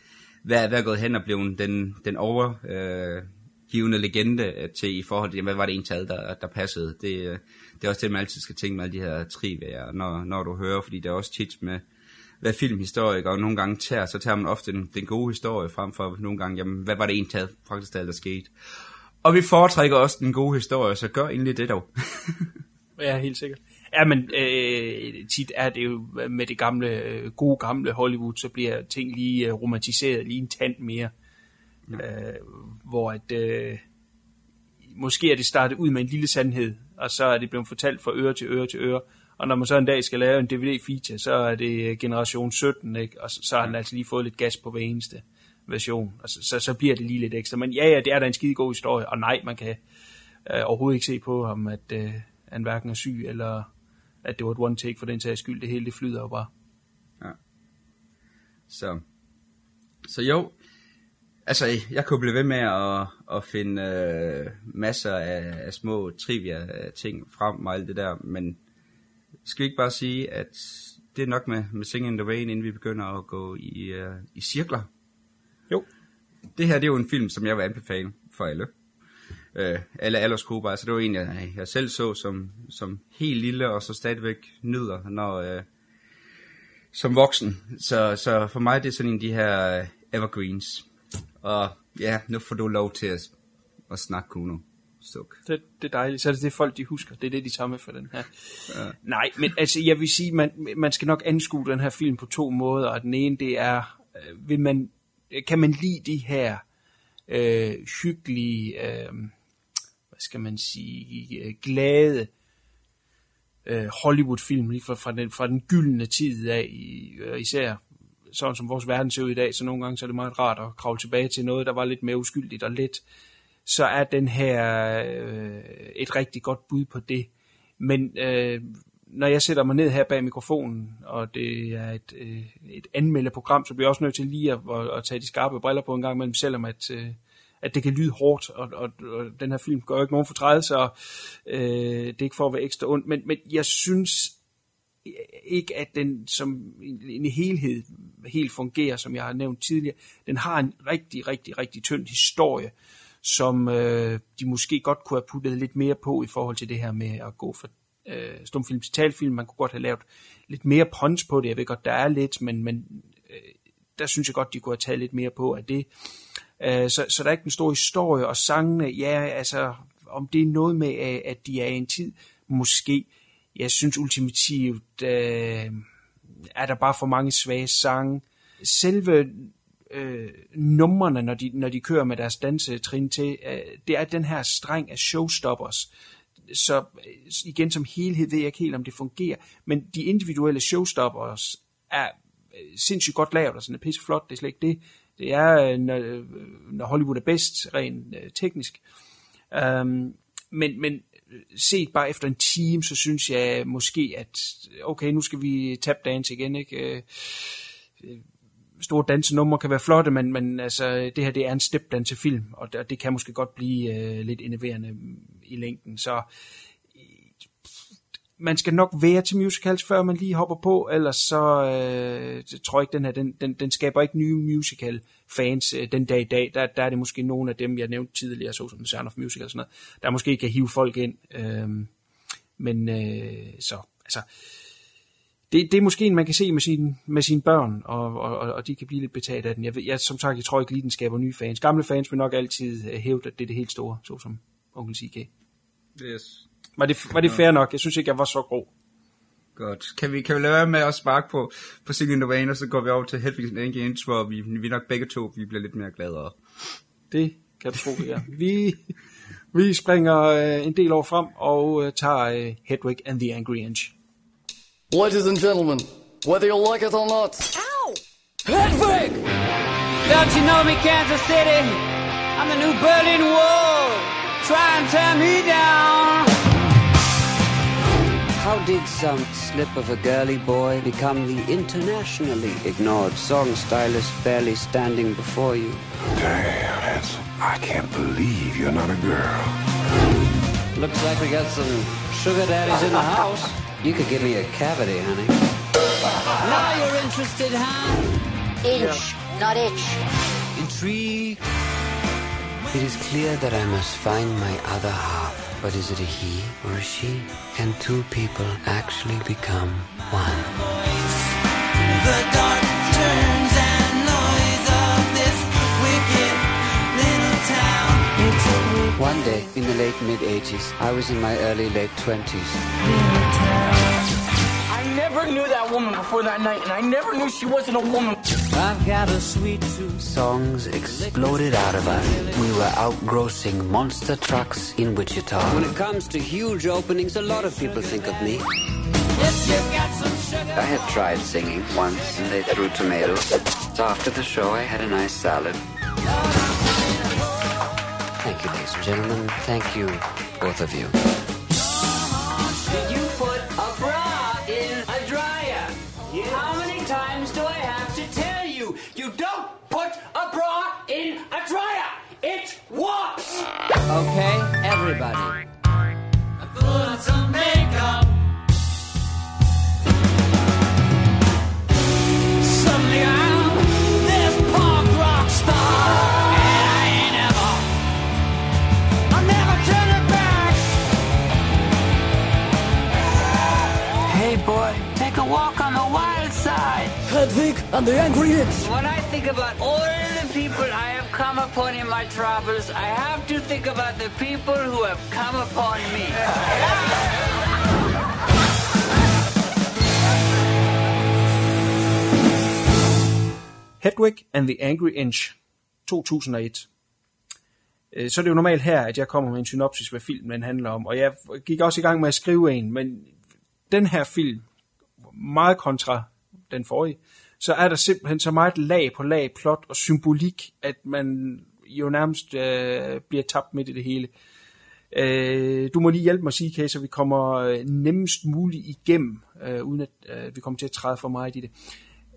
hvad, hvad er gået hen og blevet den, den over... Øh, givende legende øh, til i forhold til, hvad var det en tal, der, der passede. Det, øh, det er også det, man altid skal tænke med alle de her trivier, når, når du hører, fordi det er også tit med, hvad filmhistorikere nogle gange tager, så tager man ofte den, den gode historie frem for nogle gange, jamen, hvad var det en tal faktisk, der skete. Og vi foretrækker også den gode historie, så gør egentlig det dog. ja, helt sikkert. Ja, men øh, tit er det jo med det gamle, øh, gode gamle Hollywood, så bliver ting lige romantiseret lige en tand mere. Ja. Øh, hvor at, øh, måske er det startet ud med en lille sandhed, og så er det blevet fortalt fra øre til øre til øre, Og når man så en dag skal lave en DVD-feature, så er det generation 17, ikke? og så, så har den altså lige fået lidt gas på hver eneste version. Og så, så, så bliver det lige lidt ekstra. Men ja, ja, det er da en skide god historie, og nej, man kan øh, overhovedet ikke se på ham, at øh, han hverken er syg, eller at det var et one take for den sags skyld. Det hele det flyder jo bare. Ja. Så, så jo, altså jeg kunne blive ved med at, at finde øh, masser af, af små trivia ting frem og alt det der, men skal vi ikke bare sige, at det er nok med, med Singing in the Rain, inden vi begynder at gå i, uh, i cirkler? Jo. Det her, det er jo en film, som jeg vil anbefale for alle. Uh, alle aldersgrupper. Altså det var en, jeg, jeg selv så som, som helt lille, og så stadigvæk nyder, når, uh, som voksen. Så, så for mig det er sådan en af de her evergreens. Og ja, nu får du lov til at, at snakke, Kuno. Suk. Det, det er dejligt. Så er det det folk, de husker. Det er det, de tager med for den her. Ja. Nej, men altså, jeg vil sige, man, man skal nok anskue den her film på to måder. Og den ene, det er, øh, vil man, kan man lide de her øh, hyggelige, øh, hvad skal man sige, øh, glade øh, Hollywood-film lige fra, fra, den, fra den gyldne tid af, øh, især sådan som vores verden ser ud i dag, så nogle gange så er det meget rart at kravle tilbage til noget, der var lidt mere uskyldigt og let så er den her øh, et rigtig godt bud på det. Men øh, når jeg sætter mig ned her bag mikrofonen, og det er et, øh, et anmeldeprogram, så bliver jeg også nødt til lige at, at, at tage de skarpe briller på en gang imellem, selvom at, øh, at det kan lyde hårdt, og, og, og den her film gør ikke nogen fortrædelse, så øh, det er ikke for at være ekstra ondt, men, men jeg synes ikke, at den som en helhed helt fungerer, som jeg har nævnt tidligere. Den har en rigtig, rigtig, rigtig tynd historie, som øh, de måske godt kunne have puttet lidt mere på i forhold til det her med at gå fra øh, stumfilm til talfilm. Man kunne godt have lavet lidt mere punch på det. Jeg ved godt, der er lidt, men, men øh, der synes jeg godt, de kunne have taget lidt mere på af det. Øh, så, så der er ikke en stor historie, og sangene, ja, altså, om det er noget med, at de er i en tid, måske. Jeg synes ultimativt, øh, er der bare for mange svage sange. Selve øh, numrene, når de, når de kører med deres dansetrin til, øh, det er den her streng af showstoppers. Så øh, igen som helhed ved jeg ikke helt, om det fungerer, men de individuelle showstoppers er øh, sindssygt godt lavet, og sådan er pisseflot, det er slet ikke det. Det er, øh, når, når Hollywood er bedst, rent øh, teknisk. Um, men, men set bare efter en time, så synes jeg måske, at okay, nu skal vi tap dance igen, ikke? Øh, øh, store dansenumre kan være flotte, men, men altså, det her det er en stepdansefilm, og det, det kan måske godt blive øh, lidt innoverende i længden. Så man skal nok være til musicals, før man lige hopper på, ellers så øh, tror jeg ikke, den her, den, den, den skaber ikke nye musical fans øh, den dag i dag. Der, der er det måske nogle af dem, jeg nævnte tidligere, så som Sound of Music og sådan noget, der måske kan hive folk ind. Øh, men øh, så, altså, det, det er måske en, man kan se med, sin, med sine børn, og, og, og de kan blive lidt betaget af den. Jeg, jeg, som sagt, jeg tror ikke lige, den skaber nye fans. Gamle fans vil nok altid øh, hævde, hæve, at det er det helt store, så som Onkel CK. Yes. Var det, var det fair nok? Jeg synes ikke, jeg var så god. Godt. Kan vi, kan vi lade være med at sparke på, på Singing the Rain, og så går vi over til Hedwig's Engage, hvor vi, vi nok begge to vi bliver lidt mere gladere. Det kan du tro, ja. Vi, vi springer øh, en del år frem og øh, tager øh, Hedwig and the Angry Inch. Ladies and gentlemen, whether you like it or not. Ow! Hedwig! Don't you know me, Kansas City? I'm the new Berlin Wall. Try and tear me down. How did some slip of a girly boy become the internationally ignored song stylist barely standing before you? Damn, handsome. I can't believe you're not a girl. Looks like we got some sugar daddies in the house. You could give me a cavity, honey. Now you're interested, huh? Inch, not itch. Intrigue. It is clear that I must find my other half. But is it a he or a she? Can two people actually become one? The dark turns and noise of this wicked little town. One day, in the late mid-80s, I was in my early late 20s. I never knew that woman before that night, and I never knew she wasn't a woman. I've got a sweet tooth. Songs exploded out of us. We were outgrossing monster trucks in Wichita. When it comes to huge openings, a lot of people think of me. If you got some sugar. I had tried singing once and they threw tomatoes. So after the show, I had a nice salad. Thank you, ladies and gentlemen. Thank you, both of you. A dryer. It warps. Okay, everybody. I put on some makeup. Suddenly I'm this punk rock star, and I ain't ever, I'm never turning back. Hey boy, take a walk on the wild side. Hedwig and the Angry Inch. When I think about all the people I come upon in my travels, I have to think about the people who have come upon me. Hedwig and the Angry Inch 2001. Så øh, Så er det jo normalt her, at jeg kommer med en synopsis, hvad filmen handler om. Og jeg gik også i gang med at skrive en, men den her film, meget kontra den forrige, så er der simpelthen så meget lag på lag, plot og symbolik, at man jo nærmest øh, bliver tabt midt i det hele. Øh, du må lige hjælpe mig at sige, Kay, så vi kommer øh, nemmest muligt igennem, øh, uden at øh, vi kommer til at træde for meget i det.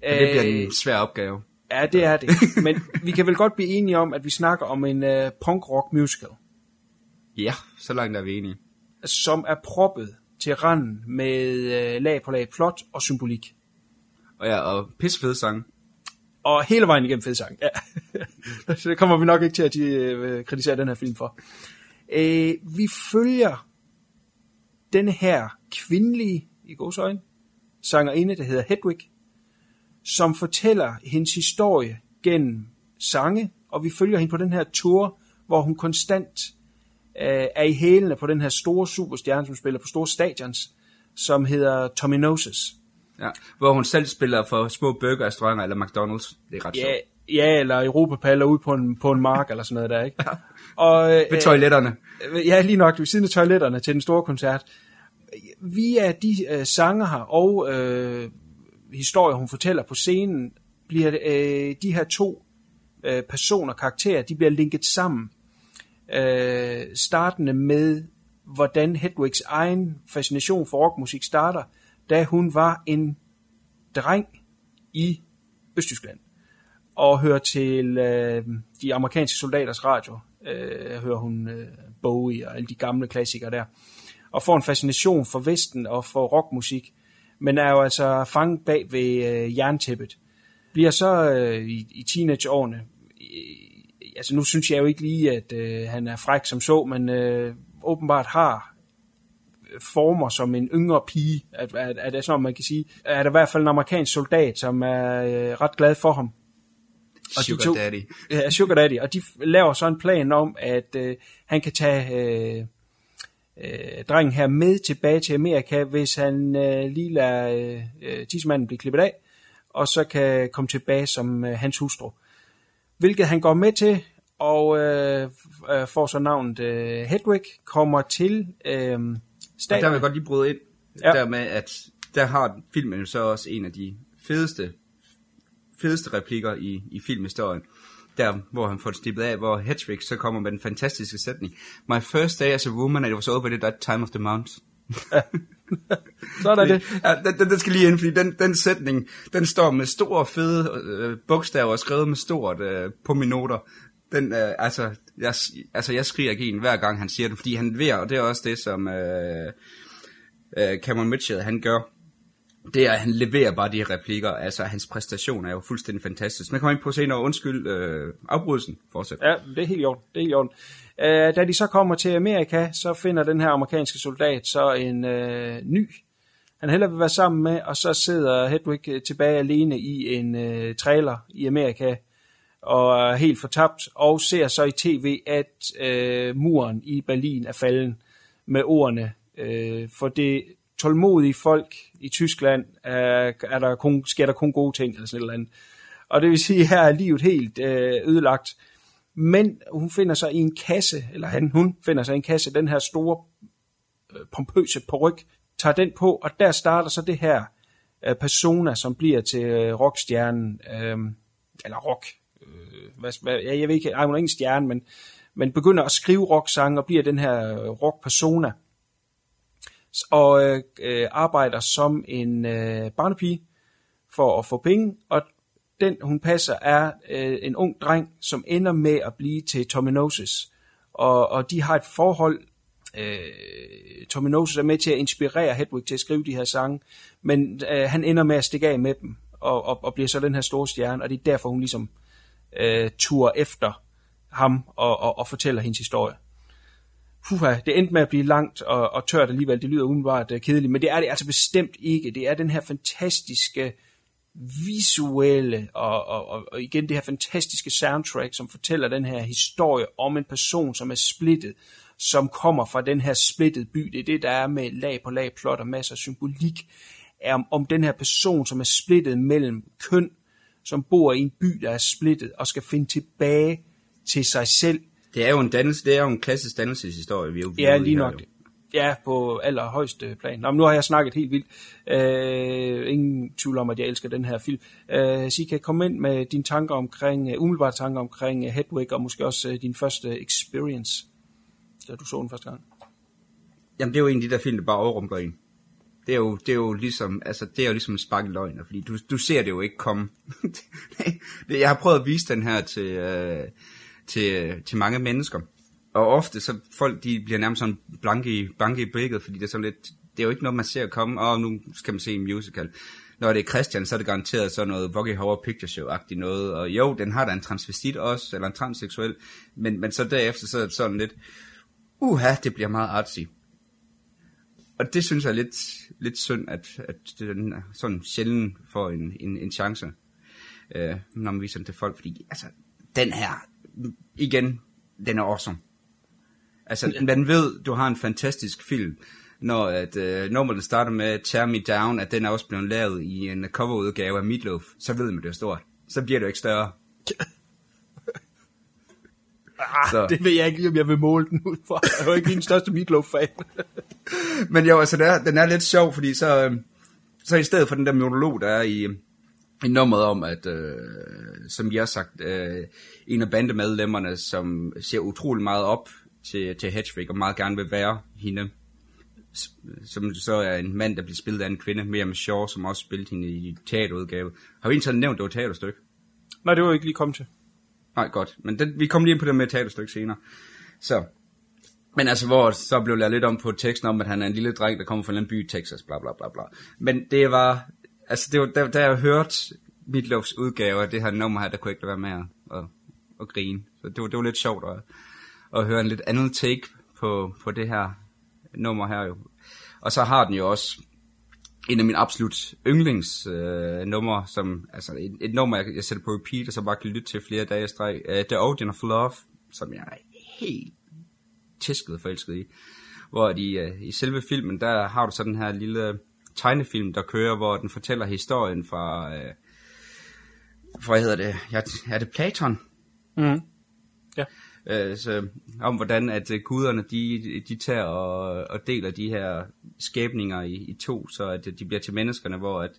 Men det bliver Øh, en svær opgave. Ja, det er det. Men vi kan vel godt blive enige om, at vi snakker om en uh, punk-rock musical, Ja, så langt er vi enige. som er proppet til randen med uh, lag på lag plot og symbolik. Og ja, og pissefede sang. Og hele vejen igennem fed sang. Ja. Så det kommer vi nok ikke til at uh, kritisere den her film for. Øh, vi følger den her kvindelige, i godsøjne, sangerinde, der hedder Hedwig, som fortæller hendes historie gennem sange, og vi følger hende på den her tour, hvor hun konstant øh, er i hælene på den her store superstjerne, som spiller på store stadions, som hedder Tommy Noses. Ja, hvor hun selv spiller for små burgerrestauranter eller McDonald's. Det er ret Ja, sjovt. ja eller Europapaller ude på en, på en mark eller sådan noget der, ikke? Og, øh, Ved toiletterne. Øh, Ja, lige nok ved siden af toiletterne til den store koncert. Via de øh, sanger her og øh, historier, hun fortæller på scenen, bliver øh, de her to øh, personer, karakterer, de bliver linket sammen. Øh, startende med, hvordan Hedwigs egen fascination for rockmusik starter, da hun var en dreng i Østtyskland og hører til øh, de amerikanske soldaters radio. Øh, hører hun øh, Bowie og alle de gamle klassikere der. Og får en fascination for Vesten og for rockmusik, men er jo altså fanget bag ved øh, jerntæppet. Bliver så øh, i, i teenageårene, øh, altså nu synes jeg jo ikke lige, at øh, han er fræk som så, men øh, åbenbart har former som en yngre pige, at, at, at det er sådan, man kan sige, er der i hvert fald en amerikansk soldat, som er øh, ret glad for ham. Og Sugar de to, daddy. Ja, Sugar Daddy. Og de laver så en plan om, at øh, han kan tage øh, øh, drengen her med tilbage til Amerika, hvis han øh, lige lader øh, øh, tidsmanden blive klippet af, og så kan komme tilbage som øh, hans hustru. Hvilket han går med til, og øh, øh, får så navnet øh, Hedwig, kommer til øh, Og staten. der vil jeg godt lige bryde ind. Ja. Der med, at der har filmen jo så også en af de fedeste, fedeste replikker i, i filmhistorien. Der, hvor han får det snippet af, hvor Hedwig så kommer med den fantastiske sætning. My first day as a woman, it was over at that time of the month. Så er der det. Ja, den, den, den skal lige ind, fordi den, den sætning, den står med store, fede øh, bogstaver, skrevet med stort øh, på mine noter. Den, øh, altså, jeg, altså, jeg skriger gen hver gang, han siger den, fordi han ved, og det er også det, som øh, øh, Cameron Mitchell, han gør. Det er, at han leverer bare de replikker. Altså, hans præstation er jo fuldstændig fantastisk. Man kommer ind på senere, undskyld øh, afbrydelsen, fortsæt. Ja, det er helt i orden. Det er helt i orden. Øh, da de så kommer til Amerika, så finder den her amerikanske soldat så en øh, ny, han heller vil være sammen med, og så sidder Hedwig øh, tilbage alene i en øh, trailer i Amerika, og er helt fortabt, og ser så i tv, at øh, muren i Berlin er falden med ordene, øh, for det tålmodige folk i Tyskland, er, er der kun, sker der kun gode ting, eller sådan et eller andet. Og det vil sige, her er livet helt øh, ødelagt. Men hun finder sig i en kasse, eller han, hun finder sig i en kasse, den her store, øh, pompøse peruk tager den på, og der starter så det her øh, persona, som bliver til øh, rockstjernen, øh, eller rock, hvad, hvad, jeg, jeg ved ikke, ej, hun er ingen stjerne, men, men begynder at skrive rock-sange og bliver den her øh, rock-persona. og øh, øh, arbejder som en øh, barnepige for at få penge, og den hun passer er øh, en ung dreng, som ender med at blive til Tominosis. Og, og de har et forhold, øh, Tominosis er med til at inspirere Hedwig til at skrive de her sange, men øh, han ender med at stikke af med dem, og, og, og bliver så den her store stjerne, og det er derfor hun ligesom øh, tur efter ham og, og, og fortæller hendes historie. Puha, det endte med at blive langt og, og tørt alligevel. Det lyder umiddelbart øh, kedeligt, men det er det altså bestemt ikke. Det er den her fantastiske visuelle og, og, og, og igen det her fantastiske soundtrack, som fortæller den her historie om en person, som er splittet, som kommer fra den her splittede by. Det er det, der er med lag på lag plot og masser af symbolik, er om, om den her person, som er splittet mellem køn, som bor i en by, der er splittet, og skal finde tilbage til sig selv. Det er jo en, dannelse, det er jo en klassisk dannelseshistorie, vi er jo Ja, lige nok. jo. Ja, på allerhøjeste plan. Nå, men nu har jeg snakket helt vildt. Øh, ingen tvivl om, at jeg elsker den her film. Øh, så I kan komme ind med dine tanker omkring, uh, umiddelbare tanker omkring uh, Hedwig, og måske også uh, din første experience, da du så den første gang. Jamen, det er jo en af de der film, der bare overrumpler en. Det er jo, det er jo ligesom, altså, det er jo ligesom en spark i løgner, fordi du, du ser det jo ikke komme. Jeg har prøvet at vise den her til, øh, til, øh, til mange mennesker. Og ofte så folk, de bliver nærmest sådan blanke i, blanke i blikket, fordi det er sådan lidt, det er jo ikke noget, man ser komme, og nu skal man se en musical. Når det er Christian, så er det garanteret sådan noget Vogue Horror Picture Show-agtigt noget, og jo, den har da en transvestit også, eller en transseksuel, men, men så derefter så er det sådan lidt, uha, det bliver meget artsy. Og det synes jeg er lidt, lidt synd, at, at den er sådan sjældent får en, en, en chance, øh, når man viser den til folk, fordi altså, den her, igen, den er awesome. Altså, man ved, du har en fantastisk film, når at, øh, når man starter med Tear Me Down, at den er også blevet lavet i en coverudgave af Meatloaf, så ved man, det er stort. Så bliver det jo ikke større. Ah, så. Det ved jeg ikke lige, om jeg vil måle den ud for. Jeg er jo ikke den største Meatloaf-fan. Men jo, altså, den er, den er lidt sjov, fordi så, øh, så i stedet for den der monolog, der er i, i nummeret om, at, øh, som jeg har sagt, øh, en af bandemedlemmerne, som ser utrolig meget op til, til Hedwig, og meget gerne vil være hende, som så er en mand, der bliver spillet af en kvinde, Miriam Shaw, som også spillede hende i teaterudgave. Har vi egentlig nævnt, det var et teaterstykke? Nej, det var ikke lige kommet til. Nej, godt. Men den, vi kommer lige ind på det med et teaterstykke senere. Så. Men altså, hvor så blev lavet lidt om på teksten om, at han er en lille dreng, der kommer fra en by i Texas, bla bla bla bla. Men det var, altså det var, da, da jeg hørte Midlofs udgave af det her nummer her, der kunne jeg ikke være med at, at, at grine. Så det var, det var lidt sjovt at, at høre en lidt andet take på, på det her nummer her jo. Og så har den jo også en af mine absolut yndlings øh, numre, som, altså et, et nummer, jeg, jeg sætter på repeat, og så bare kan lytte til flere dage i streg. Uh, The Ocean of Love, som jeg er helt tæsket forelsket i. Hvor de, øh, i selve filmen, der har du så den her lille tegnefilm, der kører, hvor den fortæller historien fra, øh, fra hvad hedder det, ja, er det Platon? Mm. Ja. Øh, så, om hvordan at øh, guderne, de, de tager og, og deler de her skæbninger i, i to, så at øh, de bliver til menneskerne, hvor at,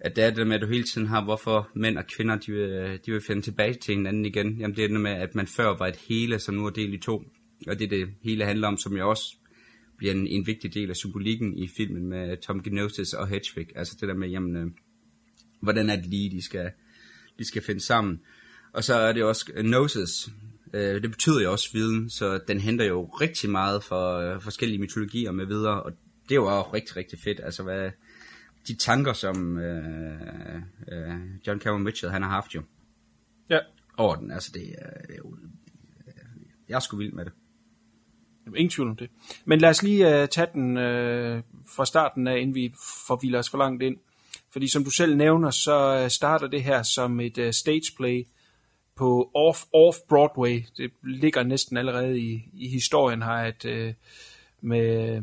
at det er det med, at du hele tiden har, hvorfor mænd og kvinder, de vil, de vil finde tilbage til hinanden igen. Jamen det er det med, at man før var et hele, som nu er delt i to. Og det er det hele handler om, som jeg også bliver en, en vigtig del af symbolikken i filmen med Tom Gnosis og Hedwig. Altså det der med, jamen, øh, hvordan er det lige, de skal, de skal finde sammen. Og så er det også Gnosis. Øh, det betyder jo også viden, så den henter jo rigtig meget for øh, forskellige mytologier med videre. Og det er jo også rigtig, rigtig fedt. Altså hvad de tanker, som øh, øh, John Cameron Mitchell han har haft jo. Ja. Over den, altså det, er- det er jo... Jeg er sgu vild med det. Ingen tvivl om det. Men lad os lige uh, tage den uh, fra starten af, inden vi forviler os for langt ind. Fordi som du selv nævner, så uh, starter det her som et uh, stageplay på off, off Broadway. Det ligger næsten allerede i, i historien her, at øh, med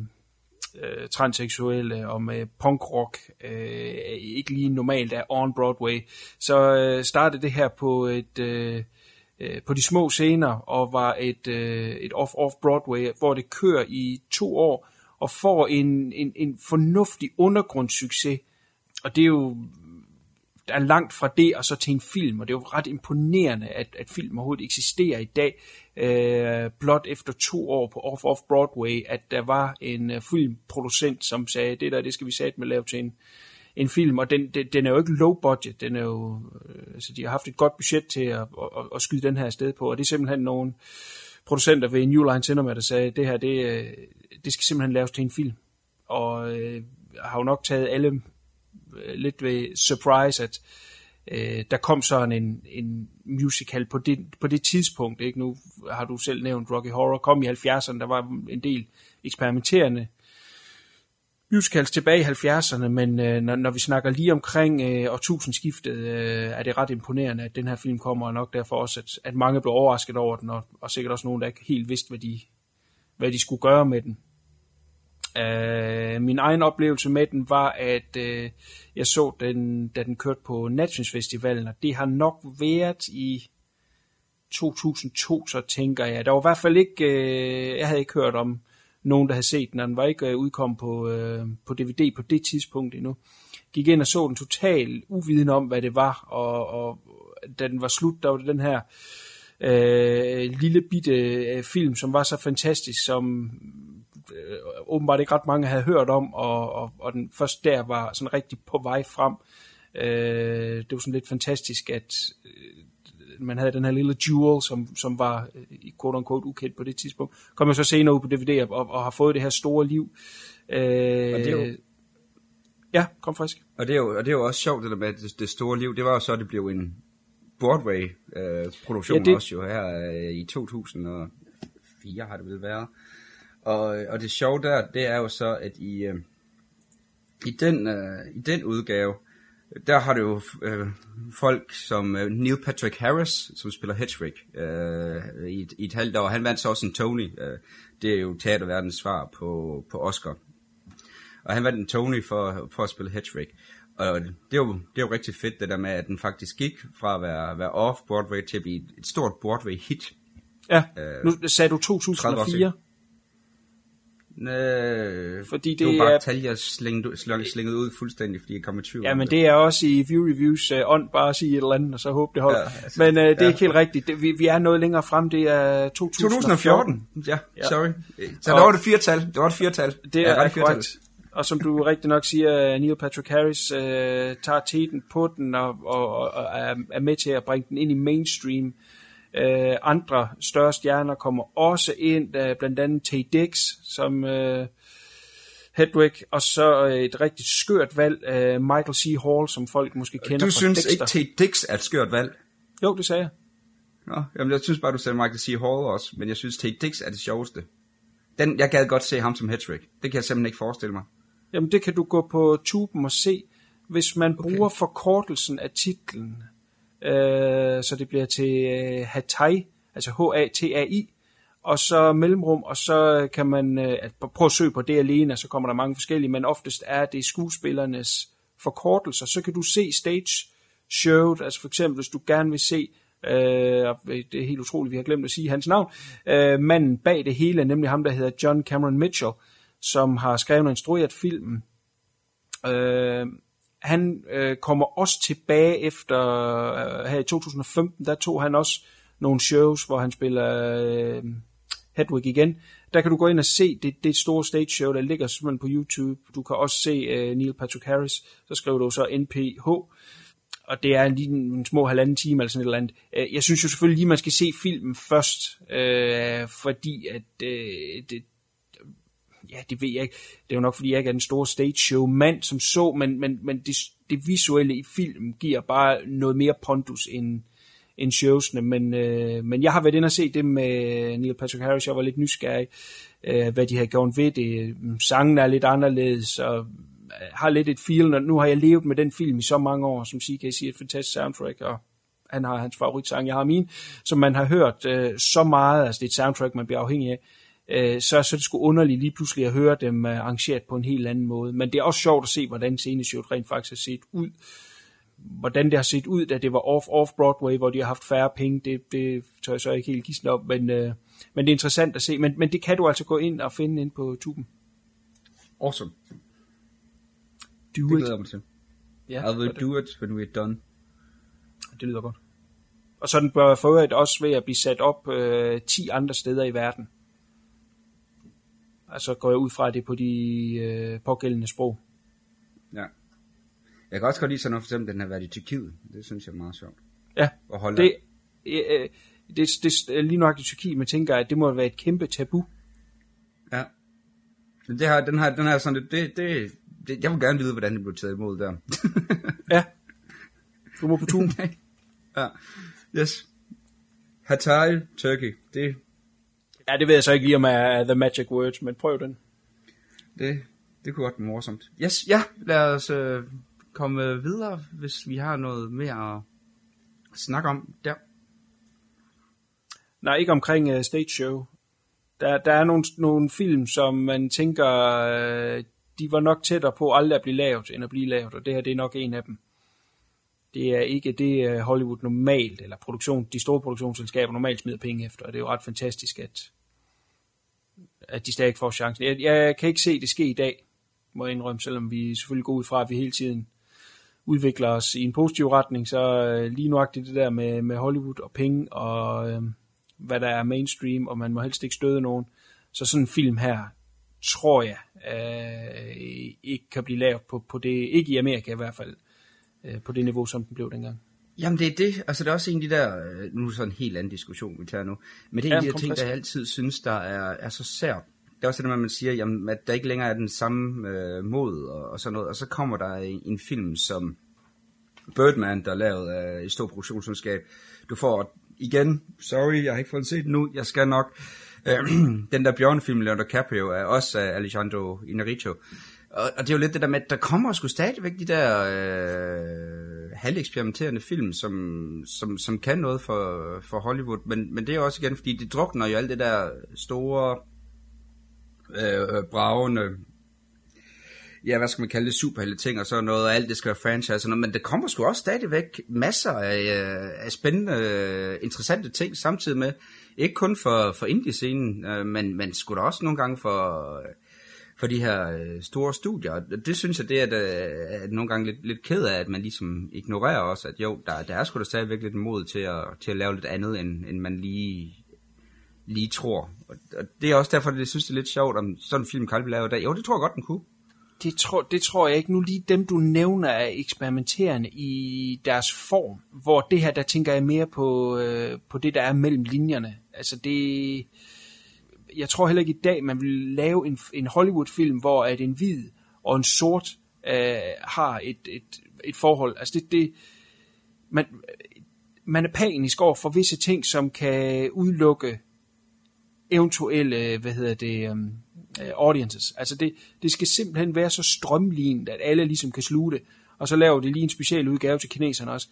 øh, transseksuelle og med punkrock øh, ikke lige normalt er on Broadway. Så øh, startede det her på et... Øh, øh på de små scener og var et, øh, et off-off Broadway, hvor det kører i to år, og får en, en, en fornuftig undergrundssucces. Og det er jo er langt fra det og så til en film, og det er jo ret imponerende, at, at film overhovedet eksisterer i dag, øh, blot efter to år på Off Off Broadway, at der var en øh, filmproducent, som sagde, det der, det skal vi sætte med lave til en, en film, og den, den, den er jo ikke low budget, den er jo, øh, altså de har haft et godt budget til at, at, at skyde den her sted på, og det er simpelthen nogle producenter ved New Line Cinema, der sagde, det her, det, øh, det skal simpelthen laves til en film, og øh, har jo nok taget alle Øh, lidt ved surprise, at øh, der kom sådan en, en musical på det, på det tidspunkt. Ikke? Nu har du selv nævnt Rocky Horror, kom i 70'erne, der var en del eksperimenterende musicals tilbage i 70'erne, men øh, når, når vi snakker lige omkring øh, årtusindskiftet, øh, er det ret imponerende, at den her film kommer, og nok derfor også, at, at mange blev overrasket over den, og, og sikkert også nogen, der ikke helt vidste, hvad de, hvad de skulle gøre med den. Uh, min egen oplevelse med den var, at øh, jeg så den, da den kørte på Nations-festivalen, og det har nok været i 2002, så tænker jeg. Der var i hvert fald ikke, øh, jeg havde ikke hørt om nogen, der havde set den, og den var ikke øh, udkommet på, øh, på DVD på det tidspunkt endnu. Gik ind og så den totalt uviden om, hvad det var, og, og da den var slut, der var det den her øh, lille bitte øh, film, som var så fantastisk, som øh, åbenbart ikke ret mange havde hørt om, og, og, og den først der var sådan rigtig på vej frem. Øh, det var sådan lidt fantastisk, at øh, man havde den her lille jewel, som, som var øh, i quote unquote ukendt på det tidspunkt. Kom jeg så senere ud på DVD og, og har fået det her store liv. Øh, Og det er jo- Ja, kom frisk. Og det er jo, og det er jo også sjovt, det der med det, det store liv. Det var jo så, at det blev en Broadway-produktion Ja, øh, det- også jo her øh, i 2004 har det vel været. Og, og det sjove der, det er jo så, at i, øh, i, den, øh, i den udgave, der har det jo øh, folk som øh, Neil Patrick Harris, som spiller Hedwig øh, i, et, i et halvt år. Han vandt så også en Tony. Øh, det er jo teaterverdens svar på, på Oscar. Og han vandt en Tony for, for at spille Hedwig. Og det er, jo, det er jo rigtig fedt, det der med, at den faktisk gik fra at være, være off-Broadway til at blive et, et stort Broadway-hit. Ja, Øh, nu sagde du 30 år 2004. Øh, Fordi det, det var bare er- er... tal, jeg slængede, slængede, slængede ud fuldstændig, fordi jeg kom i tvivl Ja, men det er også i View Reviews uh, ånd bare at sige et eller andet, og så håbe det holder. Ja, altså, men uh, det er ja. ikke helt rigtigt. Det, vi, vi er noget længere frem, det er 2014. 2014, ja, Ja. sorry. Så Og- der var det firetal, det var et firetal. Det Ja, er firetal. korrekt. Og som du rigtig nok siger, Neil Patrick Harris øh, tager teten på den og, og, og er, er med til at bringe den ind i mainstream. Øh, andre større stjerner kommer også ind, øh, blandt andet Tay Dix som øh, Hedwig, og så øh, et rigtig skørt valg, øh, Michael C. Hall, som folk måske kender Du synes Dexter. ikke, Tate Dix er et skørt valg? Jo, det sagde jeg. Nå, jamen jeg synes bare, du sagde Michael C. Hall også, men jeg synes, Tate Dix er det sjoveste. Den, jeg gad godt se ham som Hedwig. Det kan jeg simpelthen ikke forestille mig. Jamen, det kan du gå på tuben og se. Hvis man okay. bruger forkortelsen af titlen, øh, så det bliver til øh, Hatai, altså H-A-T-A-I, og så mellemrum, og så kan man øh, at prøve at søge på det alene, og så kommer der mange forskellige, men oftest er det skuespillernes forkortelser. Så kan du se stage showet, altså for eksempel, hvis du gerne vil se Øh, og det er helt utroligt, vi har glemt at sige hans navn. Øh, manden bag det hele, nemlig ham, der hedder John Cameron Mitchell, som har skrevet og instrueret filmen. Øh, han øh, kommer også tilbage efter, øh, her i 2015, der tog han også nogle shows, hvor han spiller øh, Hedwig igen. Der kan du gå ind og se det, det store stage show, der ligger simpelthen på YouTube. Du kan også se øh, Neil Patrick Harris, så skriver du så NPH, og det er lige en, en små halvanden time eller sådan et eller andet. Øh, jeg synes jo selvfølgelig lige, man skal se filmen først, øh, fordi at øh, det, ja, det ved jeg ikke. Det er jo nok, fordi jeg ikke er den store stage show mand som så, men, men, men det, det visuelle i filmen giver bare noget mere pondus end, end showsene. Men, øh, men jeg har været inde og se det med Neil Patrick Harris. Jeg var lidt nysgerrig, øh, hvad de har gjort ved det. Mm, sangen er lidt anderledes, og øh, har lidt et feel. Og nu har jeg levet med den film i så mange år, som CK siger, et fantastisk soundtrack, og han har hans favoritsang, jeg har min, som man har hørt øh, så meget, altså det er et soundtrack, man bliver afhængig af, øh, så, så er det sgu underligt lige pludselig at høre dem øh, arrangeret på en helt anden måde. Men det er også sjovt at se, hvordan sceneshowet rent faktisk har set ud. Hvordan det har set ud, da det var off, off Broadway, hvor de har haft færre penge, det, det tør jeg så ikke helt gisne op, men, øh, men det er interessant at se. Men, men det kan du altså gå ind og finde ind på tuben. Awesome. Do det glæder jeg mig til. Ja, I will do it when we're done. Det lyder godt. Og så den bør for øvrigt også ved at blive sat op øh, 10 andre steder i verden. Altså går jeg ud fra, det på de øh, pågældende sprog. Ja. Jeg kan også godt lide sådan noget, for eksempel, den har været i Tyrkiet. Det synes jeg er meget sjovt. Ja, Og Holland. det, øh, det, det, det lige nok i Tyrkiet, men tænker, at det må være et kæmpe tabu. Ja. Men det her, den her, den her sådan, lidt- det, det, det, jeg vil gerne vide, hvordan det blev taget imod der. Ja. Du må på turen. ja. Yes. Hatay, Turkey. Det, ja, det ved jeg så ikke lige om er The Magic Words, men prøv den. det, det kunne godt være morsomt. Yes, ja, lad os øh, komme videre, hvis vi har noget mere at snakke om der. Nej, ikke omkring uh, stage show. Der, der er nogle, nogle film, som man tænker, uh, de var nok tættere på aldrig at blive lavet, end at blive lavet, og det her det er nok en af dem. Det er ikke det, uh, Hollywood normalt, eller produktion, de store produktionsselskaber normalt smider penge efter, og det er jo ret fantastisk, at, at de stadig ikke får chancen. Jeg, jeg kan ikke se det ske i dag, må jeg indrømme, selvom vi selvfølgelig går ud fra, at vi hele tiden udvikler os i en positiv retning, så øh, lige nuagtigt det der med, med Hollywood og penge og... øh, hvad der er mainstream, og man må helst ikke støde nogen. Så sådan en film her, tror jeg, øh, ikke kan blive lavet på, på det, ikke i Amerika i hvert fald, øh, på det niveau, som den blev dengang. Jamen det er det, altså det er også en af de der, øh, nu er det så en helt anden diskussion, vi tager nu, men det er en Ja, af de der ting, der jeg altid synes, der er, er så sært. Det er også det, når man siger, jamen, at der ikke længere er den samme øh, mod og, og sådan noget, og så kommer der en, en film som Birdman, der er lavet af et stort produktionsselskab. Du får igen, sorry, jeg har ikke fået den set nu, jeg skal nok. Øh, den der bjørnefilm, Leonardo DiCaprio, er også af Alejandro Inarritu. Og, og det er jo lidt det der med, at der kommer sgu stadigvæk de der øh, halveksperimenterende film, som, som, som kan noget for, for Hollywood. Men, men det er også igen, fordi det drukner jo alt det der store, øh, bravende, ja, hvad skal man kalde det, superhelte ting og sådan noget, og alt det skal være franchise og sådan noget, men der kommer sgu også stadigvæk masser af, øh, af spændende, øh, interessante ting samtidig med, ikke kun for, for indie-scenen, øh, men, men sgu da også nogle gange for, øh, for de her øh, store studier. Og Det synes jeg, det er, at, øh, er nogle gange lidt, lidt ked af, at man ligesom ignorerer også, at jo, der, der er sgu da stadigvæk lidt mod til at, til at lave lidt andet, end, end man lige lige tror. Og, og det er også derfor, at jeg synes, det er lidt sjovt, om sådan en film kan laver lavet i dag. Jo, det tror jeg godt, den kunne. Det tror, det tror jeg ikke. Nu lige dem, du nævner, er eksperimenterende i deres form, hvor det her, der tænker jeg mere på, øh, på det, der er mellem linjerne. Altså det... Jeg tror heller ikke i dag, man vil lave en, en Hollywood-film, hvor at en hvid og en sort øh, har et, et, et forhold. Altså det, det man, man er panisk over for visse ting, som kan udelukke eventuelle, hvad hedder det, um, audiences. Altså det, det skal simpelthen være så strømlignet, at alle ligesom kan sluge det, og så laver de lige en speciel udgave til kineserne også.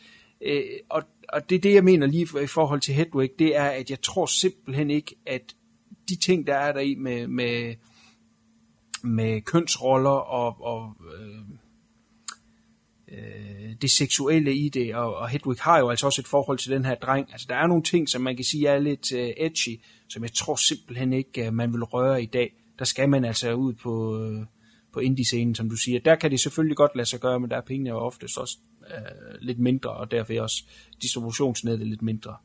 Øh, og, og det er det, jeg mener lige i forhold til Hedwig, det er, at jeg tror simpelthen ikke, at de ting, der er der i med, med, med kønsroller og, og øh, øh, det seksuelle i det, og, og Hedwig har jo altså også et forhold til den her dreng. Altså der er nogle ting, som man kan sige er lidt øh, edgy, som jeg tror simpelthen ikke, øh, man vil røre i dag. Der skal man altså ud på, øh, på indie-scenen, som du siger. Der kan det selvfølgelig godt lade sig gøre, men der er pengene jo oftest også øh, lidt mindre, og derfor er også distributionsnettet lidt mindre.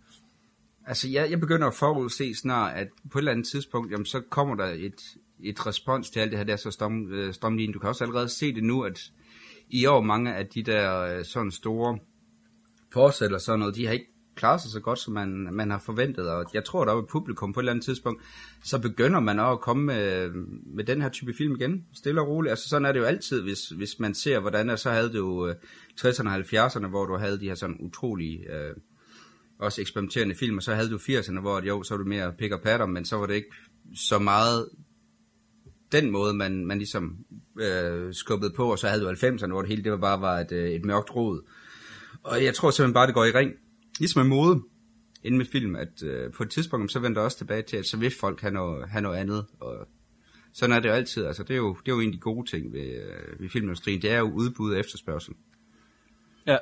Altså, jeg, jeg begynder at forudse snart, at på et eller andet tidspunkt, jamen, så kommer der et, et respons til alt det her, der så strøm, øh. Du kan også allerede se det nu, at i år mange af de der øh, sådan store forsæt eller sådan noget, de har ikke klaret sig så godt, som man, man har forventet, og jeg tror, der er publikum på et eller andet tidspunkt, så begynder man også at komme med, med den her type film igen, stille og roligt. Altså sådan er det jo altid, hvis, hvis man ser, hvordan er, så havde du øh, 60'erne og 70'erne, hvor du havde de her sådan utrolige, øh, også eksperimenterende film, og så havde du 80'erne, hvor jo, så var det mere pick og patter, men så var det ikke så meget den måde, man, man ligesom øh, skubbede på, og så havde du 90'erne, hvor det hele det var bare var et, øh, et mørkt rod. Og jeg tror simpelthen bare, det går i ring. Ligesom med mode inden med film, at øh, på et tidspunkt, så vender det også tilbage til, at så vil folk have noget, have noget andet. Og sådan er det jo altid. Altså, det, er jo, det er jo en af de gode ting ved, øh, ved filmindustrien. Det er jo udbud og efterspørgsel. Ja.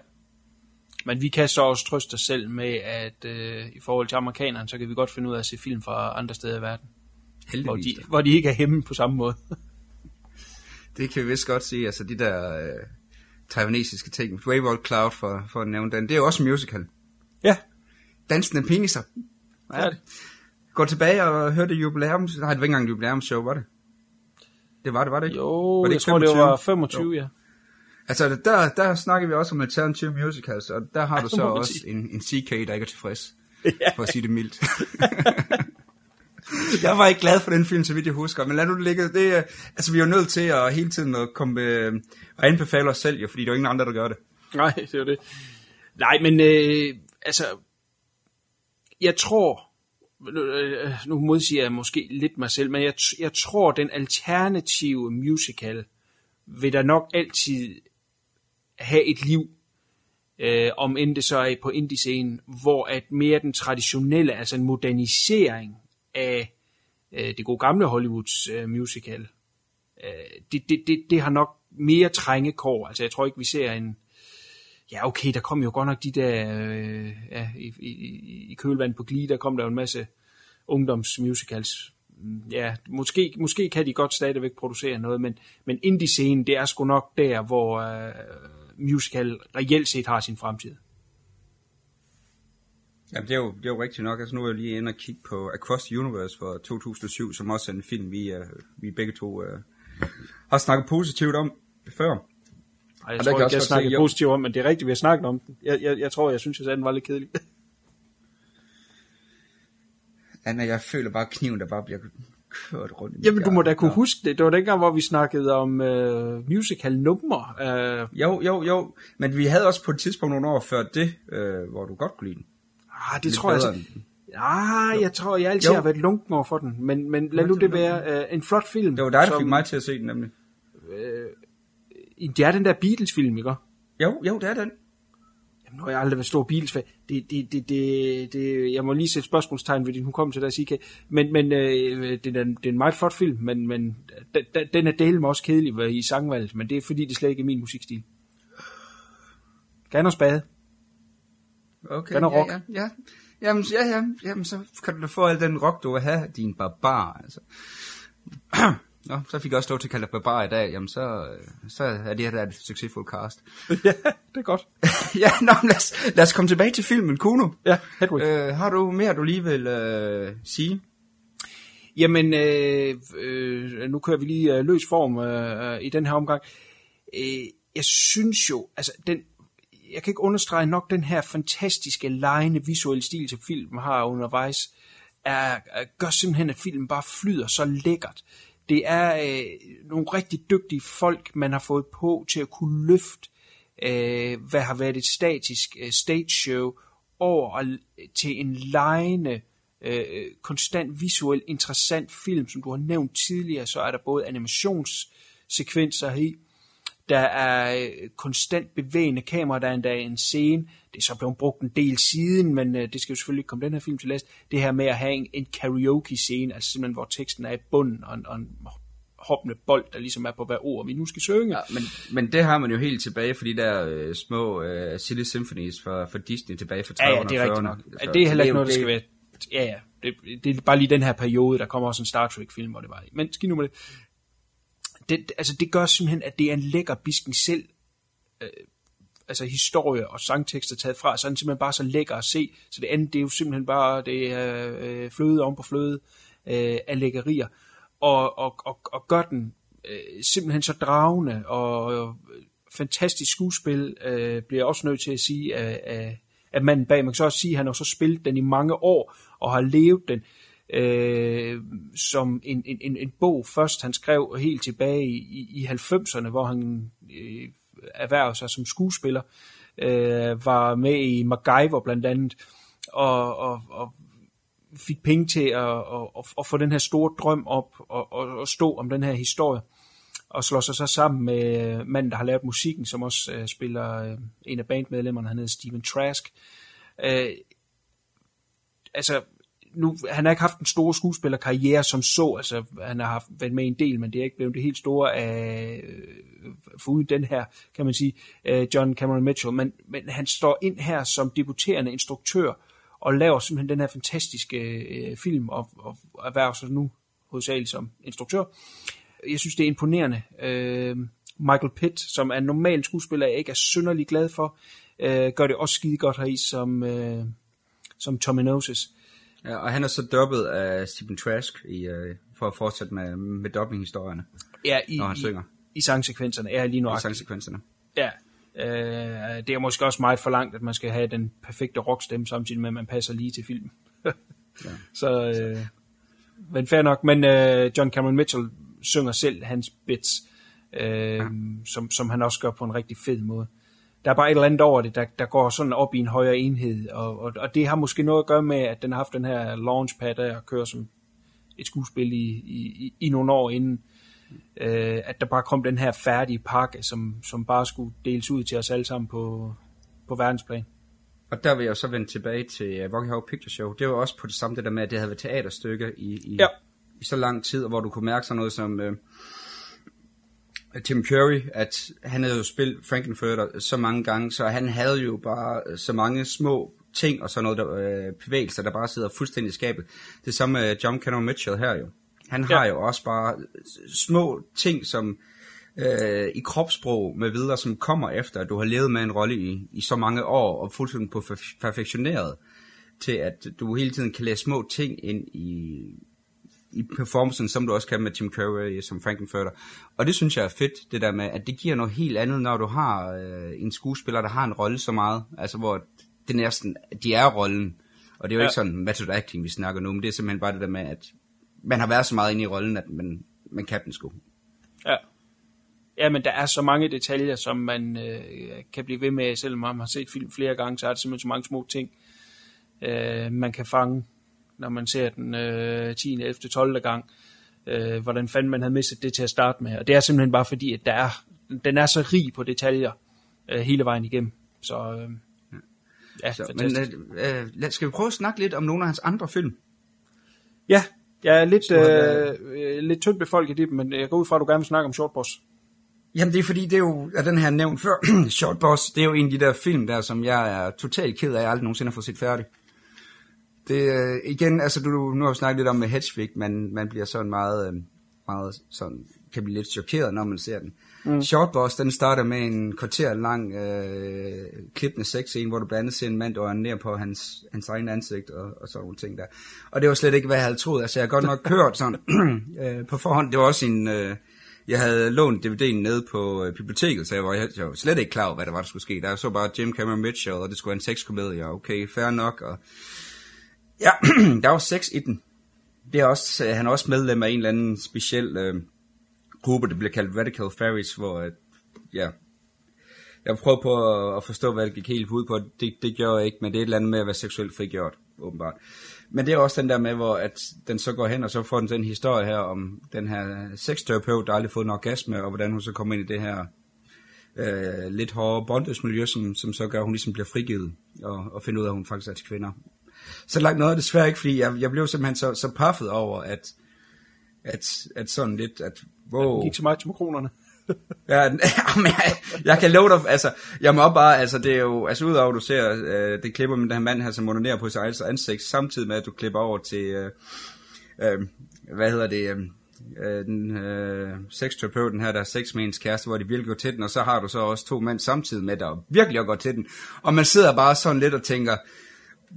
Men vi kan så også trøste os selv med, at øh, i forhold til amerikanerne, så kan vi godt finde ud af at se film fra andre steder i verden. Hvor de, hvor de ikke er hjemme på samme måde. Det kan vi vist godt sige. Altså de der øh, taiwanesiske ting. Wayward Cloud, for, for at nævne den. Det er jo også musical. Ja. Dansende peniser. Ja. det. Gå tilbage og hør det jubilæums... Nej, det var ikke engang jubilæumsshow, var det? Det var det, var det ikke? Jo, var jeg ikke tror, det 25? var 25, Jo. ja. Altså, der, der snakker vi også om alternative musicals, og der har Ja, du så også en, en CK, der ikke er tilfreds. For at sige det mildt. jeg var ikke glad for den film, så vidt jeg husker, men lad nu det ligge. Det, altså, vi er jo nødt til at hele tiden at komme, øh, og anbefale os selv, jo, fordi der er jo ingen andre, der gør det. Nej, det er jo det. Nej, men øh, altså, jeg tror, øh, nu modsiger jeg måske lidt mig selv, men jeg, jeg tror, den alternative musical vil der nok altid have et liv, øh, om end det så er på indie-scenen, hvor at mere den traditionelle, altså en modernisering af øh, det gode gamle Hollywoods øh, musical, øh, det, det, det, det har nok mere trængekår. Altså jeg tror ikke, vi ser en, Ja, okay, der kom jo godt nok de der, øh, ja, i, i, i- kølvand på Glee, der kom der jo en masse ungdomsmusicals. Mm, ja, måske, måske kan de godt stadigvæk producere noget, men, men indie-scenen, det er sgu nok der, hvor øh, musical reelt set har sin fremtid. Jamen, det er jo, det er jo rigtigt nok. Altså, nu er jeg lige inde og kigge på Across the Universe fra 2007, som også er en film, vi, uh, vi begge to uh, har snakket positivt om før. Ej, jeg Og tror ikke, jeg se, jo. positivt om, men det er rigtigt, vi har snakket om den. Jeg, jeg, jeg tror, jeg synes, jeg sagde, den var lidt kedelig. Anna, jeg føler bare kniven, der bare bliver kørt rundt. i Jamen, du må da kunne huske det. Det var dengang, hvor vi snakkede om øh, musical-numre. Øh, Jo, jo, jo. Men vi havde også på et tidspunkt nogle år før det, øh, hvor du godt kunne lide den. ah, det Lidt tror jeg altså... Ah, jeg tror, jeg altid Jo. har været lunken over for den, men, men lad nu det være uh, en flot film. Det var dig, der som- fik mig til at se den, nemlig. Det er den der Beatles-film, ikke? Jo, jo, det er den. Nu har jeg aldrig været stor Beatles-fan. Det, det, det, det, det, jeg må lige sætte spørgsmålstegn ved din hukommelse der, CK. Men, men øh, det, er, en- det er en meget flot film, men, men den, den- er delen også kedelig i sangvalget, men det er fordi, det slet ikke er min musikstil. Gan og spade. Okay, Den er rock. ja, ja, ja. Jamen, ja, ja, jamen, så kan du da få al den rock, du vil have, din barbar, altså. Nå, så fik jeg også lov til at kalde dig barbar i dag, jamen så, øh, så er det her da et succesfuldt cast. ja, det er godt. ja, nå, lad os, lad os komme tilbage til filmen, Kuno. Ja, Hedwig. Øh, har du mere, du lige vil øh, sige? Jamen, øh, øh, nu kører vi lige øh, løs form øh, øh, i den her omgang. Øh, jeg synes jo, altså den, jeg kan ikke understrege nok den her fantastiske, lejende visuelle stil, som filmen har undervejs, er, er, gør simpelthen, at filmen bare flyder så lækkert. Det er øh, nogle rigtig dygtige folk, man har fået på til at kunne løfte, øh, hvad har været et statisk øh, stage show, over og- til en lejende, øh, øh, konstant visuel interessant film, som du har nævnt tidligere, så er der både animationssekvenser i, der er øh, konstant bevægende kamera, der er endda en scene, det er så blevet brugt en del siden, men øh, det skal jo selvfølgelig ikke komme den her film til last, det her med at have en, en karaoke-scene, altså simpelthen hvor teksten er i bunden, og en, og en hoppende bold, der ligesom er på hver ord, vi nu skal synge. Ja, men, men det har man jo helt tilbage for de der øh, små øh, Silly Symphonies fra, fra Disney tilbage fra 30'erne Ja, ja, det er rigtigt 40'erne. nok. Ja, det er heller ikke noget, der skal være... Ja, ja. Det, det er bare lige den her periode, der kommer også en Star Trek-film, hvor det var i. Men skidt nu med det det. Altså, det gør simpelthen, at det er en lækker bisken selv øh, altså historie og sangtekster taget fra, så er den simpelthen bare så lækker at se. Så det andet, det er jo simpelthen bare, det er øh, fløde om på fløde øh, af lækkerier. Og, og, og, og gør den øh, simpelthen så dragende og øh, fantastisk skuespil, øh, bliver jeg også nødt til at sige, af, af, af manden bag. Man kan så også sige, at han har så spillet den i mange år, og har levet den øh, Øh, som en, en, en, bog først, han skrev helt tilbage i, i, i 90'erne, hvor han øh, erhvervede sig som skuespiller, øh, var med i MacGyver blandt andet, og, og, og fik penge til at, at, at, at få den her store drøm op og, og, og stå om den her historie og slår sig så sammen med manden, der har lavet musikken, som også øh, spiller øh, en af bandmedlemmerne, han hedder Steven Trask. Øh, altså, nu, han har ikke haft en stor skuespillerkarriere som så, altså han har haft, været med en del, men det er ikke blevet det helt store af, øh, foruden den her, kan man sige, øh, John Cameron Mitchell, men, men han står ind her som debuterende instruktør, og laver simpelthen den her fantastiske øh, film, og, og erhverver sig nu hovedsageligt som instruktør. jeg synes, det er imponerende. Øh, Michael Pitt, som er en normal skuespiller, jeg ikke er synderlig glad for, øh, gør det også skide godt heri som, øh, som Tommy Noses. Ja, og han er så dubbet af Stephen Trask i, øh, for at fortsætte med, med dubbing-historierne, Ja, i, når han i, synger. i sangsekvenserne er lige I nu sangsekvenserne. Ja, øh, det er måske også meget forlangt, at man skal have den perfekte rockstemme, samtidig med, at man passer lige til filmen. Ja. Så, øh, men fair nok. Men øh, John Cameron Mitchell synger selv hans bits, øh, ja. som, som han også gør på en rigtig fed måde. Der er bare et eller andet over det, der, der går sådan op i en højere enhed, og, og, og det har måske noget at gøre med, at den har haft den her launchpad der, og kører som et skuespil i, i, i, nogle år inden, øh, at der bare kom den her færdige pakke, som, som bare skulle deles ud til os alle sammen på, på verdensplan. Og der vil jeg så vende tilbage til uh, Rocky Horror Picture Show. Det var også på det samme det der med, at det havde været teaterstykker i, i, Ja. i så lang tid, og hvor du kunne mærke sådan noget som uh, Tim Curry, at han havde jo spillet Frankenfurter så mange gange, så han havde jo bare øh, så mange små ting og sådan noget der, øh, bevægelser, der bare sidder fuldstændig i skabet. Det samme med John Cameron Mitchell her jo. Han har Ja. jo også bare små ting, som øh, i kropssprog med videre, som kommer efter, at du har levet med en rolle i, i så mange år, og fuldstændig på perf- perfektioneret, til at du hele tiden kan læse små ting ind i, i performancen, som du også kan med Tim Curry som Frankenfurter. Og det synes jeg er fedt, det der med, at det giver noget helt andet, når du har øh, en skuespiller, der har en rolle så meget, altså hvor det næsten, de er rollen, og det er jo Ja. ikke sådan method acting, vi snakker nu, men det er simpelthen bare det der med, at man har været så meget inde i rollen, at man, man kan den sgu. Ja. Ja, men der er så mange detaljer, som man øh, kan blive ved med, selvom man har set film flere gange, så er der simpelthen så mange små ting, øh, man kan fange, når man ser den øh, 10., 11., 12. gang. Øh, hvordan fanden man havde mistet det til at starte med. Og det er simpelthen bare fordi, at der er, den er så rig på detaljer øh, hele vejen igennem. Så øh, ja, Så, men øh, øh, lad, skal vi prøve at snakke lidt om nogle af hans andre film? Ja, jeg er lidt, han øh, øh, lidt tyndt befolket i dem, men jeg går ud fra, at du gerne vil snakke om Short Boss. Jamen det er fordi, det er jo, at den her nævnt før, Short Boss, det er jo en af de der film der, som jeg er totalt ked af, at jeg aldrig nogensinde har fået set færdig. Det er igen, altså du, nu har vi snakket lidt om med Hedgevig, man, man bliver sådan meget, øh, meget sådan, kan blive lidt chokeret, når man ser den. Mm. Mm. Short Boss, den starter med en kvarter lang øh, klippende sexscene, hvor du blandt andet ser en mand, der ned på hans, hans egen ansigt og, og sådan nogle ting der. Og det var slet ikke, hvad jeg havde troet. Altså jeg har godt nok hørt sådan øh, på forhånd. Det var også en... Øh, jeg havde lånt DVD'en nede på øh, biblioteket, så jeg var, jeg var slet ikke klar over, hvad der var, der skulle ske. Der så bare Jim Cameron Mitchell, og det skulle være en sexkomedie, og okay, fair nok. Og... Ja, der var sex i den. Det er også, øh, han er også medlem af en eller anden speciel øh, gruppe, der bliver kaldt Radical Fairies, hvor, at, ja, jeg prøvede på at, at forstå, hvad det gik helt ud på. Det, det gjorde jeg ikke, men det er et eller andet med at være seksuelt frigjort, åbenbart. Men det er også den der med, hvor at den så går hen, og så får den den historie her om den her sexterapeut, der aldrig har fået en orgasme, og hvordan hun så kommer ind i det her øh, lidt hårde bondage-miljø, som, som så gør, at hun ligesom bliver frigivet, og, og finder ud af, at hun faktisk er til kvinder. Så langt noget desværre ikke, fordi jeg, jeg blev simpelthen så, så puffet over, at, at, at sådan lidt, at wow. Gik så meget til makronerne. Ja, jamen, jeg, jeg kan love dig, altså, jeg må bare, altså, det er jo, altså, udover at du ser, øh, det klipper med den her mand her, som onanerer på sit eget ansigt, samtidig med, at du klipper over til, øh, øh, hvad hedder det, øh, øh, den øh, sexterapeuten her, der er sex med ens kæreste, hvor de virkelig går til den, og så har du så også to mænd samtidig med, der virkelig går til den, og man sidder bare sådan lidt og tænker,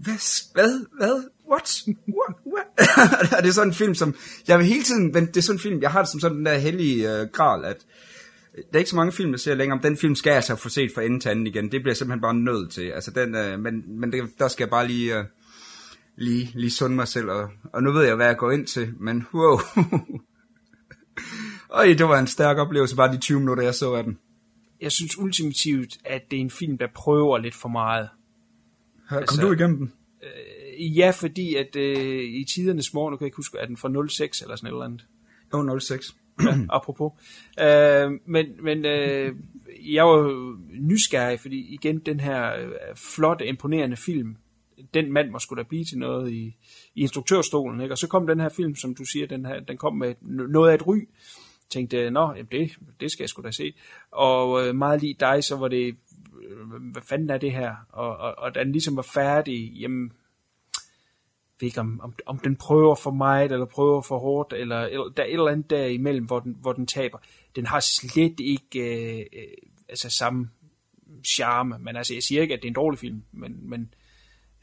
hvad, hvad, hvad, what, what, what? Og det er sådan en film, som, jeg vil hele tiden, men det er sådan en film, jeg har det som sådan den der hellige øh, gral, at øh, der er ikke så mange film, jeg ser længere, men den film skal jeg altså få set fra ende til anden igen. Det bliver jeg simpelthen bare nødt til. Altså den, øh, men men det, der skal jeg bare lige, øh, lige, lige sunde mig selv, og, og nu ved jeg, hvad jeg går ind til, men wow. Øj, det var en stærk oplevelse, bare de 20 minutter, jeg så af den. Jeg synes ultimativt, at det er en film, der prøver lidt for meget. Kom altså, du igennem den? Øh, ja, fordi at øh, i tidernes morgen, nu kan jeg ikke huske, er den fra 06 eller sådan et eller andet. Jo, 06. ja, apropos. Øh, men men øh, jeg var jo nysgerrig, fordi igen, den her øh, flotte, imponerende film, den mand må skulle da blive til noget i, i instruktørstolen, ikke? Og så kom den her film, som du siger, den, her, den kom med noget af et ry. Tænkte, nå, jamen det, det skal jeg sgu da se. Og øh, meget lige dig, så var det, Øh, hvad fanden er det her? Og, og, og da den ligesom var færdig, jamen, ved ikke, om, om, om den prøver for meget, eller prøver for hårdt, eller, eller der er et eller andet derimellem, hvor den, hvor den taber. Den har slet ikke øh, øh, altså samme charme, men altså, jeg siger ikke, at det er en dårlig film, men, men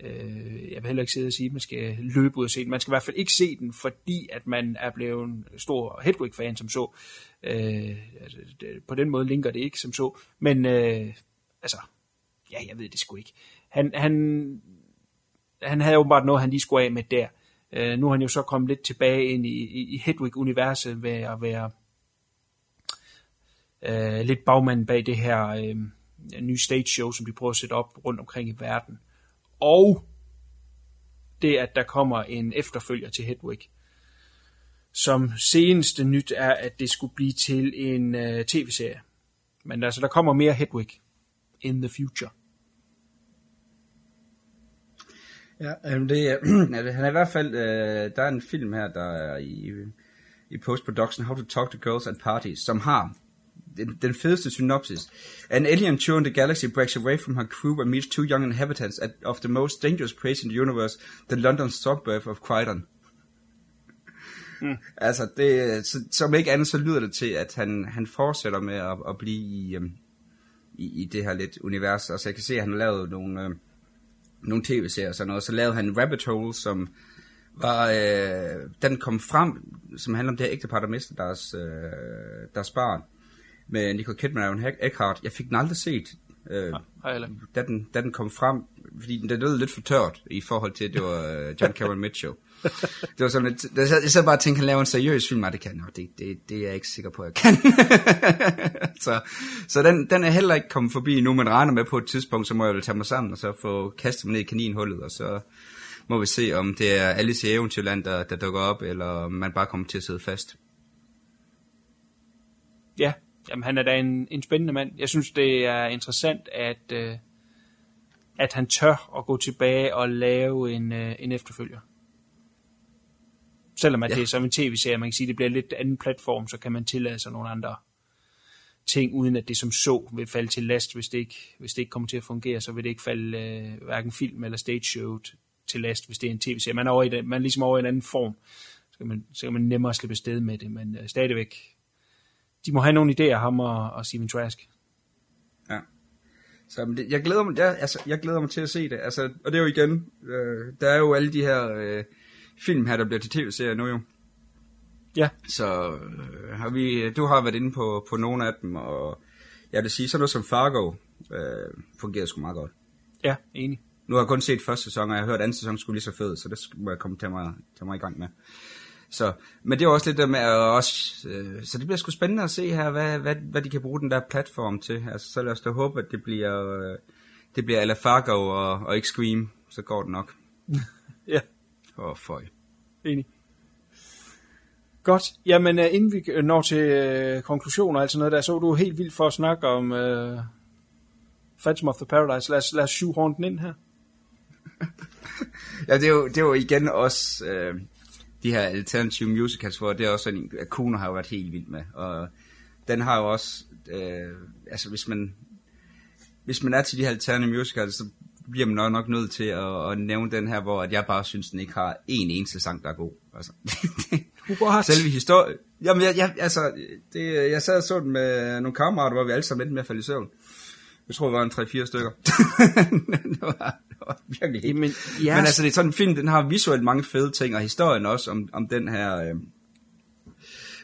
øh, jeg vil heller ikke sidde og sige, at man skal løbe ud og se den. Man skal i hvert fald ikke se den, fordi at man er blevet en stor Hedwig-fan, som så. Øh, altså, det, på den måde linker det ikke, som så. Men øh, altså, ja, jeg ved det sgu ikke. Han, han, han havde åbenbart noget, han lige skulle af med der. Øh, nu er han jo så kommet lidt tilbage ind i, i, i Hedwig-universet ved at være øh, lidt bagmanden bag det her øh, nye stage show, som de prøver at sætte op rundt omkring i verden. Og det, at der kommer en efterfølger til Hedwig. Som seneste nyt er, at det skulle blive til en øh, tv-serie. Men altså, der kommer mere Hedwig in the future. Ja, øh, det, er, han er i hvert fald, øh, der er en film her, der er i, i post-production, How to Talk to Girls at Parties, som har den, den fedeste synopsis. An alien tour in the galaxy breaks away from her crew and meets two young inhabitants at, of the most dangerous place in the universe, the London suburb of Croydon. Mm. Altså, det, så, som ikke andet, så lyder det til, at han, han fortsætter med at, at blive i, um, i, i det her lidt univers. Altså, jeg kan se, at han har lavet nogle, øh, nogle tv-serier og sådan noget. Så lavede han Rabbit Hole, som var, øh, den kom frem, som handler om det her ægtepar, der mistede deres, øh, deres barn med Nicole Kidman og Aaron Eckhart. Jeg fik den aldrig set, øh, ja, da, den, da den kom frem, fordi den lød lidt for tørt i forhold til, at det var øh, John Cameron Mitchell det var sådan lidt, jeg sad bare og tænkte, han laver en seriøs film, og det kan jeg, det, det, det er jeg ikke sikker på, at jeg kan. så så den, den er heller ikke kommet forbi nu, men regner med på et tidspunkt, så må jeg vel tage mig sammen, og så få kastet mig ned i kaninhullet, og så må vi se, om det er Alice i Eventyrland, der, der dukker op, eller om man bare kommer til at sidde fast. Ja, jamen han er da en, en spændende mand. Jeg synes, det er interessant, at, øh, at han tør at gå tilbage og lave en, øh, en efterfølger. Selvom at ja. det er som en tv-serie, man kan sige, det bliver lidt anden platform, så kan man tillade sig nogle andre ting, uden at det som så vil falde til last, hvis det ikke, hvis det ikke kommer til at fungere, så vil det ikke falde øh, hverken film eller stage show til last, hvis det er en tv-serie. Man er, over i den, man er ligesom over i en anden form, så kan man, så kan man nemmere slippe sted med det, men øh, stadigvæk de må have nogle idéer, ham og, og Steven Trask. Ja. Så men det, jeg, glæder mig, jeg, altså, jeg glæder mig til at se det. Altså, og det er jo igen, øh, der er jo alle de her øh, film her, der bliver til tv-serier nu jo. Ja. Så øh, har vi, du har været inde på, på nogle af dem, og jeg vil sige, sådan noget som Fargo øh, fungerer sgu meget godt. Ja, enig. Nu har jeg kun set første sæson, og jeg har hørt, at anden sæson skulle lige så fed, så det må jeg komme til mig, til mig i gang med. Så, men det er også lidt der med at også, øh, så det bliver sgu spændende at se her, hvad, hvad, hvad de kan bruge den der platform til. Altså, så lad os da håbe, at det bliver, øh, det bliver Ala Fargo og, og ikke Scream, så går det nok. ja. Oh, føj. Enig. Godt. Jamen, uh, inden vi når til uh, konklusioner og alt sådan noget der, så du helt vildt for at snakke om uh, Phantom of the Paradise. Lad os, lad os shoehorn den ind her. ja, det er, jo, det er jo igen også... Uh, de her alternative musicals, hvor det er også en, Kuno har jo været helt vild med, og den har jo også, øh, altså hvis man, hvis man er til de her alternative musicals, så bliver man nok, nødt til at, at nævne den her, hvor at jeg bare synes, den ikke har en eneste sang, der er god. Altså, What? Selve historien. Jamen, jeg, jeg, altså, det, jeg sad og så den med nogle kammerater, hvor vi alle sammen endte med at falde i søvn. Jeg tror, det var en 3-4 stykker. det, var, det var virkelig. Men, yes. Men altså, det er sådan en film, den har visuelt mange fede ting, og historien også om, om den her, øh,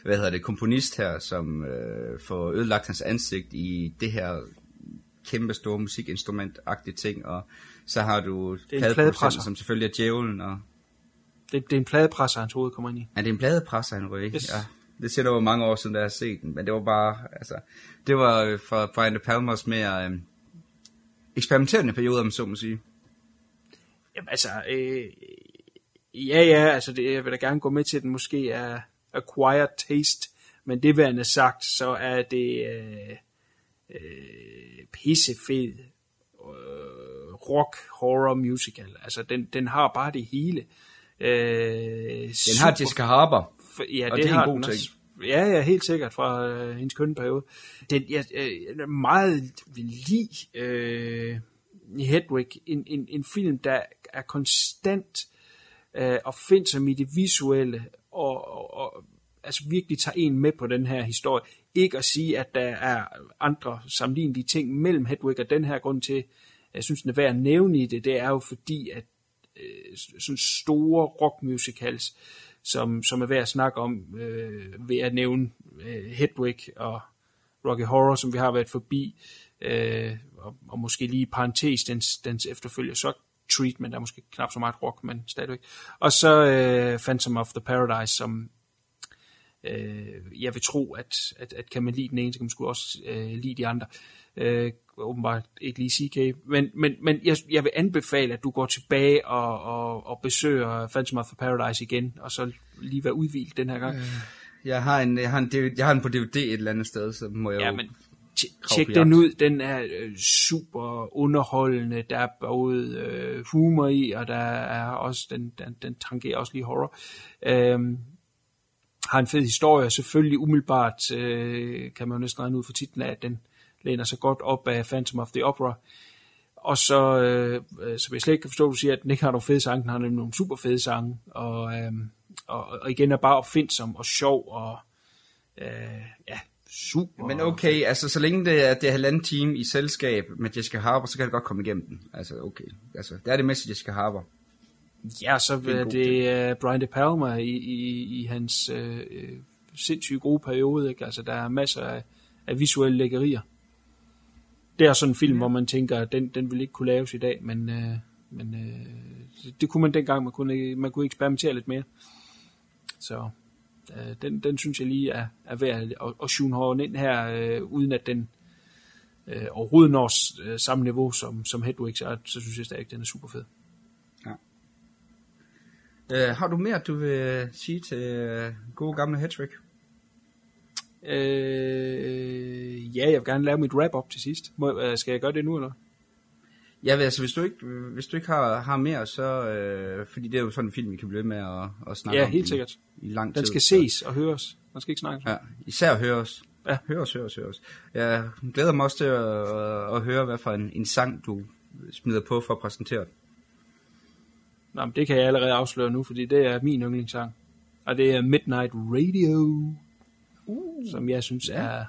hvad hedder det, komponist her, som øh, får ødelagt hans ansigt i det her kæmpe store musikinstrument-agtige ting, og så har du pladepresser, som selvfølgelig er djævlen, og... Det, det er en pladepresser, hans hoved kommer ind i. Ja, det er en pladepresser, han ryger yes. ja. Det siger der var mange år siden, da jeg har set den, men det var bare, altså, det var for Brian De Palmas mere øh, eksperimenterende periode, om så må sige. Jamen altså, øh, ja ja, altså det, jeg vil da gerne gå med til, at den måske er acquired taste, men det værende sagt, så er det øh, øh, pissefed øh, rock horror musical. Altså den, den har bare det hele. Øh, den har Jessica Harper. Ja, og det, det er har en god ting. også. Ja, ja, helt sikkert fra øh, hendes kønne periode. Den, jeg øh, meget vil lide øh, Hedwig, en, en, en film, der er konstant øh, og finder sig i det visuelle, og, og, og altså virkelig tager en med på den her historie. Ikke at sige, at der er andre sammenlignelige ting mellem Hedwig og den her grund til, jeg synes, den er værd at nævne i det, det er jo fordi, at øh, sådan store rockmusicals, som, som er værd at snakke om, øh, ved at nævne øh, Hedwig og Rocky Horror, som vi har været forbi, øh, og, og måske lige i parentes dens, dens efterfølger, så Treatment er måske knap så meget rock, men stadigvæk. Og så øh, Phantom of the Paradise, som øh, jeg vil tro, at, at, at kan man lide den ene, så kan man sgu også øh, lide de andre. Øh, åbenbart ikke lige CK, men, men, men jeg, jeg vil anbefale, at du går tilbage og, og, og besøger Phantom of the Paradise igen, og så lige være udvildt den her gang. Øh, jeg, har en, jeg, har en, jeg har en på DVD et eller andet sted, så må jeg ja, jo men tjek den ud, den er øh, super underholdende, der er både øh, humor i, og der er også, den, den, den tangerer også lige horror. Øhm, har en fed historie, selvfølgelig umiddelbart øh, kan man jo næsten regne ud for titlen af, at den læner sig godt op af Phantom of the Opera. Og så, øh, så vil jeg slet ikke forstå, at du siger, at den ikke har nogle fede sange, den har nemlig nogle super fede sange, og, øh, og, og igen er bare opfindsom og sjov, og øh, ja, super. Men okay, altså så længe det er, det er halvanden time i selskab med Jessica Harper, så kan det godt komme igennem den. Altså okay, altså det er det mest Jessica Harper. Ja, så Det er det uh, Brian De Palma i, i, i hans uh, sindssygt gode periode. Ikke? Altså, der er masser af, af visuelle lækkerier. Det er sådan en film, ja. hvor man tænker, at den, den vil ikke kunne laves i dag, men, uh, men uh, det, det kunne man dengang. Man kunne, man kunne eksperimentere lidt mere. Så uh, den, den synes jeg lige er, er værd at, at, shoehorn ind her, uh, uden at den uh, overhovedet når uh, samme niveau som, som Hedwig, så, så synes jeg stadig, at den er super fed. Uh, har du mere, du vil sige til uh, gode gamle Hedwig? Øh, ja, jeg vil gerne lave mit wrap-up til sidst. Må, øh, skal jeg gøre det nu, eller? Ja, altså hvis du ikke, hvis du ikke har, har mere, så... Øh, fordi det er jo sådan en film, vi kan blive med at, at snakke Ja, om helt i, sikkert. i lang Den tid. skal så- ses og høres. Man skal ikke snakke. Ja, især høres. Ja. Høres, høres, høres. Jeg glæder mig også til at, at, at høre, hvad for en, en sang, du smider på for at præsentere den. Nå, men det kan jeg allerede afsløre nu, fordi det er min yndlingssang. Og det er Midnight Radio, uh, som jeg synes ja. er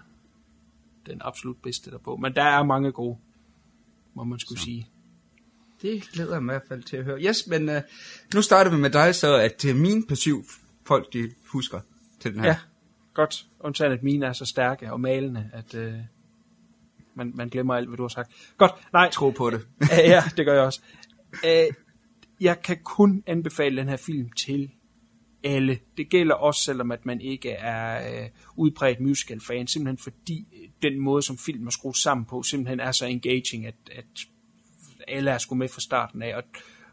den absolut bedste derpå. Men der er mange gode, må man skulle sige. Det glæder jeg mig i hvert fald til at høre. Yes, men uh, nu starter vi med dig, så at uh, mine passiv folk, de husker til den her. Ja, godt. Undtagen at mine er så stærke og malende, at øh, man, man glemmer alt, hvad du har sagt. Godt, nej. Tro på det. ja, det gør jeg også. Øh, jeg kan kun anbefale den her film til alle. Det gælder også, selvom at man ikke er øh, udbredt musical-fan, simpelthen fordi øh, den måde, som filmen er skruet sammen på, simpelthen er så engaging, at, at alle er sgu med fra starten af, og,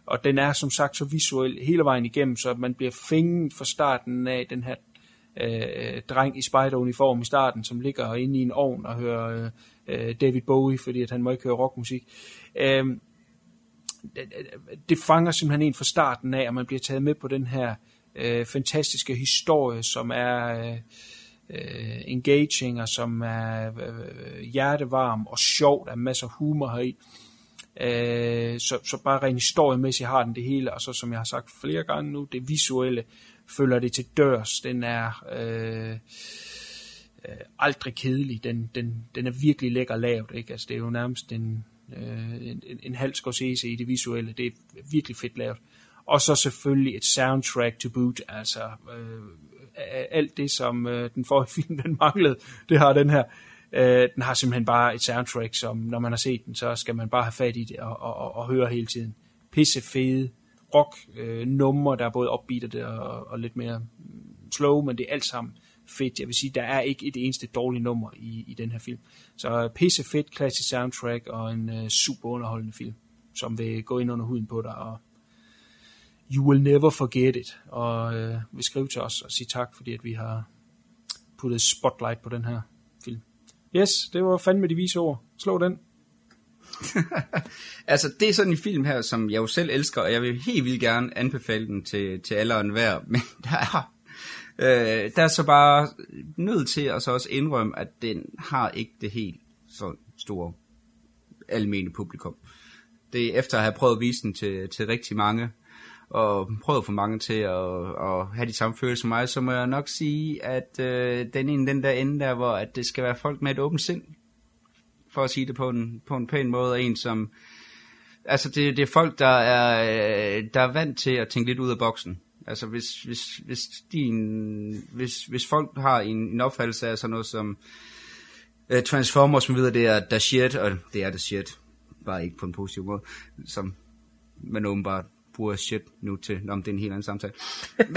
og den er som sagt så visuel hele vejen igennem, så man bliver fænget fra starten af den her øh, dreng i spideruniform i starten, som ligger inde i en ovn og hører øh, øh David Bowie, fordi at han må ikke høre rockmusik. Øh, det, det fanger simpelthen en fra starten af, at man bliver taget med på den her øh, fantastiske historie, som er øh, øh engaging og som er øh, hjertevarm og sjov. Der er masser af humor heri. Øh, så, så bare rent historiemæssigt har den det hele, og så som jeg har sagt flere gange nu, det visuelle følger det til dørs. Den er øh, øh, aldrig kedelig. Den, den, den er virkelig lækker lavet. Ikke? Altså, det er jo nærmest en, øh, en, en, halv Scorsese i det visuelle. Det er virkelig fedt lavet. Og så selvfølgelig et soundtrack to boot. Altså øh, alt det, som øh, den forrige film den manglede, det har den her. Øh, den har simpelthen bare et soundtrack, som når man har set den, så skal man bare have fat i det og, og, og, og høre hele tiden. Pisse fede rock øh, numre, der er både upbeat og, og lidt mere mm, slow, men det er alt sammen fedt. Jeg vil sige, der er ikke et eneste dårligt nummer i, i den her film. Så pisse fedt, klassisk soundtrack og en øh, super underholdende film, som vil gå ind under huden på dig og you will never forget it. Og øh, vil skrive til os og sige tak, fordi at vi har puttet spotlight på den her film. Yes, det var fandme de vise ord. Slå den. altså, det er sådan en film her, som jeg jo selv elsker, og jeg vil helt vildt gerne anbefale den til, til alle og enhver, men der er, øh, der er så bare nødt til at så også indrømme, at den har ikke det helt så store almene publikum. Det er efter at have prøvet at vise den til, til rigtig mange, og prøvet at få mange til at, at have de samme følelser som mig, så må jeg nok sige, at øh, den ene, den der ende der, hvor at det skal være folk med et åbent sind, for at sige det på en, på en pæn måde, og en som, altså det, det er folk, der er, øh, der er vant til at tænke lidt ud af boksen. Altså hvis, hvis, hvis, din, hvis, hvis folk har en, en opfattelse af sådan noget som uh, Transformers, som videre, det er der shit, og det er der shit, bare ikke på en positiv måde, som man åbenbart bruger shit nu til, om det er en helt anden samtale. men,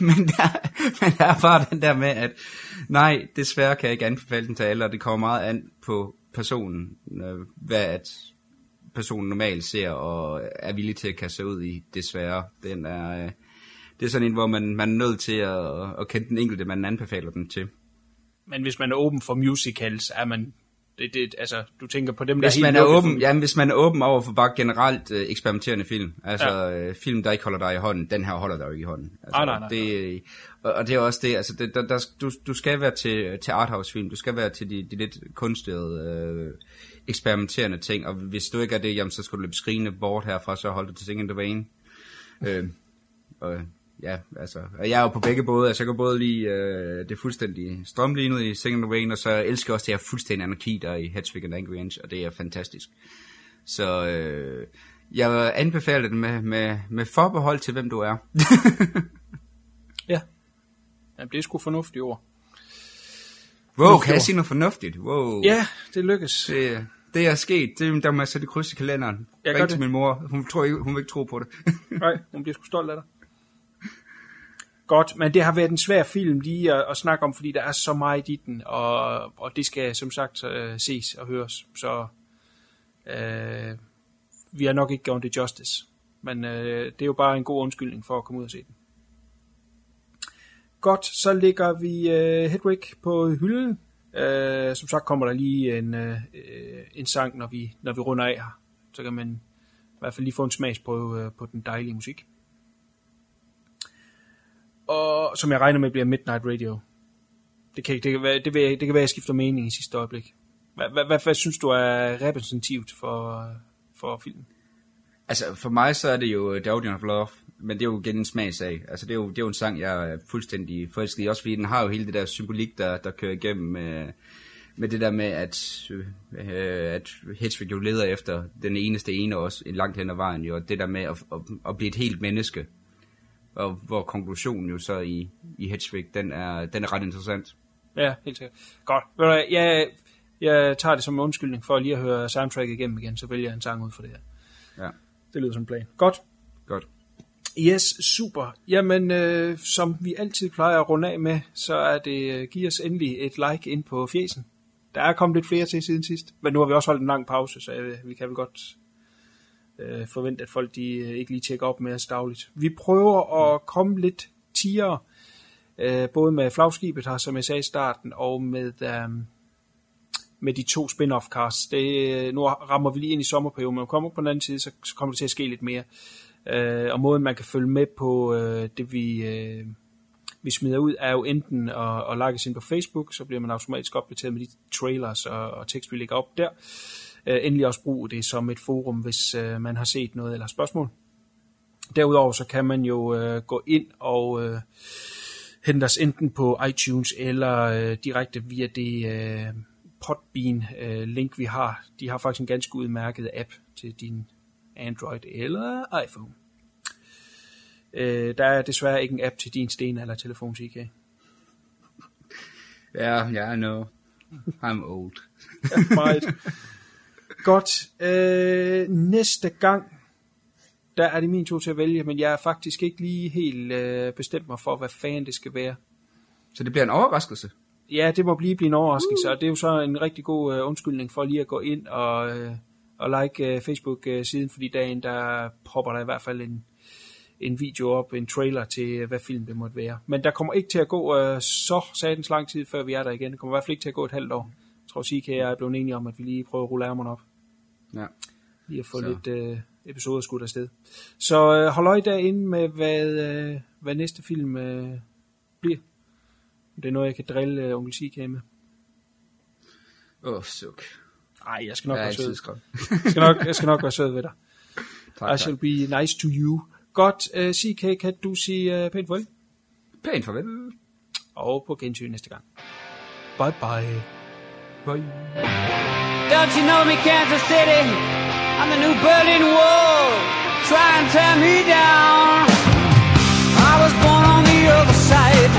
men, der, men der er bare den der med, at nej, desværre kan jeg ikke anbefale den til alle, og det kommer meget an på personen, øh, hvad at personen normalt ser og er villig til at kaste sig ud i, desværre. Den er, øh, det er sådan en, hvor man, man er nødt til at, at kende den enkelte, man anbefaler den til. Men hvis man er åben for musicals, er man... Det, det, altså, du tænker på dem, hvis der er man er åben, for- ja, hvis man er åben over for bare generelt øh, eksperimenterende film, altså ja. film, der ikke holder dig i hånden, den her holder dig jo ikke i hånden. Altså, Ah, nej, nej, det, og, og det er også det, altså det, der, der, du, du skal være til, til arthouse-film, du skal være til de, de lidt kunstige, øh, eksperimenterende ting, og hvis du ikke er det, jamen, så skal du løbe skrigende bort herfra, så hold dig til Singing in the Rain. øh, og, ja, altså, og jeg er jo på begge både, altså jeg kan både lide øh, det fuldstændig strømlignet i Singing the Rain, og så elsker jeg også det her fuldstændig anarki, der er i Hedwig and Angry Inch, og det er fantastisk. Så øh, jeg anbefaler det med, med, med forbehold til, hvem du er. Ja. Jamen, det er sgu fornuftige ord. Wow, Fornuftige kan jeg sige noget fornuftigt? Wow. Ja, det lykkes. Det, det er sket. Det, der må jeg sætte kryds i kalenderen. Jeg Ring til det. min mor. Hun, tror ikke, hun vil ikke tro på det. Nej, hun bliver sgu stolt af dig. Godt, men det har været en svær film lige at, at snakke om, fordi der er så meget i den, og, og det skal som sagt øh, ses og høres. Så øh, vi har nok ikke gjort det justice. Men øh, det er jo bare en god undskyldning for at komme ud og se den. Godt, så ligger vi øh, Hedwig på hylden. Øh, som sagt kommer der lige en, øh, øh, en sang, når vi, når vi runder af her. Så kan man i hvert fald lige få en smagsprøve øh, på den dejlige musik. Og som jeg regner med bliver Midnight Radio. Det kan, det kan, være, det, vil, det kan være, jeg skifter mening i sidste øjeblik. Hvad, hvad, hvad, hvad synes du er repræsentativt for, for filmen? Altså, for mig så er det jo The Audience of Love, men det er jo igen en smagsag. Altså, det er jo, det er jo en sang, jeg er fuldstændig forelsket i, også fordi den har jo hele det der symbolik, der, der kører igennem med, med det der med, at, øh, at Hedwig jo leder efter den eneste ene også, en langt hen ad vejen, jo, og det der med at, at, at blive et helt menneske, og hvor konklusionen jo så i, i Hedwig, den er, den er ret interessant. Ja, helt sikkert. Godt. Hvad, Jeg, jeg tager det som en undskyldning for lige at høre soundtrack igennem igen, så vælger jeg en sang ud for det her. Ja. Det lyder som en plan. Godt. Godt. Yes, super. Jamen, øh, som vi altid plejer at runde af med, så er det, øh, giv os endelig et like ind på fjesen. Der er kommet lidt flere til siden sidst, men nu har vi også holdt en lang pause, så øh, vi kan vel godt øh, forvente, at folk de øh, ikke lige tjekker op med os dagligt. Vi prøver at komme lidt tiere, øh, både med flagskibet her, som jeg sagde i starten, og med, øh, med de to spin-off casts. Det, øh, nu rammer vi lige ind i sommerperioden, men kommer på den anden side, så, så kommer det til at ske lidt mere. Øh, og måden man kan følge med på øh, det vi, øh, vi smider ud, er jo enten at, at like os ind på Facebook, så bliver man automatisk opdateret med de trailers og, og tekst, vi lægger op der. Øh, endelig også bruge det som et forum, hvis øh, man har set noget eller spørgsmål. Derudover så kan man jo øh, gå ind og øh, hente os enten på iTunes eller øh, direkte via det øh, Podbean øh, link vi har. De har faktisk en ganske udmærket app til din Android eller iPhone. Øh, der er desværre ikke en app til din sten eller telefon, CK. Ja, ja, I know. I'm old. Ja, meget. Godt. Øh, næste gang, der er det min tur til at vælge, men jeg er faktisk ikke lige helt øh, bestemt mig for, hvad fanden det skal være. Så det bliver en overraskelse? Ja, det må blive, blive en overraskelse, uh. og det er jo så en rigtig god øh, undskyldning for lige at gå ind og, øh, og like øh, Facebook-siden, fordi dagen der popper der i hvert fald en, en video op, en trailer til, øh, hvad film det måtte være. Men der kommer ikke til at gå øh, så satans lang tid, før vi er der igen. Det kommer i hvert fald ikke til at gå et halvt år. Jeg tror, og jeg er blevet enige om, at vi lige prøver at rulle ærmerne op. Ja. Lige at få så. lidt øh, episoder skudt afsted. Så øh, hold øje derinde med, hvad, øh, hvad næste film øh, bliver. Det er noget, jeg kan drille øh, onkel Sika med. Åh, oh, suk. Ej, jeg skal nok jeg være sød. jeg, skal nok, jeg skal nok være sød ved dig. Tak, I shall tak. be nice to you. Godt, øh, uh, CK, kan du sige uh, pænt farvel? Pænt farvel. Og på gensyn næste gang. Bye bye. Bye. Don't you know me, Kansas City? I'm the new Berlin Wall. Try and tear me down. I was born on the other side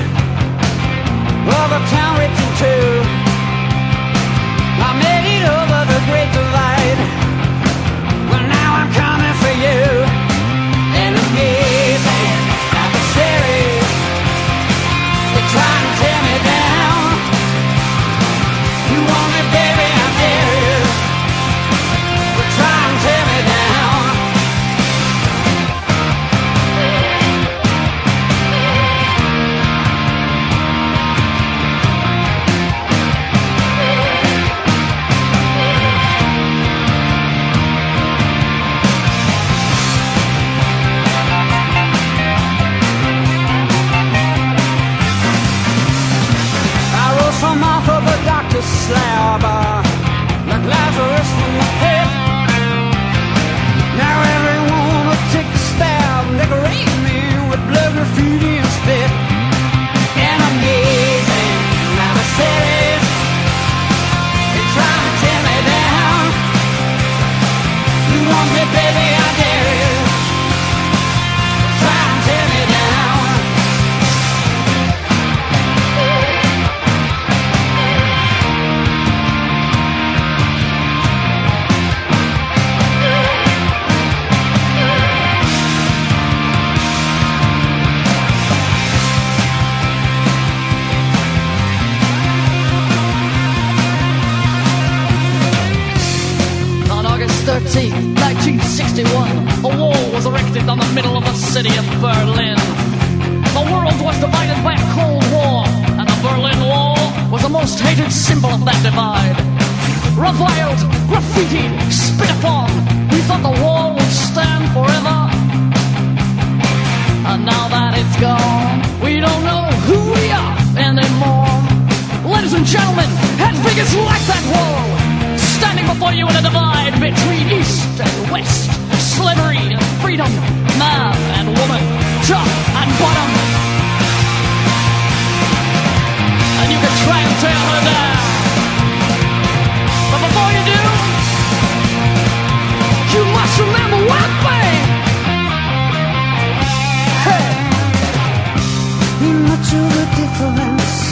of a town ripped in two. symbol of that divide. Reviled, graffitied, spit upon, we thought the wall would stand forever. And now that it's gone, we don't know who we are anymore. Ladies and gentlemen, Hedwig is like that wall, standing before you in a divide between East and West, slavery and freedom, man and woman, top and bottom. try and tell her that. But before you do, you must remember one thing. Hey, difference.